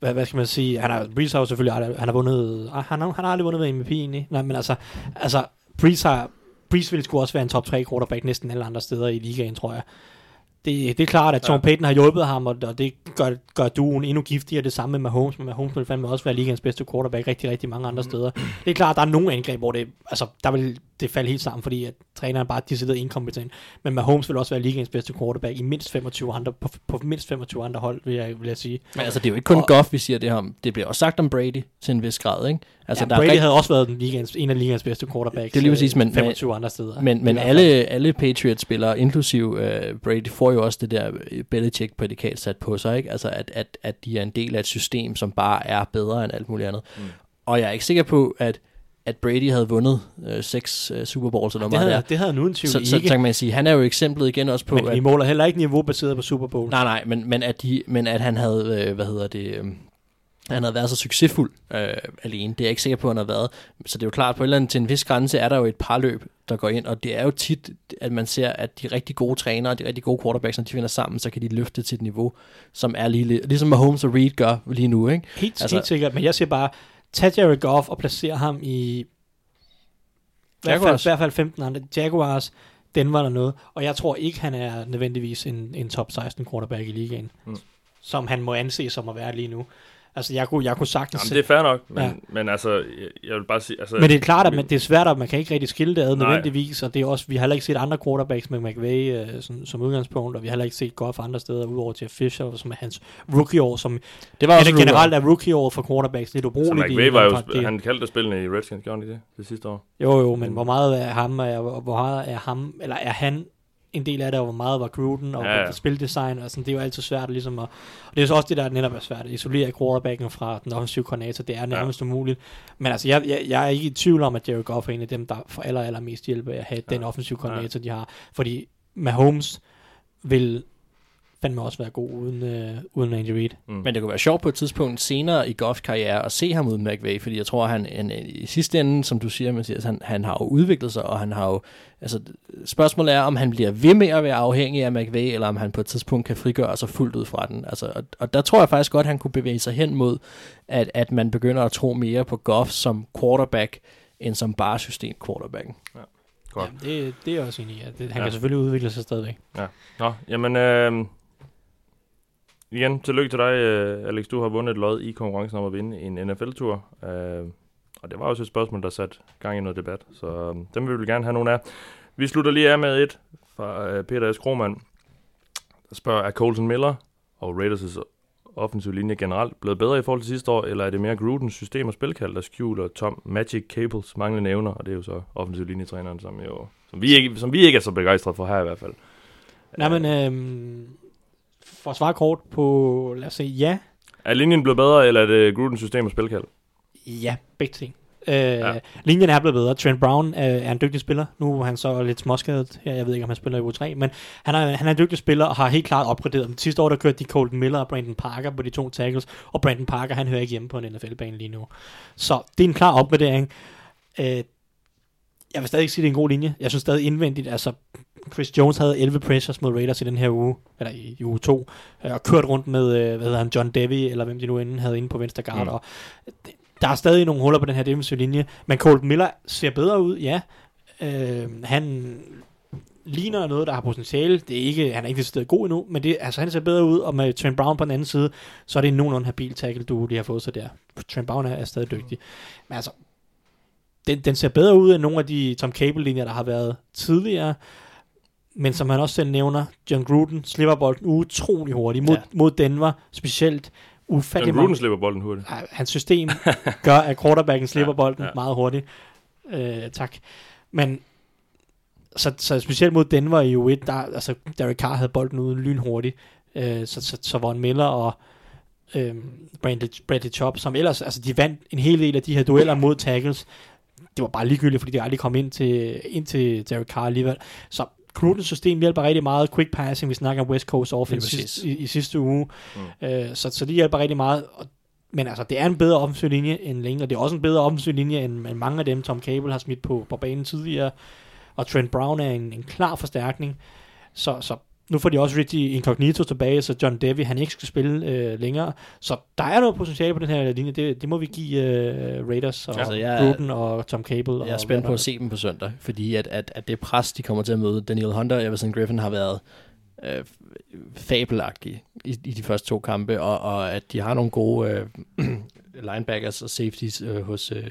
hvad, hvad skal man sige? Han har, Breeze har jo selvfølgelig aldrig, han har vundet... ah, Han har, han har aldrig vundet ved MVP egentlig. Nej, men altså, altså Breeze har... Breeze ville sgu også være en top 3 quarterback næsten alle andre steder i ligaen, tror jeg. Det, det er klart, at Tom Ja. Payton har hjulpet ham, og, og det gør, gør duoen endnu giftigere. Det samme med Mahomes, men Mahomes vil fandme også være ligaens bedste quarterback rigtig, rigtig mange andre steder. Det er klart, at der er nogle angreb, hvor det, altså, der vil det falde helt sammen, fordi at træneren bare er decideret inkompetent. Men Mahomes vil også være ligaens bedste quarterback i mindst 25 andre, på, på mindst 25 andre hold, vil jeg, vil jeg sige. Men altså, det er jo ikke kun Og- Goff, vi siger det om. Det bliver også sagt om Brady til en vis grad, ikke? Altså, ja, der Brady er rigt- havde også været den ligaens, en af ligaens bedste quarterbacks. Det er lige præcis, øh, men- 25 andre steder. Men, men alle, alle Patriots-spillere, inklusiv uh, Brady, får jo også det der øh, Belichick-prædikat sat på sig, ikke? Altså, at, at, at de er en del af et system, som bare er bedre end alt muligt andet. Mm. Og jeg er ikke sikker på, at, at Brady havde vundet uh, seks uh, Super Bowls, eller det, hvor meget havde, det det havde han uden er. tvivl Så, så, ikke. så kan man sige, han er jo eksemplet igen også på, men at, vi måler heller ikke niveau baseret på Super Bowl. Nej, nej, men, men, at, de, men at han havde, øh, hvad hedder det, øh, han havde været så succesfuld øh, alene. Det er jeg ikke sikker på, at han har været. Så det er jo klart, på et eller andet, til en vis grænse er der jo et par løb, der går ind, og det er jo tit, at man ser, at de rigtig gode trænere, de rigtig gode quarterbacks, når de finder sammen, så kan de løfte til et niveau, som er lige, ligesom Mahomes og Reed gør lige nu, ikke? Helt, Altså- helt sikkert, men jeg siger bare, tag Jared Goff og placer ham i i hvert fald, Jaguars. i hvert fald 15 andre. Jaguars, Denver eller noget. Og jeg tror ikke, han er nødvendigvis en, en top 16 quarterback i ligaen. Mm. Som han må anse som at være lige nu. Altså, jeg kunne, jeg kunne sagtens... Jamen, det er fair nok, men, ja. Men altså, jeg, jeg vil bare sige... Altså, men det er klart, at man, det er svært, at man kan ikke rigtig skille det ad nødvendigvis, og det er også, vi har heller ikke set andre quarterbacks med McVay øh, som, som udgangspunkt, og vi har heller ikke set Goff andre steder, udover Jeff Fisher, som er hans rookie-år, som Det var også generelt er rookie-året for quarterbacks lidt så ubrugeligt. i- McVay var jo, det- han kaldte spillene i Redskins, gjorde han ikke det, det sidste år? Jo, jo, men hvor meget er ham, er, hvor meget er ham, eller er han en del af det, og hvor meget var Gruden, og Ja, ja, ja. ja. spildesign, og sådan, det er jo altid svært ligesom at, og det er så også det, der netop er svært, at isolere quarterbacken fra den offensive koordinator, det er nærmest ja. umuligt, men altså, jeg, jeg, jeg, er ikke i tvivl om, at Jared Goff er en af dem, der får aller, aller mest hjælp af at have ja. den offensive koordinator, de har, fordi Mahomes vil fandme også være god uden, øh, uden Andy Reid. Mm. Men det kunne være sjovt på et tidspunkt senere i Goffs karriere at se ham uden McVay, fordi jeg tror, han han, i sidste ende, som du siger, Mathias, han, han har jo udviklet sig, og han har jo, altså spørgsmålet er, om han bliver ved med at være afhængig af McVay, eller om han på et tidspunkt kan frigøre sig fuldt ud fra den. Altså, og, og der tror jeg faktisk godt, han kunne bevæge sig hen mod, at, at man begynder at tro mere på Goff som quarterback, end som bare system quarterbacken. Godt. Ja, det, det er også enig i. at Det, han Ja. ja. kan selvfølgelig udvikle sig stadigvæk. Nå, jamen, øh, igen, tillykke til dig, øh, Alex. Du har vundet et lod i konkurrencen om at vinde en NFL-tur. Øh, og det var også et spørgsmål, der satte gang i noget debat, så øh, dem vil vi gerne have nogle af. Vi slutter lige af med et fra øh, Peter S. Krohmann, der spørger, er Colton Miller og Raiders' offensiv linje generelt blevet bedre i forhold til sidste år, eller er det mere Grudens system og spilkald, der skjuler Tom Magic Cables manglende evner, og det er jo så offensiv linjetræneren, som, jo, som, vi ikke, som vi ikke er så begejstrede for her i hvert fald. Nej, men øhm, for svare kort på, lad os se, ja. Er linjen blevet bedre, eller er det Grudens system og spilkald? Ja, begge ting. Øh, ja. Linjen er blevet bedre. Trent Brown øh, er en dygtig spiller. Nu er han så lidt småskadet. Jeg ved ikke, om han spiller i U3, men han er, han er en dygtig spiller og har helt klart opgraderet. Men sidste år, der kørte de Colton Miller og Brandon Parker på de to tackles, og Brandon Parker, han hører ikke hjemme på en NFL-bane lige nu. Så det er en klar opgradering. Øh, jeg vil stadig ikke sige, at det er en god linje. Jeg synes stadig indvendigt, altså Chris Jones havde 11 pressures mod Raiders i den her uge, eller i, i uge 2, øh, og kørt rundt med, øh, hvad hedder han, John Devy, eller hvem de nu inden havde inde på venstre guard, mm. og der er stadig nogle huller på den her defensive linje, men Colton Miller ser bedre ud, ja. Øh, han ligner noget, der har potentiale. Det er ikke, han er ikke stedet god endnu, men det, altså, han ser bedre ud, og med Trent Brown på den anden side, så er det en nogenlunde habil tackle, du de har fået så der. Trent Brown er, er stadig dygtig. Men altså, den, den ser bedre ud end nogle af de Tom Cable-linjer, der har været tidligere. Men som han også selv nævner, John Gruden slipper bolden utrolig hurtigt mod, ja. mod Denver, specielt ufattelig John Gruden slipper bolden hurtigt. Ej, Hans system gør, at quarterbacken slipper Ja, bolden ja. meget hurtigt. Øh, tak. Men så, så specielt mod Denver i U1, der, altså Derek Carr havde bolden uden lynhurtigt. Øh, så, så, så Von Miller og øh, Bradley, Bradley Chop, som ellers, altså de vandt en hel del af de her dueller mod tackles. Det var bare ligegyldigt, fordi de aldrig kom ind til, ind til Derek Carr alligevel. Så Grudens system hjælper rigtig meget. Quick passing, vi snakker om West Coast offense sidst, i, i, sidste uge. Mm. Øh, så, så det hjælper rigtig meget. Og, men altså, det er en bedre offensiv linje end længe, og det er også en bedre offensiv linje end, end mange af dem, Tom Cable har smidt på, på banen tidligere. Og Trent Brown er en, en klar forstærkning. Så, så nu får de også rigtig incognito tilbage, så John Devy, han ikke skal spille øh, længere. Så der er noget potentiale på den her linje. Det, det må vi give øh, Raiders og Altså, jeg Gruden og Tom Cable. Jeg er og spændt på at se dem på søndag, fordi at, at, at det pres, de kommer til at møde, Daniel Hunter og Everson Griffin har været øh, fabelagtige i, i de første to kampe, og, og at de har nogle gode øh, linebackers og safeties øh, hos, øh,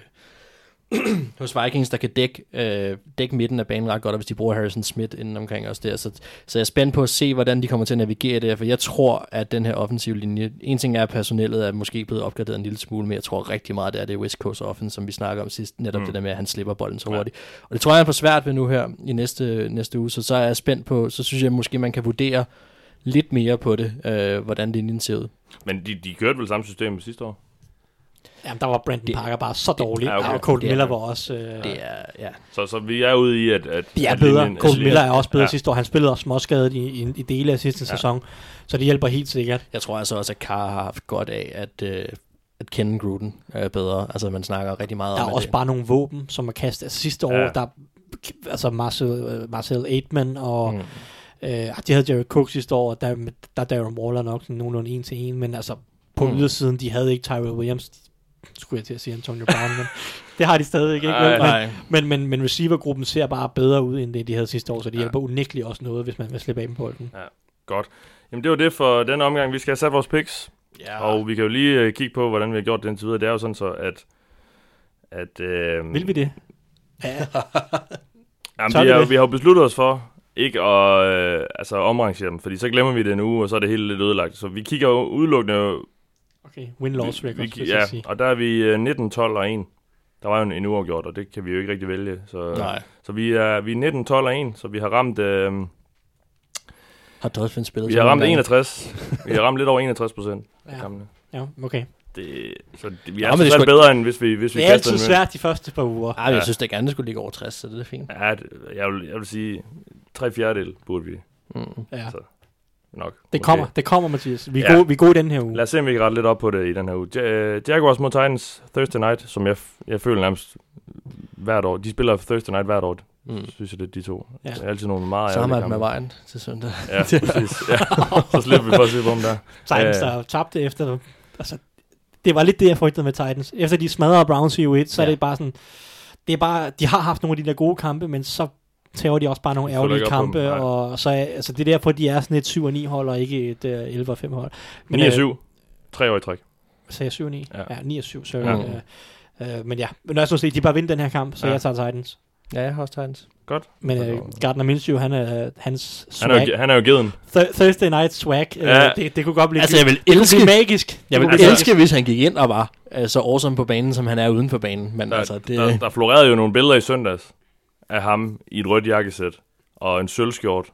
hos Vikings, der kan dække, øh, dække midten af banen ret godt, og hvis de bruger Harrison Smith inden omkring os der. Så, så jeg er spændt på at se, hvordan de kommer til at navigere det, for jeg tror, at den her offensive linje, en ting er, at personellet er måske blevet opgraderet en lille smule, men jeg tror rigtig meget, det er det West Coast offense, som vi snakker om sidst, netop mm. det der med, at han slipper bolden så hurtigt. Og det tror jeg, han får svært ved nu her i næste, næste uge, så så er jeg spændt på, så synes jeg måske, man kan vurdere lidt mere på det, øh, hvordan linjen ser ud. Men de, de kørte vel samme system sidste år? Jamen, der var Brandon Det- Parker bare så dårlig, Ja, okay. og er- Miller var også... Øh, Det er, ja, Så, så vi er ude i, at... at de er at bedre. linjen- Colton Miller er også bedre Ja. sidste år. Han spillede også småskadet i, i, i dele af sidste Ja. sæson, så det hjælper helt sikkert. jeg tror altså også, at Carr har haft godt af, at, øh, at kende Gruden er bedre. Altså, man snakker rigtig meget Der om er at også det. bare nogle våben, som er kastet. Altså, sidste år, Ja. der altså Marcel, øh, Marcel Aitman og Mm. øh, de havde Jared Cook sidste år, og der, der er Darren Waller nok sådan nogenlunde en til en, men altså på mm. ydersiden, de havde ikke Tyrell Williams, skulle jeg til at sige Antonio Brown, men det har de stadig ikke. vel? Nej, Men, men, men receivergruppen ser bare bedre ud, end det de havde sidste år, så det Ja. hjælper unægteligt også noget, hvis man vil slippe af med bolden. Godt. Jamen det var det for den omgang. Vi skal have sat vores picks. ja. Og vi kan jo lige øh, kigge på, hvordan vi har gjort det indtil videre. Det er jo sådan så, at... at øh, Vil vi det? Ja, Jamen, vi, har, vi har jo besluttet os for ikke at øh, altså, omrangere dem, fordi så glemmer vi det en uge, og så er det hele lidt ødelagt. Så vi kigger jo udelukkende... okay. Win-loss vi, record, vi, ja, sige. og der er vi øh, 19, 12 og 1. Der var jo en, en uafgjort, og det kan vi jo ikke rigtig vælge. Så, Nej. så vi er, vi er 19, 12 og 1, så vi har ramt... Øh, Har Dolphins spillet vi har ramt mange gange? 61. vi har ramt lidt over 61 procent af Ja. kampene. Ja, okay. Det, så det, vi Nå, er men altså det skulle- bedre, end hvis vi, hvis vi Det er altid svært de første par uger. Ej, jeg Ja. synes da gerne, det skulle ligge over 60, så det er fint. Ja, det, jeg, vil, jeg vil sige, tre fjerdedel burde vi Mm. Ja. Så, nok. Det måske. kommer, det kommer, Mathias. Vi er, Ja. gode, vi er gode i den her uge. Lad os se, om vi kan rette lidt op på det i den her uge. Ja- øh, Jaguars mod Titans Thursday Night, som jeg, jeg føler nærmest hvert år. De spiller Thursday Night hvert år, Mm. synes jeg, det er de to. Ja. Det er altid nogle meget Så har ærgerlige man med vejen til søndag. Ja, præcis. Ja. Så slipper vi for at se på dem der. Titans, der tabte efter... Altså, det var lidt det, jeg frygtede med Titans. Efter de smadrede Browns i U1, så Ja. er det bare sådan... Det er bare, de har haft nogle af de der gode kampe, men så tager de også bare nogle ærgerlige kampe, dem, og så er, altså, det er derfor, de er sådan et 7 og 9 hold, og ikke et uh, 11 og 5 hold. 9 og 7. Tre år i træk. Sagde jeg 7 og 9? Ja. Ja, ja 9 og 7, sorry. Ja. Ja. Uh, men ja, men nu se, de bare vinder den her kamp, så Ja. jeg tager Titans. Ja, jeg har også Titans. Godt. Men uh, Gardner Minshew, han er, hans Han swag, er, jo, han er jo givet. Th- Thursday Night Swag, uh, Ja. det, det kunne godt blive, Altså, jeg vil elske, magisk. jeg vil blive elske, hvis han gik ind og var øh, så awesome på banen, som han er uden for banen. Men Der, altså, det, der, der florerede jo nogle billeder i søndags af ham i et rødt jakkesæt og en sølvskjort.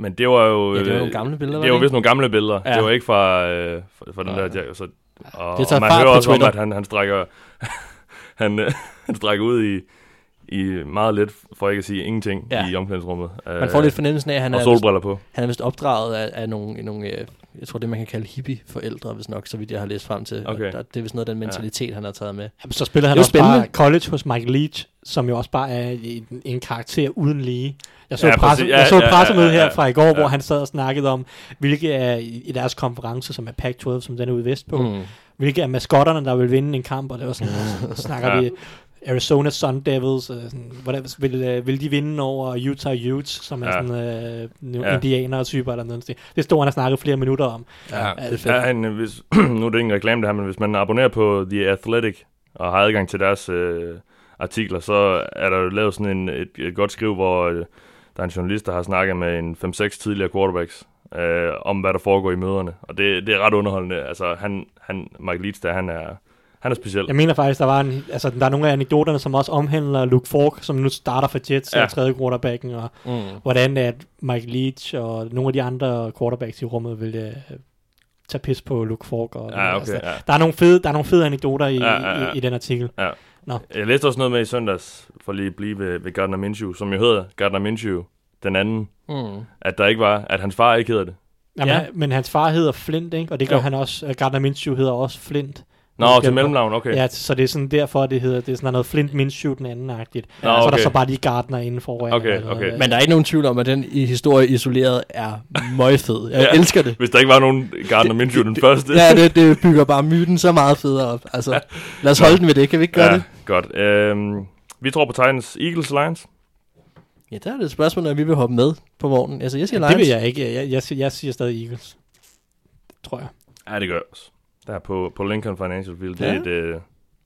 Men det var jo... ja, det var øh, nogle gamle billeder, Det var vist nogle gamle billeder. Ja. Ja. Det var ikke fra, øh, fra, fra den Nej. der... Ja, så, og, Det tager og man hører også om, Twitter. at han, han strækker... han, øh, han strækker ud i, i meget let, for ikke at sige ingenting, Ja. i omklædningsrummet. Man får lidt fornemmelsen af, at han og er, vist, solbriller på. han er vist opdraget af, af nogle, nogle øh, jeg tror det man kan kalde hippie-forældre, hvis nok, så vidt jeg har læst frem til. Okay. Der, det er vist noget af den mentalitet, ja. han har taget med. Jamen, så spiller han Det også bare spændende. college hos Michael Leach, som jo også bare er en, en karakter uden lige. Jeg så Ja, ja, presse, præcis. Ja, jeg så et ja, ja, pressemøde ja, ja. her fra i går, Ja. hvor han sad og snakkede om, hvilke er i deres konference, som er Pac-12, som den er ude vest på, Mm. hvilke er maskotterne, der vil vinde en kamp, og det var sådan, så snakker Ja. vi Arizona Sun Devils, øh, sådan, hvordan, vil, øh, vil de vinde over Utah Utes, som er Ja. sådan øh, Ja. indianere typer eller noget. Det stod han og snakkede flere minutter om. Ja, Ja, det. Ja, han, hvis, nu er det ikke en reklame det her, men hvis man abonnerer på The Athletic og har adgang til deres øh, artikler, så er der jo lavet sådan en, et, et godt skriv, hvor øh, der er en journalist, der har snakket med en 5-6 tidligere quarterbacks øh, om, hvad der foregår i møderne. Og det, det er ret underholdende. Altså, han, han, Mike Leach, der, han er, han er speciel. Jeg mener faktisk, der var en, altså, der er nogle af anekdoterne, som også omhandler Luke Falk, som nu starter for Jets, ja. Ja. tredje quarterbacken, og Mm. hvordan at Mike Leach og nogle af de andre quarterbacks i rummet vil uh, tage pis på Luke Falk. Og, Ja, okay, altså, ja. der, er nogle fede, der er nogle fede anekdoter i, Ja, ja, ja. i, i den artikel. Jeg læste også noget med i søndags, for lige at blive ved, ved Gardner Minshew, som jo hedder Gardner Minshew, den anden, Mm. at der ikke var, at hans far ikke hedder det. Jamen, Ja. ja. Men hans far hedder Flint, ikke? og det gør Jo. han også. Gardner Minshew hedder også Flint. Nå, Skal til mellemnavn, okay. Ja, så det er sådan derfor, det hedder, det er sådan noget Flint Minshew den anden-agtigt. Nå, Så er der okay. så bare lige Gardner inden foran. Okay, noget. okay. Men der er ikke nogen tvivl om, at den i historie isoleret er møgfed. Jeg Ja. elsker det. Hvis der ikke var nogen Gardner Minshew den første. Ja, det, det bygger bare myten så meget federe op. Altså, lad os holde den ved det. Kan vi ikke gøre ja, det? godt. Øhm, vi tror på Titans, Eagles, Lions. Ja, der er det et spørgsmål, om vi vil hoppe med på vognen. Altså, jeg siger Lions. Det vil jeg ikke. Jeg, jeg, jeg, jeg siger stadig Eagles. Tror jeg. Ja, det gør jeg også. Der på, på Lincoln Financial Field. Det, Ja. det,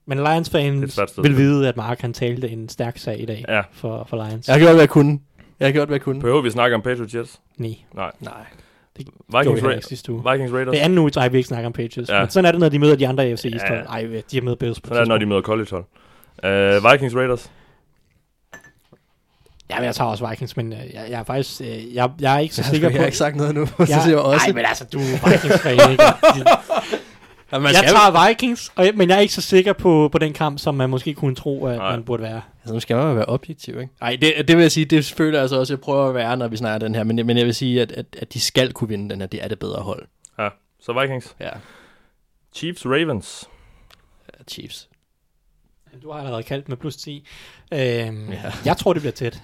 Men Det er et Lions-fans svært sted. vil vide, at Mark han talte en stærk sag i dag ja. for, for Lions. Jeg har gjort, hvad jeg kunne. Jeg har gjort, hvad jeg kunne. Behøver vi snakke om Patriots Jets? Nej, Nej. det gjorde vi Vikings, Ra-. Vikings Raiders? Det er anden uge, så vi ikke snakker om Patriots. Ja. Men sådan er det, når de møder de andre AFC East. Ja. Ej, de har mødt Bills på Sådan er det, når de møder college hold. Uh, Vikings Raiders? Ja, men jeg tager også Vikings, men øh, jeg, jeg er faktisk... Øh, jeg, jeg er ikke så Jeg, sikker jeg på... har ikke sagt noget nu. Så jeg, siger jeg også. Ej, men altså, du er Vikings-fan, ikke? Jamen, man jeg tager Vikings, og, jeg- men jeg er ikke så sikker på, på den kamp, som man måske kunne tro, at Nej. man burde være. altså, nu skal man jo være objektiv, ikke? Nej, det, det vil jeg sige, det føler jeg altså også, jeg prøver at være, når vi snakker den her. Men, men jeg vil sige, at, at, at de skal kunne vinde den her. Det er det bedre hold. Ja, så Vikings. Ja, Chiefs Ravens. Chiefs. Du har allerede kaldt med plus 10. Øhm, ja. Ja. Jeg tror, det bliver tæt.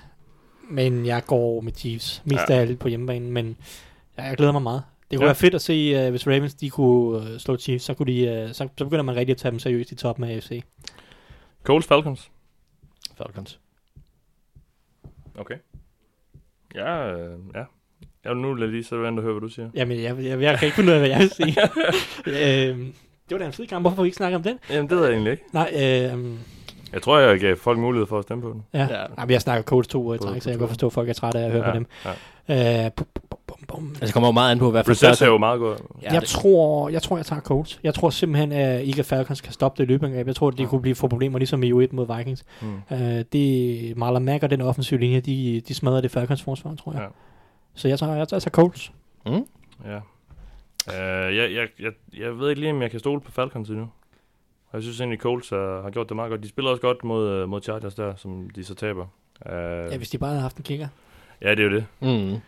Men jeg går med Chiefs. Mest Ja. af alt på hjemmebanen, men ja, jeg glæder mig meget. Det kunne Ja. være fedt at se, uh, hvis Ravens de kunne uh, slå Chiefs, så, kunne de, uh, så, så begynder man rigtig at tage dem seriøst i toppen af AFC. Colts Falcons. Falcons. Okay. Ja, øh, ja. Jeg vil nu lade lige så vente og høre, hvad du siger. Jamen, jeg, jeg, jeg kan ikke finde ud af, hvad jeg vil sige. øhm, det var da en fed kamp. Hvorfor får vi ikke snakke om den? Jamen, det ved jeg egentlig ikke. Nej, øhm, Jeg tror, jeg gav folk mulighed for at stemme på den. ja. Ja. Nej, men jeg snakker Colts to uger i træk, så jeg kan forstå, at folk er trætte af at høre Ja, på dem. ja. Øh, bum. Altså, det kommer jo meget an på, hvad for Brissett ser jo meget godt. Ja, jeg, det, tror, jeg tror, jeg tager Colts. Jeg tror simpelthen, at ikke at Falcons kan stoppe det løbeangreb. Jeg tror, at de kunne blive få problemer, ligesom i U1 mod Vikings. Hmm. Uh, det Marlon Mack og den offensive linje, de, de smadrer det Falcons forsvar, tror jeg. Ja. Så jeg tager, jeg tager, jeg tager Colts. mm? Ja. Uh, jeg, jeg, jeg, jeg ved ikke lige, om jeg kan stole på Falcons endnu. Jeg synes egentlig, Colts uh, har gjort det meget godt. De spiller også godt mod, uh, mod Chargers der, som de så taber. Uh, Ja, hvis de bare havde haft en kicker. ja, det er jo det. Mm.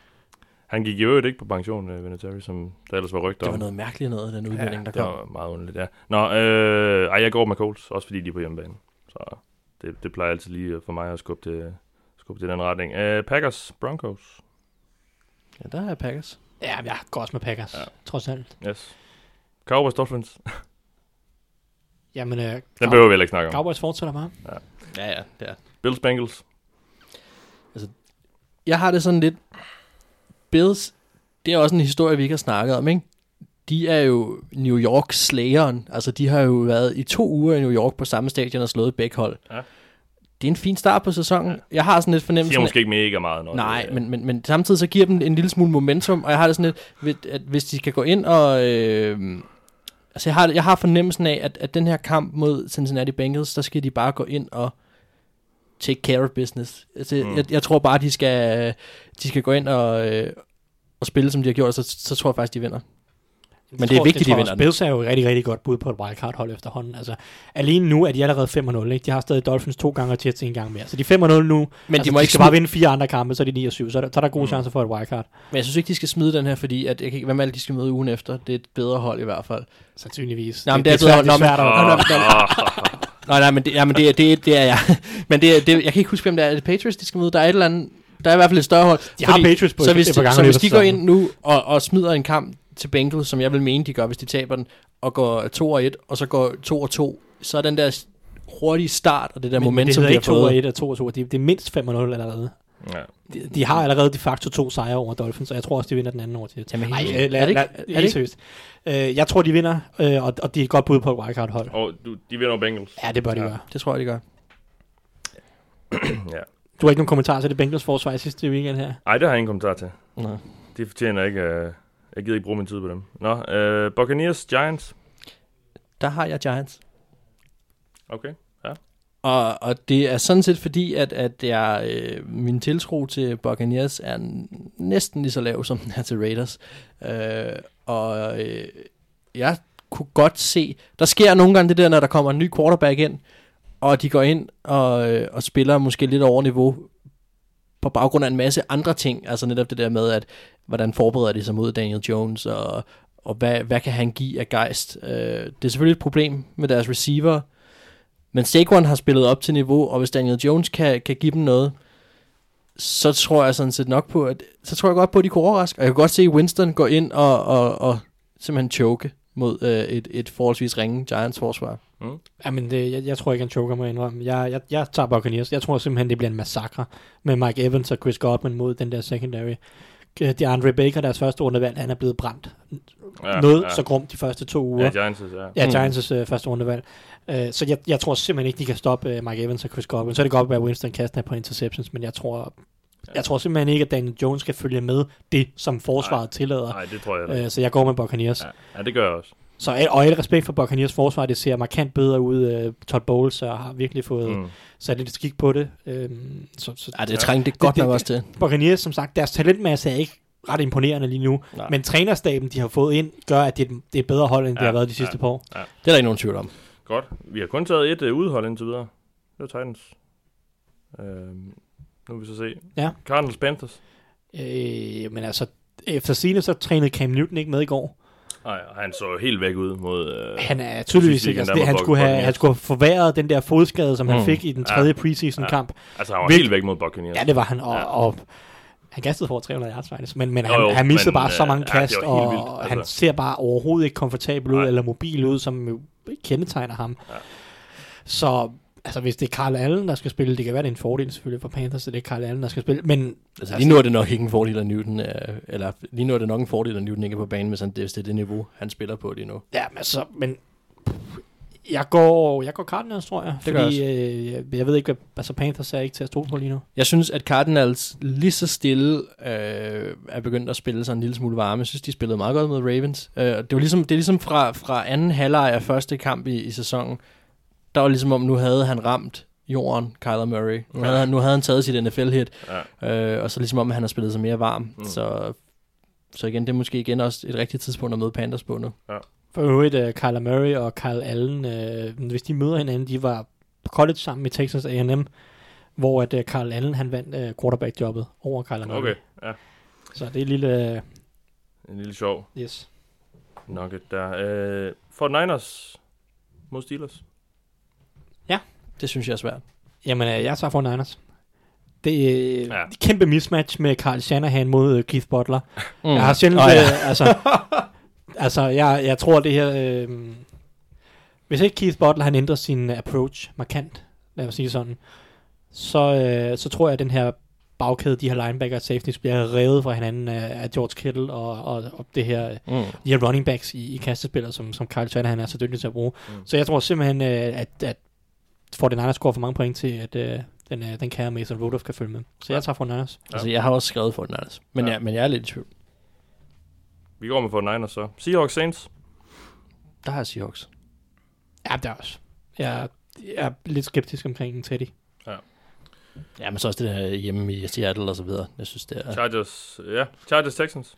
Han gik i øvrigt ikke på pension, uh, Vinatieri, som der ellers var rygter Det om. var noget mærkeligt noget, den udmelding, der det kom. var meget underligt, ja. Nå, øh, ej, jeg går med Colts, også fordi de er på hjemmebane. Så det, det plejer altid lige for mig at skubbe det, skubbe det i den retning. Øh, Packers, Broncos. Ja, der er Packers. Ja, men jeg går også med Packers, Ja. ja. trods alt. Yes. Cowboys, Dolphins. Jamen, uh, Den behøver vi heller ikke snakke om. Cowboys fortsætter bare. Ja, ja, det er. Bills, Bengals. Jeg har det sådan lidt... Bills, det er også en historie, vi ikke har snakket om, ikke? De er jo New York slayeren. Altså, de har jo været i to uger i New York på samme stadion og slået begge hold. Ja. Det er en fin start på sæsonen. Jeg har sådan lidt fornemmelse... måske ikke mega meget. Når Nej, det, men, men, men samtidig så giver dem en lille smule momentum, og jeg har det sådan lidt, at hvis de skal gå ind og... Øh, altså jeg har, jeg har fornemmelsen af, at, at den her kamp mod Cincinnati Bengals, der skal de bare gå ind og take care of business. Altså, Mm. mm. jeg, jeg tror bare, de skal, de skal gå ind og, øh, og spille, som de har gjort, så, så tror jeg faktisk, de vinder. Men det er vigtigt, de vinder. Bills er jo et rigtig, rigtig godt bud på et wildcard-hold efterhånden. Altså, alene nu er de allerede 5-0, ikke? De har stadig Dolphins to gange og Jets en gang mere. Så de er 5-0 nu. Men altså, de må ikke skal bare smide, vinde fire andre kampe, så er de 9 og 7. Så er der, så er der Mm. gode chancer for et wildcard. men jeg synes ikke, de skal smide den her, fordi at, jeg kan ikke, hvem er det, de skal møde ugen efter? Det er et bedre hold i hvert fald. Sandsynligvis. Nå, men det er svært, bedre- det er svært Nå, at... men- Nå, nå, Nej, nej, men det, ja, men det, det, det er jeg. men det, det, jeg kan ikke huske, hvem det er. Er det Patriots, de skal møde? Der er et eller andet... Der er i hvert fald et større hold. De har Patriots på så hvis, et par de, gange så hvis de går ind nu og, og smider en kamp til Bengals, som jeg vil mene, de gør, hvis de taber den, og går 2 og 1, og så går 2 og 2, så er den der hurtige start, og det der Men momentum, det de har ikke 2 og fået. 1 og 2 og 2. Det, det er mindst 5 0 allerede. Ja. De, de har allerede de facto to sejre over Dolphins, og jeg tror også, de vinder den anden over Jets. Jamen, Nej, helt- øh, er lad, det ikke- lad, er det seriøst. Øh, jeg tror, de vinder, øh, og, og de er et godt bud på et wildcard-hold. Og du, de vinder over Bengals. Ja, det bør de Ja. gøre. Det tror jeg, de gør. ja. Du har ikke nogen kommentar til det Bengals forsvar i sidste weekend her? Ej, det har jeg ingen kommentar til. Nej. De fortjener ikke... Uh, jeg gider ikke bruge min tid på dem. Nå, uh, Buccaneers, Giants. Der har jeg Giants. Okay. Og, og det er sådan set fordi, at, at jeg, øh, min tiltro til Buccaneers er næsten lige så lav, som den er til Raiders. Øh, og øh, jeg kunne godt se, der sker nogle gange det der, når der kommer en ny quarterback ind, og de går ind og, øh, og spiller måske lidt over niveau på baggrund af en masse andre ting. Altså netop det der med, at hvordan forbereder de sig mod Daniel Jones, og, og hvad, hvad kan han give af gejst. Øh, det er selvfølgelig et problem med deres receiver, men Saquon har spillet op til niveau, og hvis Daniel Jones kan, kan give dem noget, så tror jeg sådan set nok på, at så tror jeg godt på, at de kunne overraske. Og jeg kan godt se Winston gå ind og, og, og simpelthen choke mod øh, et, et forholdsvis ringe Giants forsvar. Jamen, det, jeg, jeg tror ikke, han choker mig indrømme. Jeg, jeg, jeg tager Buccaneers. Jeg tror simpelthen, det bliver en massakre med Mike Evans og Chris Godwin mod den der secondary. Øh, De Andre Baker, deres første rundevalg, han er blevet brændt. Ja, Noget ja. så grumt de første to uger. Ja, Giants, ja. Ja, Mm. Giants' øh, første rundevalg. Øh, så jeg, jeg tror simpelthen ikke, de kan stoppe Mike Evans og Chris Godwin. Så er det godt være, at Winston kaster på interceptions, men jeg tror, jeg tror simpelthen ikke, at Daniel Jones kan følge med det, som forsvaret tillader. Nej, det tror jeg ikke. Så jeg går med Buccaneers. Ja, ja, det gør jeg også. Så al, og al respekt for Buccaneers forsvar, det ser markant bedre ud. Øh, Todd Bowles og har virkelig fået mm. Sat lidt skik på det. Øhm, så, så, Ja, det trængte det godt det- nok det- også til. Buccaneers, som sagt, deres talentmasse er ikke ret imponerende lige nu. Nej. Men trænerstaben, de har fået ind, gør, at det, er et- det er et bedre hold, end det Ja, har været de sidste ja. par år. Det er der ikke nogen tvivl om. Godt. Vi har kun taget et uh, udhold indtil videre. Det var Titans. Øhm, nu vil vi så se. Ja. Cardinals Panthers. Øh, men altså, efter sine så trænede Cam Newton ikke med i går. Nej, han så helt væk ud mod... Øh, Han er tydeligvis ikke. Altså, det, han, skulle have, han skulle have forværret den der fodskade, som mm. han fik i den Ja. tredje preseason-kamp. altså, han var Væk. helt væk mod Buccaneers. Ja, det var han. Og, Ja. og han kastede for over 300 yards faktisk, men, men Jo, han, jo, han missede men, bare så øh, mange ja, det kast, helt og vildt, altså. han ser bare overhovedet ikke komfortabel ud, Nej. eller mobil ud, som jo kendetegner ham. Ja. Så altså, hvis det er Carl Allen, der skal spille, det kan være, det er en fordel selvfølgelig for Panthers, at det er Carl Allen, der skal spille, men Altså, lige nu er det nok ikke en fordel, at Newton er, eller lige nu er det nok en fordel, at Newton ikke er på banen, hvis, han, hvis det er det niveau, han spiller på lige nu. Ja, men altså, men jeg går, jeg går Cardinals, tror jeg. Det gør fordi øh, jeg, jeg ved ikke, hvad, altså Panthers er ikke til at stole på lige nu. Jeg synes, at Cardinals lige så stille øh, er begyndt at spille sig en lille smule varme. Jeg synes, de spillede meget godt mod Ravens. Øh, det, var ligesom, det er ligesom fra, fra anden halvleg af første kamp i, i sæsonen. Der var ligesom om, nu havde han ramt jorden, Kyler Murray. Nu, Ja. havde, han, nu havde han taget sit NFL-hit. Ja. Øh, og så ligesom om, at han har spillet sig mere varm. Mm. Så, så igen, det er måske igen også et rigtigt tidspunkt at møde Panthers på nu. For øvrigt, uh, Kyler Murray og Kyle Allen, uh, hvis de møder hinanden, de var på college sammen i Texas A&M, hvor at uh, Kyle Allen, han vandt uh, quarterback-jobbet over Kyler Murray. Okay, ja. Så det er et lille... En lille sjov Uh, yes. nugget der. Fort Niners mod Steelers. Det synes jeg er svært. Jamen, uh, jeg tager for Niners. Det er Ja. ja. kæmpe mismatch med Carl Shanahan mod uh, Keith Butler. Mm. Jeg har sjældent... Oh, ja. altså, altså jeg, jeg tror, det her... Øh, hvis ikke Keith Butler, han ændrer sin approach markant, lad os sige sådan, så, øh, så tror jeg, at den her bagkæde, de her linebacker og safeties, bliver revet fra hinanden af, af George Kittle og, og, og det her, Mm. de her running backs i, i kastespillet, som, som Kyle Shanahan er så dygtig til at bruge. Mm. Så jeg tror simpelthen, øh, at, at 49ers scorer for mange point til, at øh, den, øh, den kære Mason Rudolph kan følge med. Så jeg tager 49ers. Altså, jeg har også skrevet for den altså. Men, Ja. ja. jeg, men jeg er lidt i tvivl. Vi går med Fort Niners så. Seahawks Saints. Der har jeg Seahawks. Ja, det er også. Jeg, jeg er lidt skeptisk omkring Teddy. Ja, men så også det der hjemme i Seattle og så videre. Jeg synes, det er... Chargers, ja. Chargers Texans.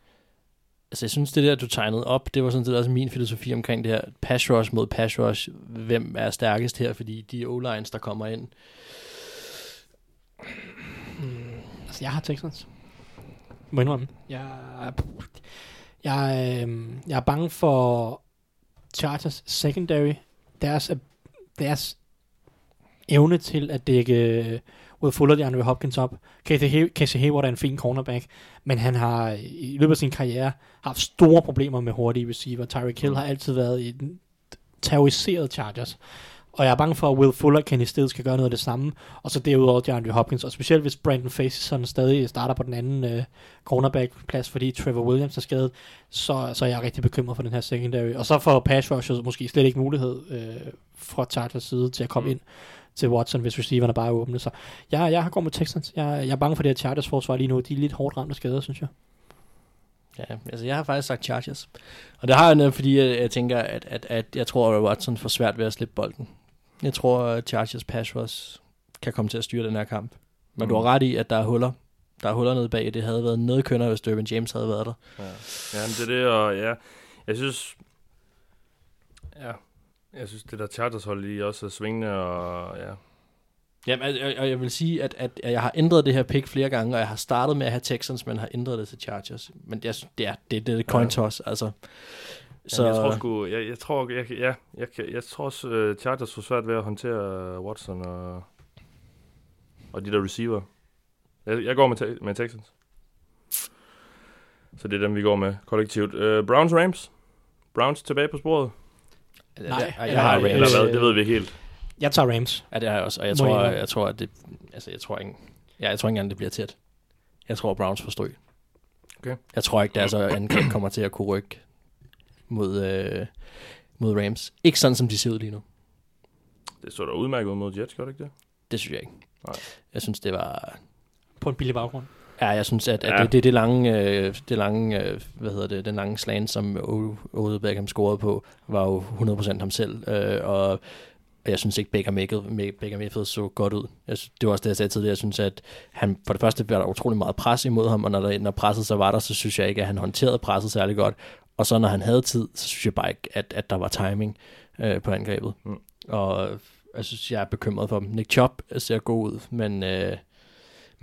Altså, jeg synes, det der, du tegnede op, det var sådan set også min filosofi omkring det her pass rush mod pass rush. Hvem er stærkest her? Fordi de o-lines, der kommer ind, Altså, jeg har Texans. Må jeg indrømme. Jeg, jeg, øh, jeg er bange for Chargers secondary. Deres, deres evne til at dække øh, Will Fuller, DeAndre Hopkins op. Casey, Hay- Casey Hayward er en fin cornerback, men han har i løbet af sin karriere haft store problemer med hurtige receiver. Tyreek Hill har altid været i den terroriseret Chargers. Og jeg er bange for, at Will Fuller kan i stedet skal gøre noget af det samme. Og så derudover DeAndre Hopkins. Og specielt hvis Brandon Facyson stadig starter på den anden øh, cornerback-plads, fordi Trevor Williams er skadet, så, så er jeg rigtig bekymret for den her secondary. Og så får pass rushers måske slet ikke mulighed øh, fra Chargers side til at komme Mm. ind til Watson, hvis receiverne bare er åbne. Så jeg, jeg har gået med Texans. Jeg, jeg er bange for det her Chargers forsvar lige nu. De er lidt hårdt ramt af skader, synes jeg. Ja, altså jeg har faktisk sagt Chargers. Og det har jeg, noget, fordi jeg, jeg tænker, at, at, at jeg tror, at Watson får svært ved at slippe bolden. Jeg tror, at Chargers pass rush kan komme til at styre den her kamp. Men mm. du har ret i, at der er huller. Der er huller nede bag. Det havde været noget kønner, hvis Dervin James havde været der. Ja, ja men det er det, og ja, jeg synes, jeg synes, det der Chargers hold lige også er svingende, og ja, Jamen, og- og jeg vil sige, at, at jeg har ændret det her pick flere gange, og jeg har startet med at have Texans, men har ændret det til Chargers. Men det er, det er, det, det er coin Ja. toss, altså. Så... Så Jeg tror sgu, jeg, jeg tror, jeg, ja, jeg, kan- jeg tror også, uh, Chargers får svært ved at håndtere uh, Watson og, og de der receiver. Jeg, jeg går med, te- med Texans. Så det er dem, vi går med kollektivt. Uh, Browns Rams. Browns tilbage på sporet. Nej, jeg, jeg har Rams. Eller hvad, det ved vi ikke helt. Jeg tager Rams. Ja, det har jeg også, og jeg Må tror, jeg- jeg, jeg tror, at det, altså, jeg tror ikke, ja, jeg tror ikke engang, det bliver tæt. Jeg tror, Browns får stryg. Okay. Jeg tror ikke, deres angreb kommer til at kunne rykke mod, øh, mod Rams. Ikke sådan, som de ser ud lige nu. Det så da udmærket ud mod Jets, gør det ikke det? Det synes jeg ikke. Nej. Jeg synes, det var... På en billig baggrund. Ja, jeg synes, at, at Ja. det, det, det lange, øh, det lange øh, hvad hedder det, den lange slant, som O- Odell Beckham scorede på, var jo 100% ham selv. Øh, og jeg synes ikke, Baker Mayfield, så godt ud. Jeg synes, det var også det, jeg sagde tidligere. Jeg synes, at han, for det første var der utrolig meget pres imod ham, og når, der, når presset så var der, så synes jeg ikke, at han håndterede presset særlig godt. Og så når han havde tid, så synes jeg bare ikke, at, at der var timing øh, på angrebet. Mm. Og jeg synes, jeg er bekymret for dem. Nick Chubb ser god ud, men, øh,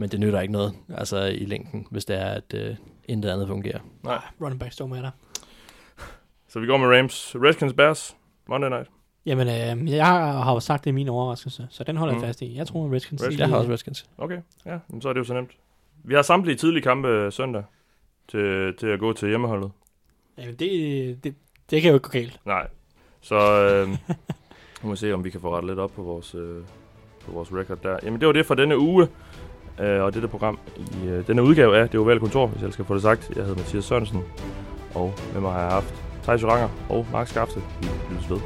men det nytter ikke noget altså i længden, hvis det er, at øh, intet andet fungerer. Nej. Running back står med dig. Så vi går med Rams. Redskins Bears. Monday night. Jamen, øh, jeg har jo sagt det i min overraskelse, så den holder Mm. jeg fast i. Jeg tror, at Redskins... Redskins. Jeg har også Redskins. Okay, ja, jamen, så er det jo så nemt. Vi har samtlige tidlige kampe øh, søndag til, til at gå til hjemmeholdet. Jamen, det, det, det kan jo ikke gå galt. Nej, så øh, nu må vi se, om vi kan få rettet lidt op på vores, øh, på vores record der. Jamen, det var det for denne uge, øh, og dette program i øh, denne udgave af Det Ovale Kontor, hvis jeg skal få det sagt. Jeg hedder Mathias Sørensen, og med mig har jeg haft Thijs Joranger og Mark Skafte. Vi lyttes ved.